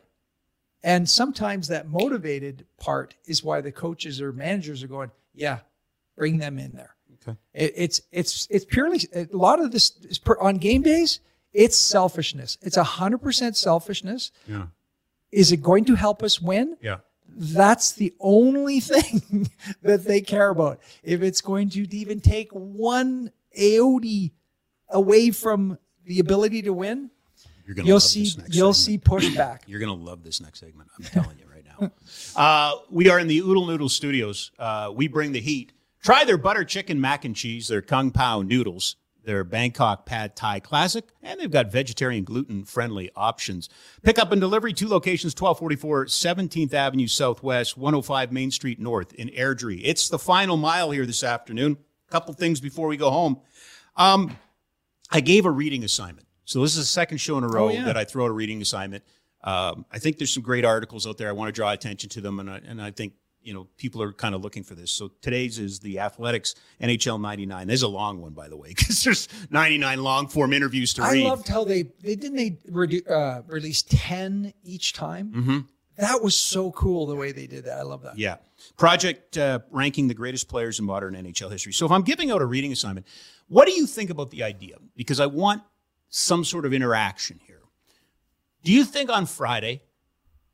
And sometimes that motivated part is why the coaches or managers are going, "Yeah, bring them in there." Okay. It, it's it's it's purely a lot of this is per, on game days. It's selfishness. It's hundred percent selfishness. Yeah. Is it going to help us win? Yeah. That's the only thing that they care about. If it's going to even take one aote away from the ability to win, You're gonna you'll see you'll segment. see pushback. You're going to love this next segment. I'm telling you right now. Uh, we are in the Oodle Noodle Studios. Uh, we bring the heat. Try their butter chicken mac and cheese, their kung pao noodles, their Bangkok pad thai classic, and they've got vegetarian gluten friendly options. Pick up and delivery, two locations 1244 17th Avenue Southwest, 105 Main Street North in Airdrie. It's the final mile here this afternoon. A couple things before we go home. Um, I gave a reading assignment. So this is the second show in a row Oh, yeah. that I throw out a reading assignment. Um, I think there's some great articles out there. I want to draw attention to them, and I, and I think you know people are kind of looking for this. So today's is the Athletic's NHL 99. There's a long one, by the way, because there's 99 long form interviews to I read. I loved how they they didn't they redu- uh, release ten each time. Mm-hmm. That was so cool the way they did that. I love that. Yeah. Project uh, ranking the greatest players in modern NHL history. So if I'm giving out a reading assignment, what do you think about the idea? Because I want some sort of interaction here. Do you think on Friday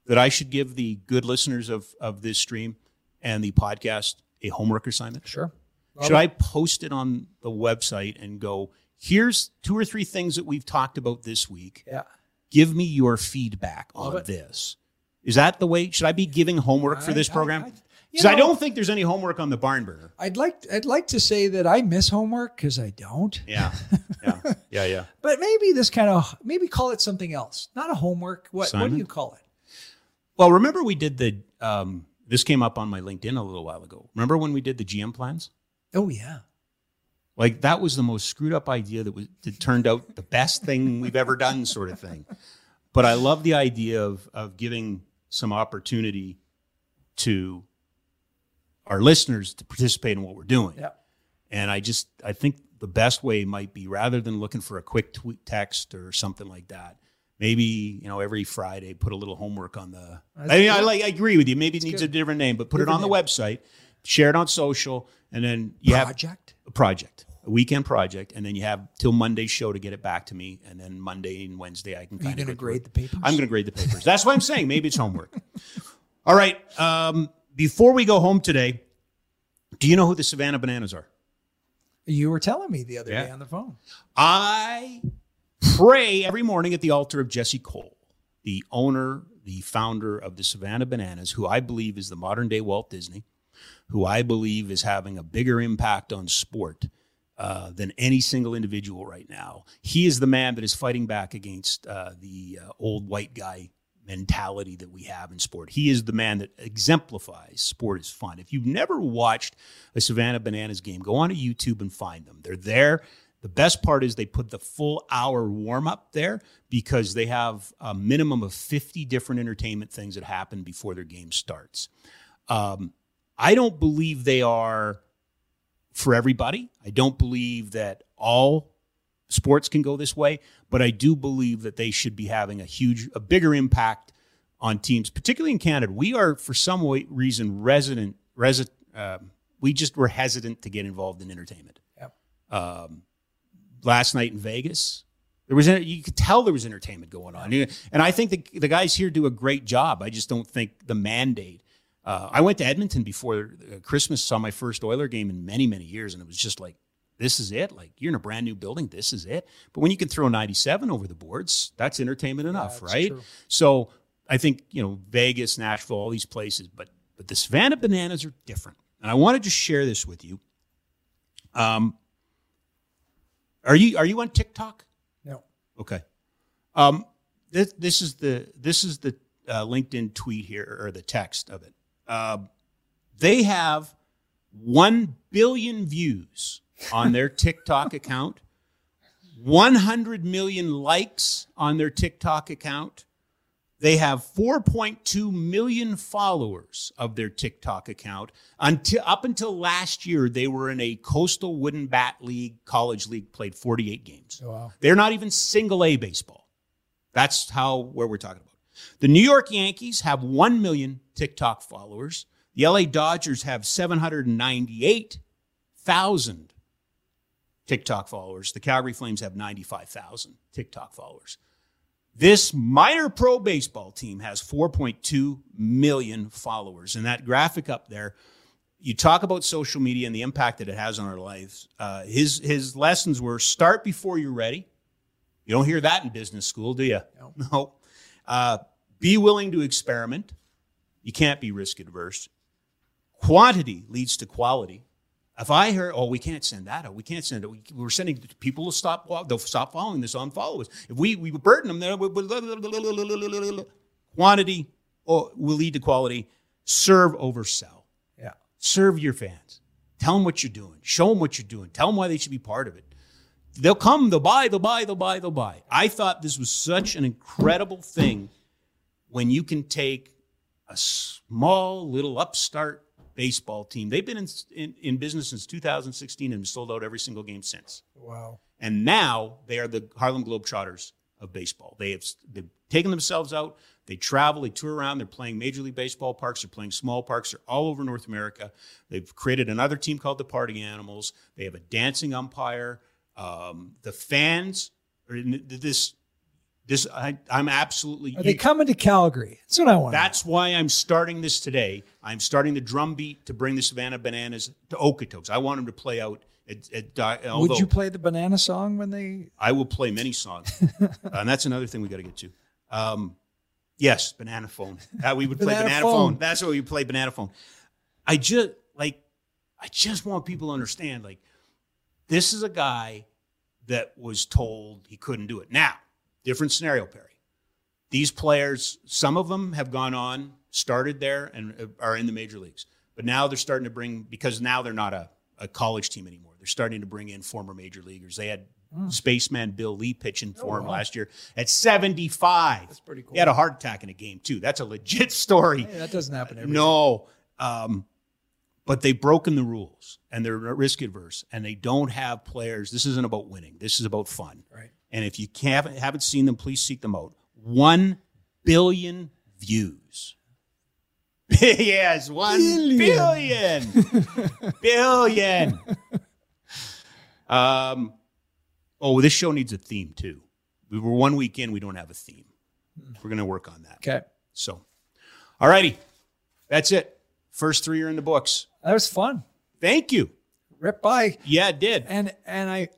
that I should give the good listeners of, of this stream and the podcast a homework assignment? Sure. Should I post it on the website and go, here's two or three things that we've talked about this week. Yeah. Give me your feedback Love on it. this. Is that the way? Should I be giving homework for I- this I- program? I- Because I, don't think there's any homework on the barn burner. I'd like I'd like to say that I miss homework because I don't. Yeah, yeah, yeah, yeah. But maybe this kind of maybe call it something else. Not a homework. What what do you call it? Well, remember we did the. Um, this came up on my LinkedIn a little while ago. Remember when we did the GM plans? Oh yeah. Like that was the most screwed up idea that was that turned out the best thing we've ever done, sort of thing. But I love the idea of of giving some opportunity to our listeners to participate in what we're doing. Yeah. And I just I think the best way might be rather than looking for a quick tweet text or something like that. Maybe you know every Friday put a little homework on the. That's I mean, I like I agree with you. Maybe it needs good. a different name, but put it Different on the website, share it on social, and then you have Project. a project, a weekend project, and then you have till Monday's show to get it back to me, and then Monday and Wednesday I can Are you kind going to grade the papers? I'm going to grade the papers. That's what I'm saying. Maybe it's homework. All right. Um, before we go home today, do you know who the Savannah Bananas are? You were telling me the other Yeah. day on the phone. I pray every morning at the altar of Jesse Cole, the owner, the founder of the Savannah Bananas, who I believe is the modern day Walt Disney. who I believe is having a bigger impact on sport uh, than any single individual right now. He is the man that is fighting back against uh, the uh, old white guy mentality that we have in sport. He is the man that exemplifies sport is fun. If you've never watched a Savannah Bananas game, go on to YouTube and find them. They're there. The best part is they put the full hour warm up there because they have a minimum of 50 different entertainment things that happen before their game starts. Um, I don't believe they are for everybody. I don't believe that all sports can go this way, but I do believe that they should be having a huge, a bigger impact on teams, particularly in Canada. We are, for some way, reason, resident, resident. Um, we just were hesitant to get involved in entertainment. Yep. Um, last night in Vegas, there was you could tell there was entertainment going on, and I think the the guys here do a great job. I just don't think the mandate. Uh, I went to Edmonton before uh, Christmas, saw my first Oiler game in many many years, and it was just like this is it. Like you're in a brand new building, this is it. But when you can throw 97 over the boards, that's entertainment enough, that's right? true. So I think you know Vegas, Nashville, all these places, but but the Savannah Bananas are different, and I want to just share this with you. Um, are you are you on TikTok? No. Okay. Um, this this is the this is the uh, LinkedIn tweet here or the text of it. Um, they have one billion views on their TikTok account, 100 million likes on their TikTok account. They have 4.2 million followers of their TikTok account. Until up until last year, they were in a coastal wooden bat league, college league, played 48 games. Oh, wow. They're not even single A baseball. That's how where we're talking about. The New York Yankees have 1 million TikTok followers. The LA Dodgers have 798,000 TikTok followers. The Calgary Flames have 95,000 TikTok followers. This minor pro baseball team has 4.2 million followers. And that graphic up there, you talk about social media and the impact that it has on our lives. Uh, his, his lessons were start before you're ready. You don't hear that in business school, do you? No. No. Uh, be willing to experiment. You can't be risk adverse. Quantity leads to quality. If I hear, oh, we can't send that out, we can't send it. We, we're sending people to stop. They'll stop following this, on followers. If we we burden them, then we- quantity oh, will lead to quality. Serve over sell. Yeah. Serve your fans. Tell them what you're doing. Show them what you're doing. Tell them why they should be part of it. They'll come. They'll buy. They'll buy. They'll buy. They'll buy. I thought this was such an incredible thing when you can take a small little upstart baseball team. They've been in, in, in business since 2016 and sold out every single game since. Wow. And now they are the Harlem Globetrotters of baseball. They have they've taken themselves out. They travel, they tour around. They're playing Major League Baseball parks. They're playing small parks. They're all over North America. They've created another team called the Party Animals. They have a dancing umpire. Um, the fans in this. This I, I'm absolutely. Are they coming to Calgary? That's what I want. That's why I'm starting this today. I'm starting the drum beat to bring the Savannah Bananas to Okotoks. I want them to play out. At, at, uh, Would you play the banana song when they? I will play many songs, uh, and that's another thing we got to get to. Um, yes, banana phone. Uh, we would play Banana banana, phone. phone. That's what we play banana phone. I just like. I just want people to understand. Like, this is a guy that was told he couldn't do it. Now, different scenario, Perry. These players, some of them have gone on, started there, and uh, are in the major leagues. But now they're starting to bring because now they're not a, a college team anymore. They're starting to bring in former major leaguers. They had spaceman Bill Lee pitching for him last year at 75. That's pretty cool. He had a heart attack in a game too. That's a legit story. Hey, that doesn't happen every No. Um, but they've broken the rules and they're risk adverse and they don't have players. This isn't about winning. This is about fun. Right. And if you can't, haven't seen them, please seek them out. One billion views. yes, one billion. billion. um, oh, this show needs a theme too. We were one week in, we don't have a theme. We're going to work on that. Okay. So, all righty. That's it. First three are in the books. That was fun. Thank you. Rip by. Yeah, it did. And and I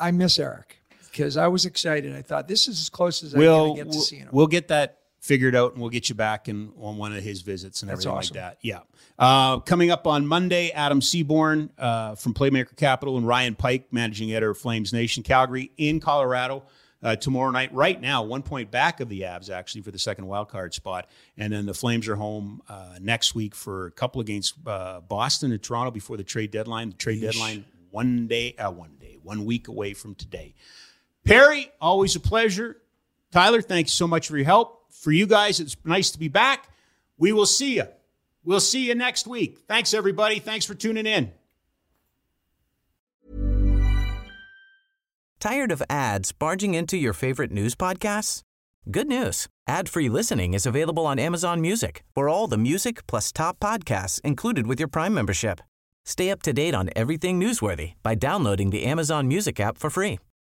I miss Eric because I was excited. I thought this is as close as I'm We'll, going to get to we'll, seeing him. we'll get that figured out and we'll get you back in, on one of his visits and That's everything awesome. like that. Yeah. Uh, coming up on Monday, Adam Seaborn uh, from Playmaker Capital and Ryan Pike, managing editor of Flames Nation, Calgary in Colorado. Uh, tomorrow night, right now, one point back of the Avs actually for the second wild card spot, and then the Flames are home uh, next week for a couple against uh, Boston and Toronto before the trade deadline. The trade deadline one day, uh, one day, one week away from today. Perry, always a pleasure. Tyler, thanks so much for your help. For you guys, it's nice to be back. We will see you. We'll see you next week. Thanks, everybody. Thanks for tuning in. Tired of ads barging into your favorite news podcasts? Good news. Ad-free listening is available on Amazon Music for all the music plus top podcasts included with your Prime membership. Stay up to date on everything newsworthy by downloading the Amazon Music app for free